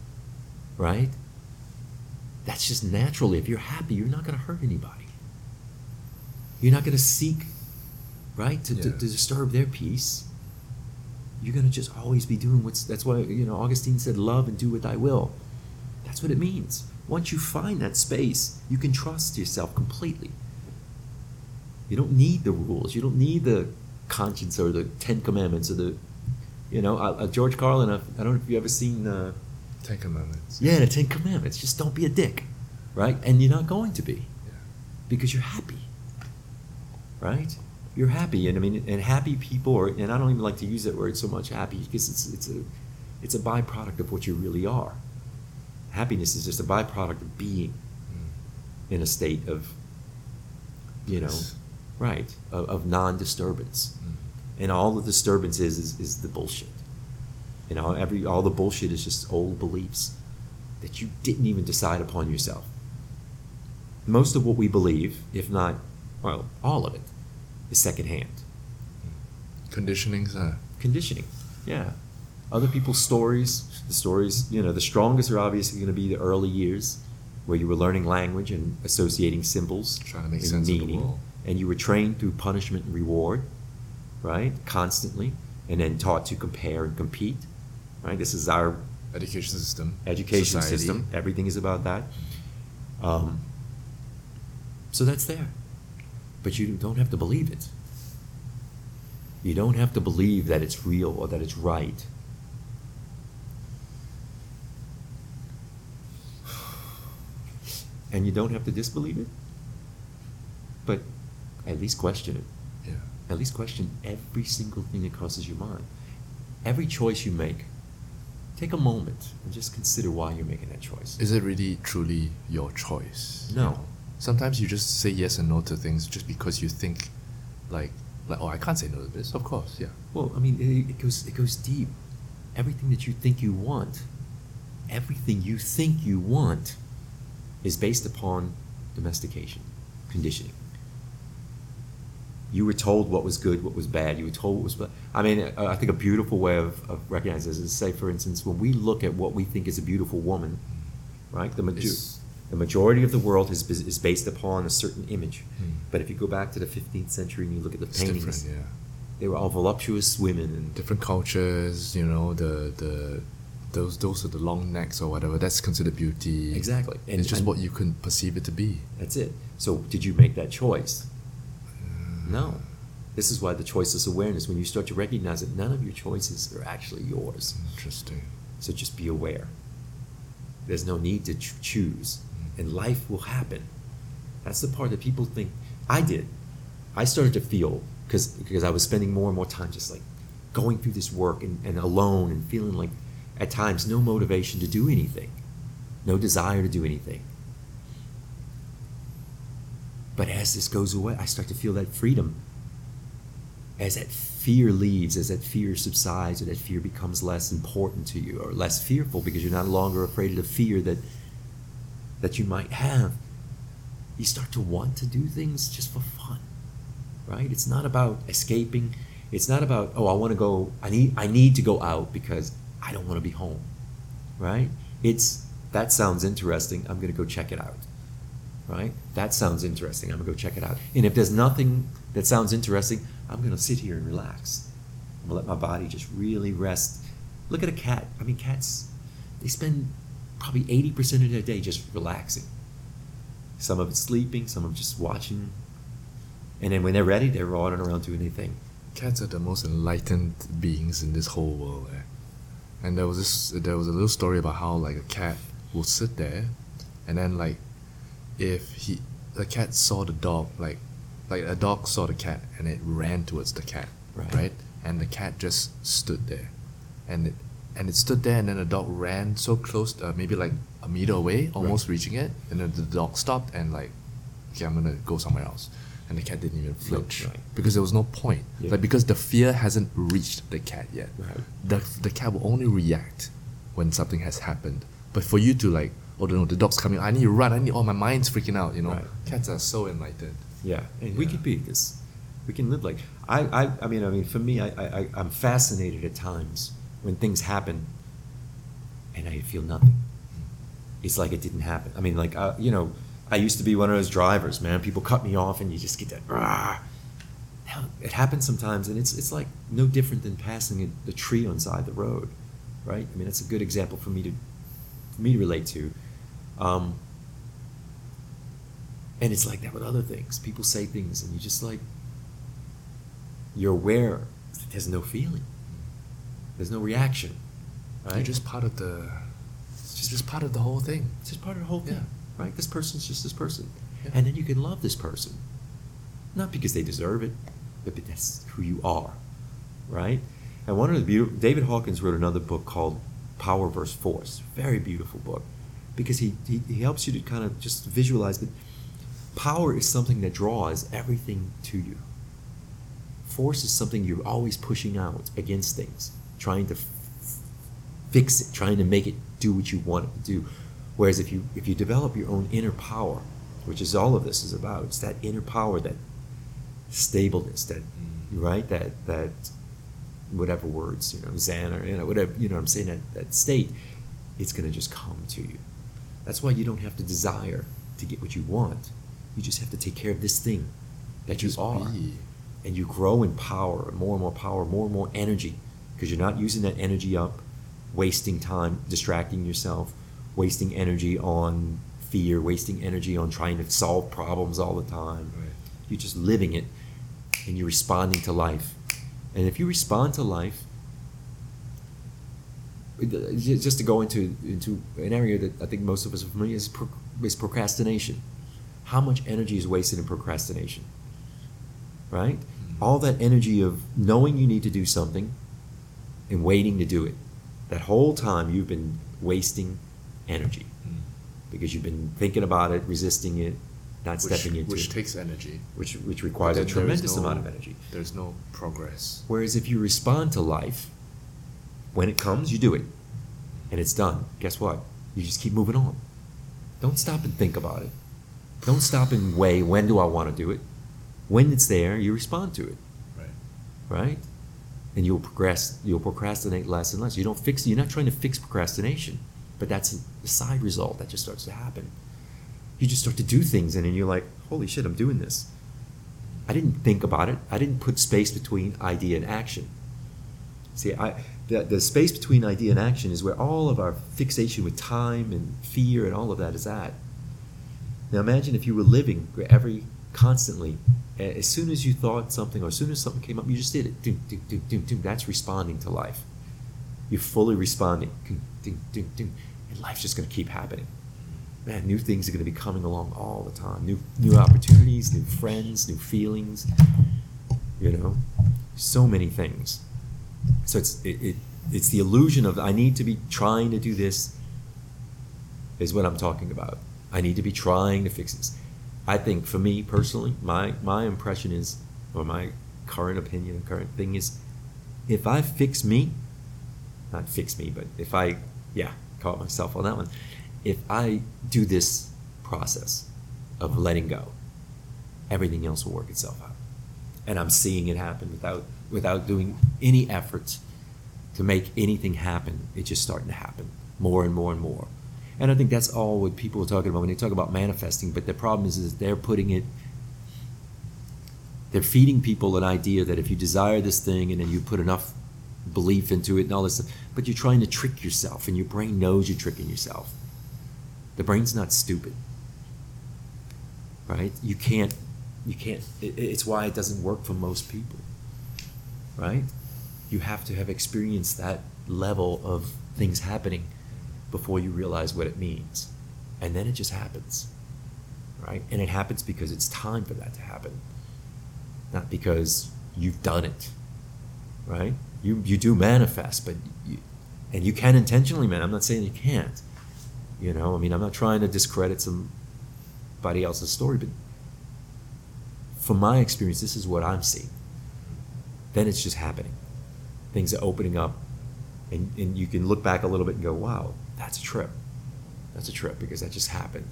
right? That's just naturally. If you're happy, you're not going to hurt anybody. You're not going to seek, right, to, to, to disturb their peace. You're going to just always be doing what's. That's why you know Augustine said, "Love and do what thy will." That's what it means. Once you find that space, you can trust yourself completely. You don't need the rules. You don't need the conscience or the Ten Commandments or the, you know, uh, uh, George Carlin. Uh, I don't know if you've ever seen. Uh, Ten Commandments. yeah, the Ten Commandments. Just don't be a dick, right? And you're not going to be, Yeah. because you're happy, right? You're happy, and I mean, and happy people, are, and I don't even like to use that word so much, happy, because it's it's a it's a byproduct of what you really are. Happiness is just a byproduct of being in a state of, you know, right, of, of non-disturbance, Mm. and all the disturbance is, is is the bullshit. You know, every all the bullshit is just old beliefs that you didn't even decide upon yourself. Most of what we believe, if not, well, all of it, is secondhand Conditionings, uh, conditioning. Yeah, other people's stories. The stories, you know, the strongest are obviously going to be the early years, where you were learning language and associating symbols, Trying to make and sense of the meaning, world. and you were trained through punishment and reward, right, constantly, and then taught to compare and compete. Right, this is our education system, education society. system. Everything is about that. Um, so that's there. But you don't have to believe it. You don't have to believe that it's real or that it's right. And you don't have to disbelieve it. But at least question it. Yeah. At least question every single thing that crosses your mind. Every choice you make, take a moment and just consider why you're making that choice. Is it really truly your choice? No. Sometimes you just say yes and no to things just because you think, like, like oh, I can't say no to this. Of course, yeah. Well, I mean, it, it goes it goes deep. Everything that you think you want everything you think you want is based upon domestication, conditioning. You were told what was good, what was bad. You were told what was bad. I mean, uh, I think a beautiful way of, of recognizing this is say, for instance, when we look at what we think is a beautiful woman, right? The, major- It's- the majority of the world is, is based upon a certain image. Hmm. But if you go back to the 15th century and you look at the It's paintings, yeah. they were all voluptuous women and Different cultures, you know, the the those those are the long necks or whatever. That's considered beauty. Exactly. And it's just and- what you can perceive it to be. That's it. So did you make that choice? No. This is why the choiceless awareness, when you start to recognize that none of your choices are actually yours. Interesting. So just be aware. There's no need to ch- choose, and life will happen. That's the part that people think. I did. I started to feel because because I was spending more and more time just like going through this work and, and alone and feeling like at times no motivation to do anything, no desire to do anything. But as this goes away, I start to feel that freedom. As that fear leaves, as that fear subsides, or that fear becomes less important to you, or less fearful because you're not longer afraid of the fear that that you might have, you start to want to do things just for fun. Right? It's not about escaping. It's not about, oh, I want to go, I need I need to go out because I don't want to be home. Right? It's that sounds interesting. I'm gonna go check it out right? That sounds interesting. I'm gonna go check it out. And if there's nothing that sounds interesting, I'm gonna sit here and relax. I'm gonna let my body just really rest. Look at a cat. I mean, cats, they spend probably 80% of their day just relaxing. Some of it sleeping, some of it just watching. And then when they're ready, they're running around doing their thing. Cats are the most enlightened beings in this whole world. Eh? And there was this, there was a little story about how like a cat will sit there, and then like, if he, the cat saw the dog, like, like a dog saw the cat and it ran towards the cat, Right. And the cat just stood there, and it, and it stood there, and then the dog ran so close, uh, maybe like a meter away, almost reaching it, and then the dog stopped and like, okay, I'm gonna go somewhere else. And the cat didn't even flinch right. because there was no point. Yeah. Like because the fear hasn't reached the cat yet. Right. The the cat will only react when something has happened. But for you to like, oh no, the dog's coming. I need to run. I need. Oh, my mind's freaking out. You know, Right. cats are so enlightened. Yeah, and we Yeah. could be this. We can live like I, I. I mean, I mean, for me, I, I, I- I'm fascinated at times when things happen, and I feel nothing. It's like it didn't happen. I mean, like uh, you know, I used to be one of those drivers, man. People cut me off, and you just get that. Rah. Now it happens sometimes, and it's it's like no different than passing a, the tree on side the road, right? I mean, that's a good example for me to for me to relate to. Um, and it's like that with other things. People say things, and you just like, you're aware there's no feeling, there's no reaction, right? You're just part of the. It's just, just part of the whole thing. it's just part of the whole thing, Yeah. right? This person's just this person, Yeah. and then you can love this person, not because they deserve it, but because that's who you are, right? And one of the beautiful David Hawkins wrote another book called Power versus Force. Very beautiful book, because he he, he helps you to kind of just visualize that power is something that draws everything to you. Force is something you're always pushing out against things, trying to f- fix it, trying to make it do what you want it to do. Whereas if you if you develop your own inner power, which is all of this is about, it's that inner power, that stableness, that mm-hmm. right, that that whatever words, you know, Zen or you know, whatever you know what I'm saying, that, that state, it's gonna just come to you. That's why you don't have to desire to get what you want. You just have to take care of this thing that you Just are. be. And you grow in power, more and more power, more and more energy, because you're not using that energy up, wasting time, distracting yourself, wasting energy on fear, wasting energy on trying to solve problems all the time. Right. You're just living it and you're responding to life. And if you respond to life, uh, just to go into into an area that I think most of us are familiar is, pro, is procrastination. How much energy is wasted in procrastination? Right? Mm-hmm. All that energy of knowing you need to do something and waiting to do it. That whole time you've been wasting energy Mm. because you've been thinking about it, resisting it, not Which, stepping into which it, Which takes energy. which which requires a Then there is tremendous no- amount of energy. There's no progress. Whereas if you respond to life, when it comes, you do it. and it's done, guess what? You just keep moving on. Don't stop and think about it. Don't stop and weigh when do I want to do it. When it's there, you respond to it, Right. right? And you'll progress. You'll procrastinate less and less. You don't fix. You're not trying to fix procrastination, but that's a side result that just starts to happen. You just start to do things, and then you're like, "Holy shit, I'm doing this." I didn't think about it. I didn't put space between idea and action. See, I the, the space between idea and action is where all of our fixation with time and fear and all of that is at. Now imagine if you were living every constantly, as soon as you thought something or as soon as something came up, you just did it. Doom, doom, doom, doom, doom. That's responding to life. You're fully responding. Doom, doom, doom, doom. And life's just going to keep happening. Man, new things are going to be coming along all the time. New new opportunities, new friends, new feelings. You know, so many things. So it's it, it it's the illusion of I need to be trying to do this. Is what I'm talking about. I need to be trying to fix this. I think for me personally, my my impression is, or my current opinion, current thing is, if I fix me, not fix me, but if I, yeah, caught myself on that one. If I do this process of letting go, everything else will work itself out. And I'm seeing it happen without without doing any effort to make anything happen. It's just starting to happen more and more and more. And I think that's all what people are talking about when they talk about manifesting. But the problem is, is they're putting it, they're feeding people an idea that if you desire this thing and then you put enough belief into it and all this stuff, but you're trying to trick yourself and your brain knows you're tricking yourself. The brain's not stupid. Right? You can't, you can't, it, it's why it doesn't work for most people. Right? You have to have experienced that level of things happening before you realize what it means. And then it just happens. Right? And it happens because it's time for that to happen. Not because you've done it. Right? You you do manifest, but you, and you can intentionally man. I'm not saying you can't. You know, I mean, I'm not trying to discredit somebody else's story, but from my experience, this is what I'm seeing. Then it's just happening. Things are opening up, and, and you can look back a little bit and go, wow, that's a trip. That's a trip because that just happened.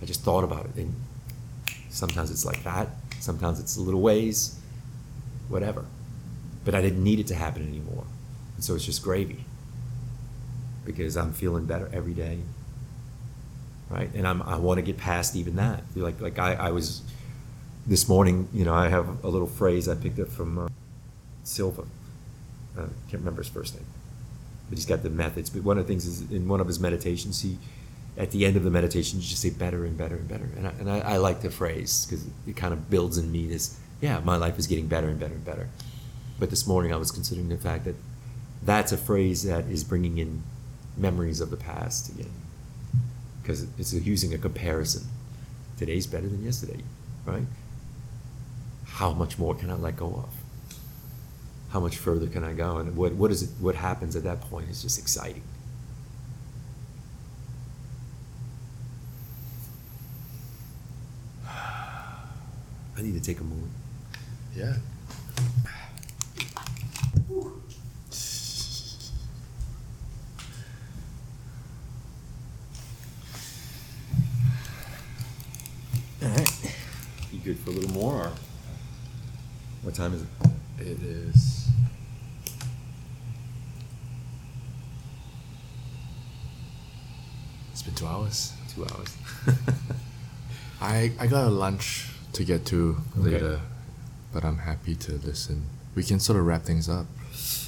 I just thought about it. And sometimes it's like that, sometimes it's a little ways, whatever. But I didn't need it to happen anymore. And so it's just gravy because I'm feeling better every day. Right? And I'm, I want to get past even that. Like, like I, I was this morning, you know, I have a little phrase I picked up from uh, Silva. I uh, can't remember his first name, but he's got the methods. But one of the things is in one of his meditations, he, at the end of the meditation, you just say better and better and better. And I, and I, I like the phrase because it kind of builds in me this, yeah, my life is getting better and better and better. But this morning I was considering the fact that that's a phrase that is bringing in memories of the past again. Because it's using a comparison. Today's better than yesterday, right? How much more can I let go of? How much further can I go? And what, what is it what happens at that point is just exciting. I need to take a moment. Yeah. All right. You good for a little more? Or what time is it? It is. It's been two hours. Two hours. I I got a lunch to get to Okay. later, but I'm happy to listen. We can sort of wrap things up.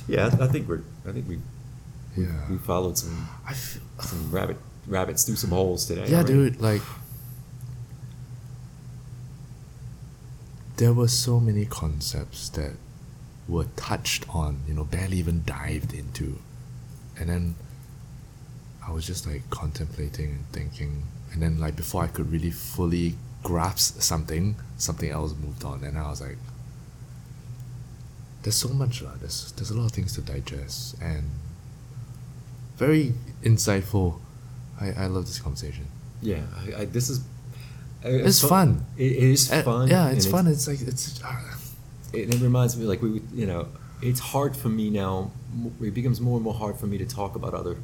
yeah, I, think we're. I think we. We, Yeah. we followed some I feel, some rabbit rabbits through some holes today. yeah, already. dude. Like, there were so many concepts that were touched on, you know, barely even dived into, and then I was just like contemplating and thinking, and then like before I could really fully grasp something, something else moved on, and I was like, there's so much, lah. There's there's a lot of things to digest, and very insightful. I, I love this conversation. Yeah, I, I, this is. I- It's fun. It, it is Uh, fun. yeah, it's fun. It's like it's. Uh, It, it reminds me, like we, you know, it's hard for me now. It becomes more and more hard for me to talk about other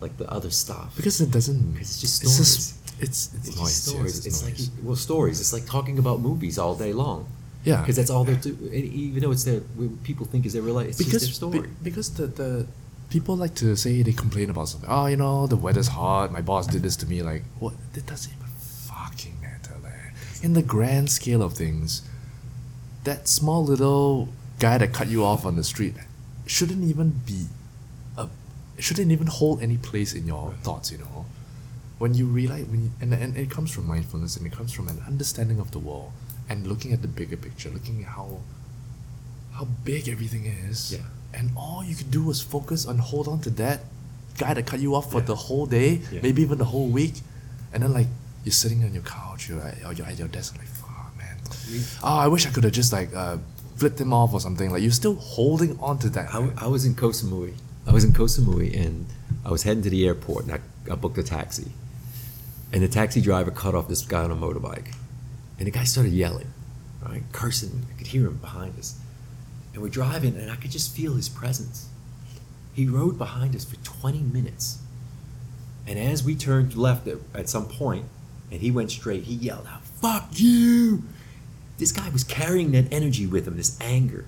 like the other stuff. Because it doesn't. Because it's just It's stories. just, it's, it's, It's noise. just yes, stories. it's It's, noise. like well, stories. It's like talking about movies all day long. yeah. Because that's all they're do. Even though it's their people think is their real life, it's because just their story. be- because the, the people like to say they complain about something. Oh, you know, the weather's hot. My boss did this to me. Like, what? It doesn't even fucking matter, man. In the grand scale of things, that small little guy that cut you off on the street shouldn't even be a shouldn't even hold any place in your thoughts. You know, when you realize when you, and and it comes from mindfulness and it comes from an understanding of the world and looking at the bigger picture, looking at how how big everything is. Yeah. And all you could do was focus on hold on to that guy that cut you off for Yeah. the whole day, Yeah. maybe even the whole week, and then like you're sitting on your couch, you're at, or you're at your desk, like oh I wish I could have just like uh, flipped him off or something. Like you're still holding on to that. I. I was in Koh Samui. I was in Koh Samui and I was heading to the airport and I, I booked a taxi. And the taxi driver cut off this guy on a motorbike. And the guy started yelling, right? Cursing. I could hear him behind us. And we're driving and I could just feel his presence. He rode behind us for 20 minutes. And as we turned left at, at some point and he went straight, he yelled out, Fuck you! This guy was carrying that energy with him, this anger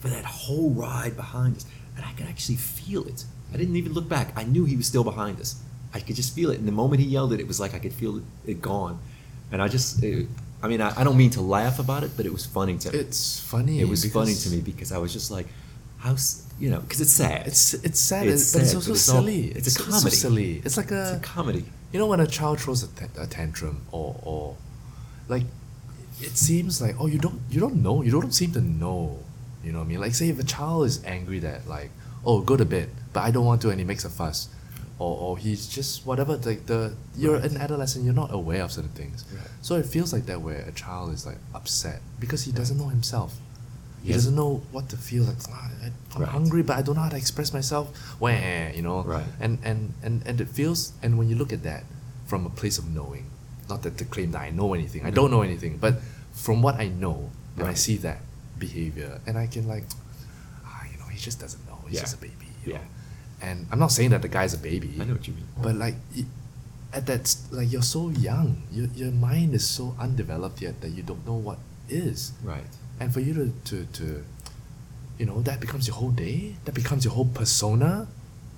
for that whole ride behind us. And I could actually feel it. I didn't even look back. I knew he was still behind us. I could just feel it. And the moment he yelled it, it was like I could feel it, it gone. And I just, it, I mean, I, I don't mean to laugh about it, but it was funny to me. it's funny. It was funny to me because I was just like, how, you know, because it's sad. It's it's sad, It's but it's also but it's all- silly. it's a so comedy. silly. It's like a, it's a comedy. You know when a child throws a, ta- a tantrum or or like it seems like oh you don't you don't know you don't seem to know you know what I mean like say if a child is angry that like oh go to bed but I don't want to and he makes a fuss or, or he's just whatever like the you're Right. an adolescent you're not aware of certain things Right. so it feels like that where a child is like upset because he doesn't know himself he Yes. doesn't know what to feel like "Ah, I, I'm Right. hungry but I don't know how to express myself wah you know Right. and and and and it feels and when you look at that from a place of knowing not that to claim that i know anything i don't know anything but from what i know and i see that behavior and i can like ah you know he just doesn't know he's Yeah. just a baby you Yeah. know? and i'm not saying that the guy's a baby I know what you mean. but like at that like you're so young your, your mind is so undeveloped yet that you don't know what is Right. and for you to, to, to you know that becomes your whole day that becomes your whole persona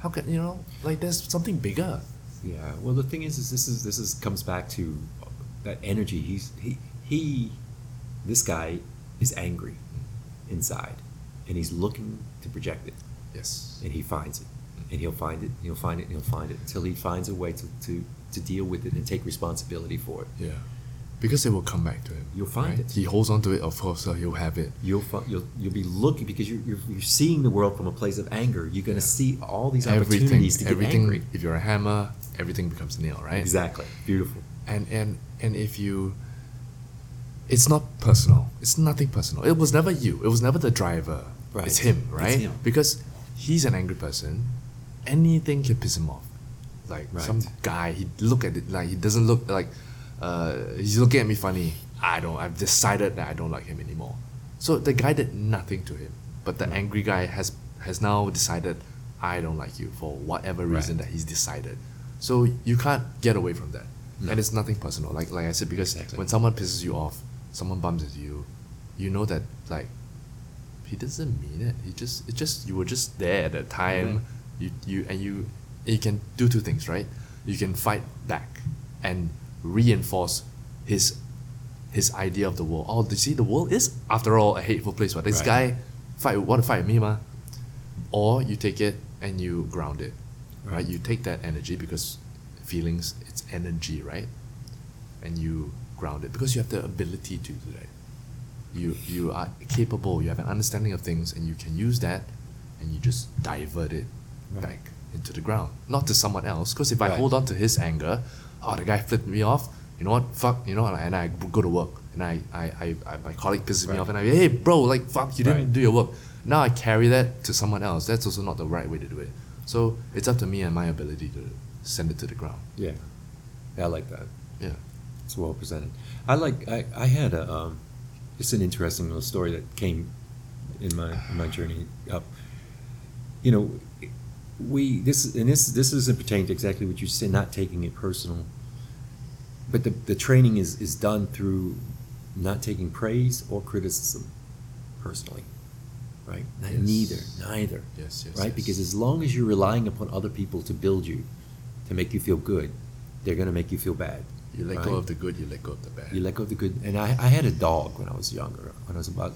how can you know like there's something bigger Yeah. Well, the thing is, is this is this is comes back to that energy. He's he he, this guy is angry inside, and he's looking to project it, yes and he finds it, and he'll find it, he'll find it, and he'll find it until he finds a way to to to deal with it and take responsibility for it. yeah because it will come back to him You'll find right? it. he holds on to it of course so he'll have it You'll fi- you'll you'll be looking because you're you're, you're seeing the world from a place of anger. You're going to Yeah. see all these everything opportunities to get everything angry. if you're a hammer everything becomes nail right Exactly. Beautiful. and and and if you it's not personal it's nothing personal it was never you it was never the driver Right. it's him It's right him. because he's an angry person anything can piss him off like Right. some guy he look at it like he doesn't look like uh, he's looking at me funny i don't i've decided that i don't like him anymore so the guy did nothing to him but the Right. angry guy has has now decided i don't like you for whatever reason Right. that he's decided so you can't get away from that. No. and it's nothing personal. Like like i said because Exactly. when someone pisses you off someone bumps into you you know that like he doesn't mean it. He just it just you were just there at that time. You you and you you can do two things right? You can fight back and reinforce his his idea of the world. Oh you see the world is after all a hateful place but this Right. guy fight want to fight me ma. Or you take it and you ground it right, Right. you take that energy because feelings it's energy right? And you ground it because you have the ability to do that. You you are capable you have an understanding of things and you can use that and you just divert it Right. back into the ground. Not to someone else because if i hold on to his anger oh the guy flipped me off you know what fuck you know and i go to work. And i i, I, I my colleague pisses me off and i hey bro like fuck you didn't do your work. Now i carry that to someone else. That's also not the right way to do it so it's up to me and my ability to send it to the ground Yeah. Yeah, I like that. yeah It's well presented. I like. I, I had a um, just an interesting little story that came in my in my journey up. You know, we this and this this isn't pertaining to exactly what you said, not taking it personal. But the the training is is done through not taking praise or criticism personally, right? Yes. Neither, neither, Yes, yes. right? yes. Because as long as you're relying upon other people to build you, to make you feel good, they're gonna make you feel bad. you let go of the good, you let go of the bad. You let go of the good. And I, I had a dog when I was younger, when I was about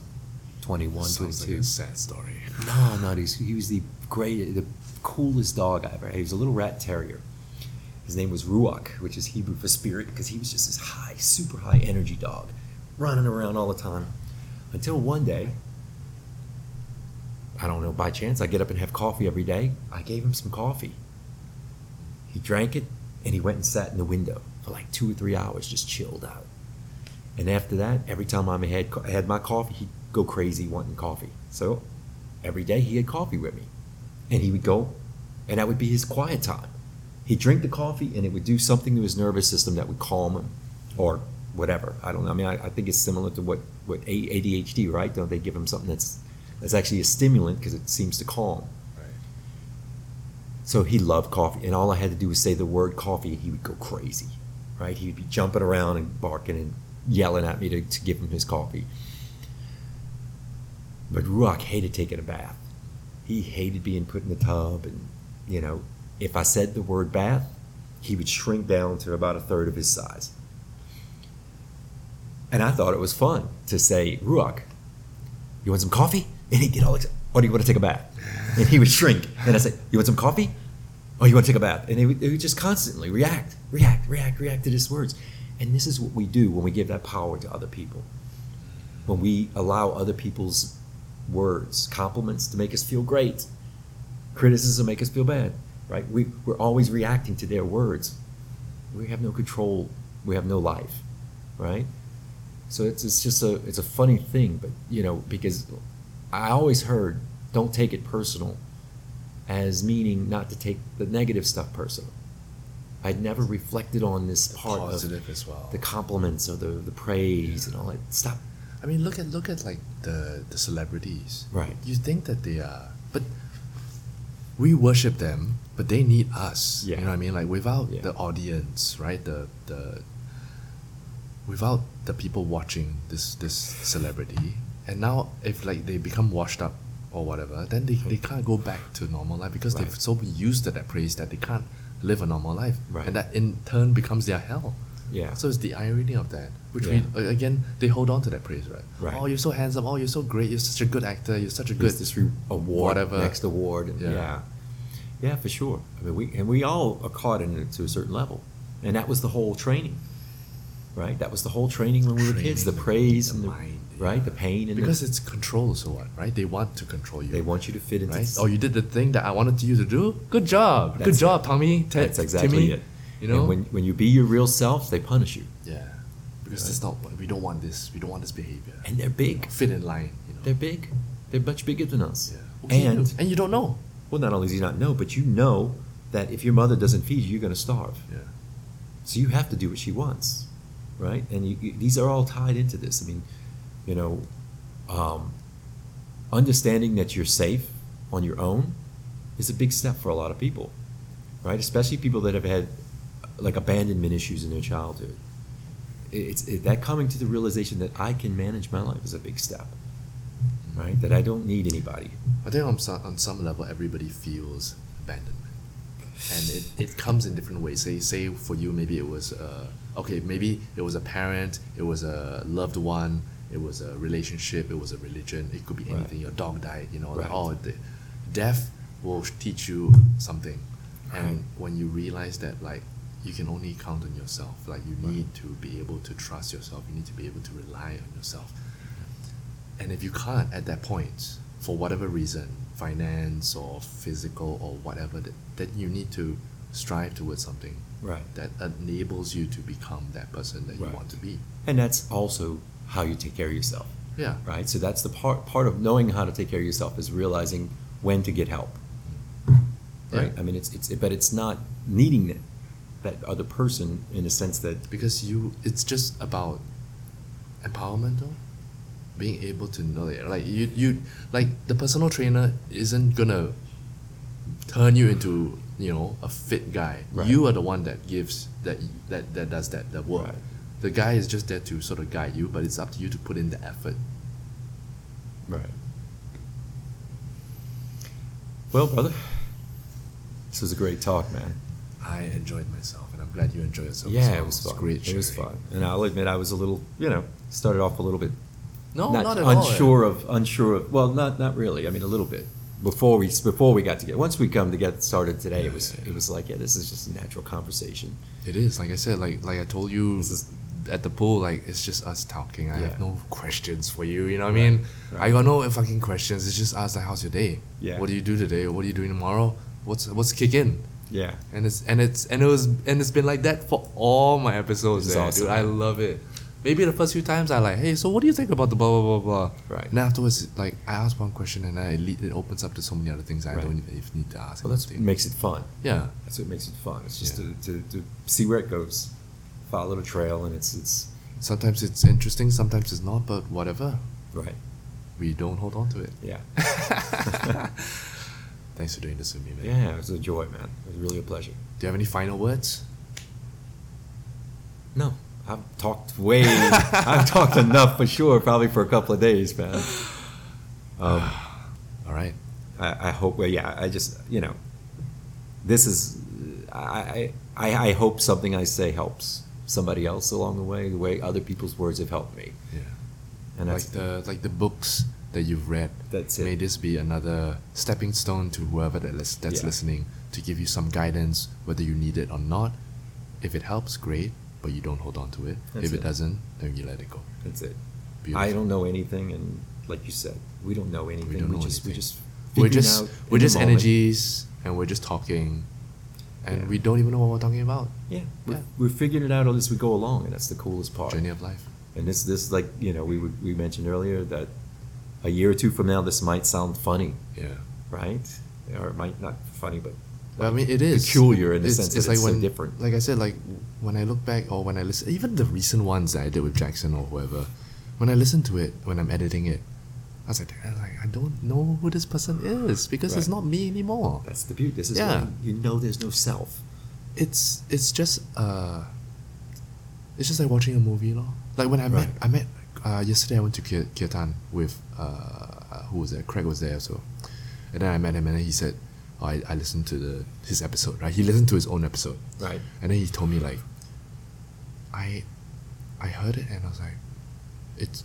21, Sounds 22. like a sad story. No, no, he's, he was the great, the coolest dog I ever had. He was a little rat terrier. His name was Ruach, which is Hebrew for spirit, because he was just this high, super high energy dog, running around all the time. Until one day, I don't know, by chance, I get up and have coffee every day. I gave him some coffee. He drank it, and he went and sat in the window for like two or three hours, just chilled out. And after that, every time I had, had my coffee, he'd go crazy wanting coffee. So every day he had coffee with me. And he would go, and that would be his quiet time. He'd drink the coffee, and it would do something to his nervous system that would calm him or whatever. I don't know. I mean, I, I think it's similar to what, what ADHD, right? Don't they give him something that's, that's actually a stimulant because it seems to calm? Right. So he loved coffee, and all I had to do was say the word coffee, and he would go crazy, right? He'd be jumping around and barking and yelling at me to, to give him his coffee. But Ruach hated taking a bath. He hated being put in the tub, and you know, if I said the word bath, he would shrink down to about a third of his size. And I thought it was fun to say, Ruach, you want some coffee? And he'd get all excited. Or oh, do you want to take a bath? And he would shrink. And I'd say, you want some coffee? Oh, you want to take a bath? And he would, he would just constantly react, react, react, react to his words. And this is what we do when we give that power to other people. When we allow other people's words, compliments to make us feel great, criticism make us feel bad, right? We, we're always reacting to their words. We have no control. We have no life, right? So it's, it's just a it's a funny thing, but you know because I always heard don't take it personal, as meaning not to take the negative stuff personal. I'd never reflected on this part of Positive as well. the compliments or the the praise and all that. Stop. I mean, look at look at like the the celebrities. Right. You think that they are, but we worship them, but they need us. Yeah. You know what I mean? Like without Yeah. the audience, right? The the without the people watching this this celebrity, and now if like they become washed up or whatever, then they, they can't go back to normal life because Right. they've so been used to that praise that they can't live a normal life, Right. and that in turn becomes their hell. Yeah. So it's the irony of that, which Yeah. we again they hold on to that praise, right? Right. Oh, you're so handsome. Oh, you're so great. You're such a good actor. You're such a good. There's this re- award, whatever. next award. Yeah. Yeah. yeah, for sure. I mean, we and we all are caught in it to a certain level, and that was the whole training, right? That was the whole training when we were kids. The praise the and the mind, right, the pain and because the, it's control, so what, right? They want to control you. they want you to fit into. right? this- Oh, you did the thing that I wanted you to do. Good job. Good That's job, Tommy. Te- That's exactly Timmy. it. You know. and when when you be your real self, they punish you, yeah. Because Right. that's not. We don't want this. We don't want this behavior. and they're big. fit in line. You know. They're big. They're much bigger than us. yeah. You And and you don't know. well, not only do you not know, but you know that if your mother doesn't feed you, you're going to starve. Yeah. So you have to do what she wants, right? And you, you, these are all tied into this. I mean, you know, um, understanding that you're safe on your own is a big step for a lot of people, right? Especially people that have had like abandonment issues in their childhood. It's it, that coming to the realization that I can manage my life is a big step, right? That I don't need anybody. I think on some, on some level, everybody feels abandonment, and it, it comes in different ways. Say say for you, maybe it was uh, okay, maybe it was a parent, it was a loved one, it was a relationship, it was a religion. It could be Right. anything. Your dog died, you know. Like, Right. oh, the, death will teach you something, and when you realize that, like. You can only count on yourself. Like you need to be able to trust yourself. You need to be able to rely on yourself. And if you can't at that point, for whatever reason, finance or physical or whatever, that, then you need to strive towards something Right. that enables you to become that person that you want to be. And that's also how you take care of yourself. Yeah. right? So that's the part part of knowing how to take care of yourself is realizing when to get help, right? Yeah. I mean, it's it's but it's not needing that that other person in a sense that Because you, it's just about empowerment, though. Being able to know it. Like you, you, like the personal trainer isn't gonna turn you into you know a fit guy. Right. You are the one that gives that that that does that that work. Right. The guy is just there to sort of guide you, but it's up to you to put in the effort. Right. Well, brother, this was a great talk, man. I enjoyed myself, and I'm glad you enjoyed yourself. Yeah, well. it was fun. great. It was fun, and I'll admit I was a little, you know, started off a little bit No, not, not, at all. unsure of unsure of. Well, not not really. I mean, a little bit before we before we got together. Once we come to get started today, it was it was like, yeah, this is just a natural conversation. It is like I said, like like I told you This is- at the pool, like it's just us talking. I have no questions for you. You know what I mean? right. I got no fucking questions. It's just us like, how's your day? Yeah. What do you do today? What are you doing tomorrow? What's what's kick in? Yeah, And it's and it's and it was and it's been like that for all my episodes. There, eh, awesome, dude. I love it. Maybe the first few times I like, hey, so what do you think about the blah blah blah blah? Right. And afterwards, like I ask one question and it, lead, it opens up to so many other things I Right. don't even need to ask. well, that's what makes it fun. yeah. That's what makes it fun. It's just Yeah. to, to, to see where it goes, follow the trail, and it's it's Sometimes it's interesting, sometimes it's not, but whatever. right. We don't hold on to it. Yeah, Thanks for doing this with me, man. yeah. It was a joy, man. It was really a pleasure. Do you have any final words? No, I've talked way. I've talked enough for sure. Probably for a couple of days, man. Um, All right. I, I hope. Well, yeah. I just you know, this is. I, I I hope something I say helps somebody else along the way. The way other people's words have helped me, Yeah. and like the like the books that you've read. That's it. May this be another stepping stone to whoever that lis- that's Yeah. listening to give you some guidance, whether you need it or not. If it helps, great, but you don't hold on to it. That's if it, it. doesn't, then you let it go. that's it. Beautiful. I don't know anything, and like you said, we don't know anything. We, don't know just we just we're just we're just energies, and we're just talking, and Yeah. we don't even know what we're talking about. Yeah, we're, Yeah. we're figuring it out as we go along, and that's the coolest part. Journey of life. And this, this like you know, we we mentioned earlier that a year or two from now, this might sound funny, Yeah. right? Or it might not funny, but Well, I mean, it is peculiar in the sense that it's so when, different. Like I said, like when I look back or when I listen, even the recent ones that I did with Jackson or whoever, when I listen to it when I'm editing it, I was like, I was like, I don't know who this person is because it's not me anymore. that's the beauty. This is Yeah. when you know there's no self. It's it's just uh, it's just like watching a movie, lor. Like when I met I met uh, yesterday I went to Ki- Kirtan with uh, who was there? Craig was there so, and then I met him and then he said, oh, I I listened to the his episode right. He listened to his own episode. Right. And then he told me like, I, I heard it and I was like, it's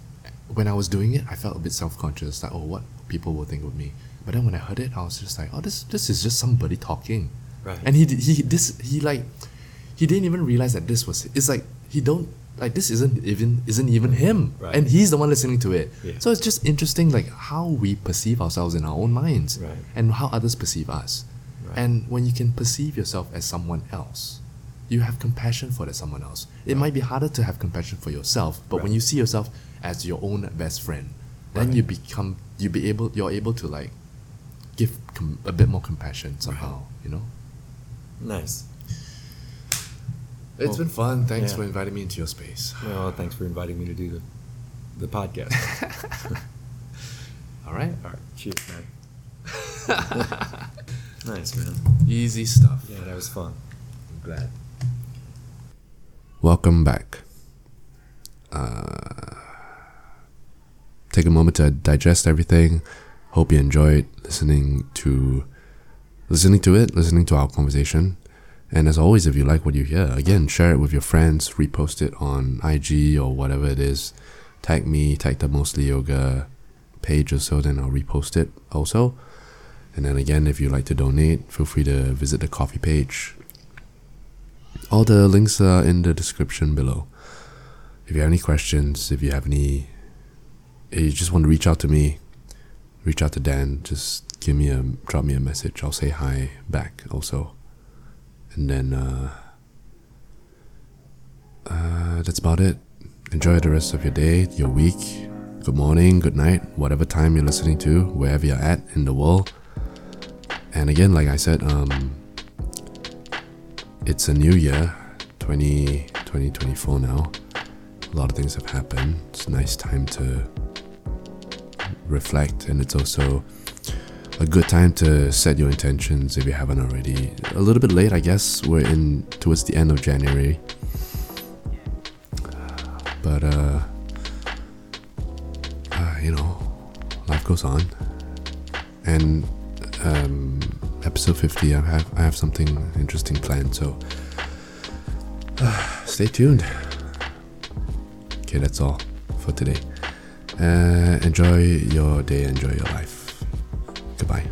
when I was doing it, I felt a bit self conscious like, oh, what people will think of me. But then when I heard it, I was just like, oh, this this is just somebody talking. Right. And he he this he like, he didn't even realize that this was it's like he don't like this isn't even isn't even him Right. and he's the one listening to it Yeah. so it's just interesting like how we perceive ourselves in our own minds Right. and how others perceive us Right. and when you can perceive yourself as someone else, you have compassion for that someone else. It might be harder to have compassion for yourself, but when you see yourself as your own best friend, then Right. you become you be able you're able to like give com- a bit more compassion somehow. You know. Nice. It's Well, been fun. Thanks yeah. for inviting me into your space. Well, thanks for inviting me to do the the podcast. All right. All right. Cheers, man. nice, man. Easy stuff. Yeah, that was fun. I'm glad. Welcome back. Uh, take a moment to digest everything. Hope you enjoyed listening to listening to it, listening to our conversation. And as always, if you like what you hear, again, share it with your friends, repost it on IG or whatever it is. Tag me, tag the Mostly Yoga page or so, then I'll repost it also. And then again, if you'd like to donate, feel free to visit the Ko-fi page. All the links are in the description below. If you have any questions, if you have any, if you just want to reach out to me, reach out to Dan. Just give me a drop me a message. I'll say hi back also. And then uh, uh, that's about it. Enjoy the rest of your day, your week. Good morning, good night, whatever time you're listening to, wherever you're at in the world. And again, like I said, um, it's a new year, 20, 2024 now. A lot of things have happened. It's a nice time to reflect, and it's also a good time to set your intentions if you haven't already. A little bit late, I guess. We're in towards the end of January. But, uh, uh you know, life goes on. And um, episode 50, I have, I have something interesting planned, so uh, stay tuned. Okay, that's all for today. Uh, enjoy your day, enjoy your life. Goodbye.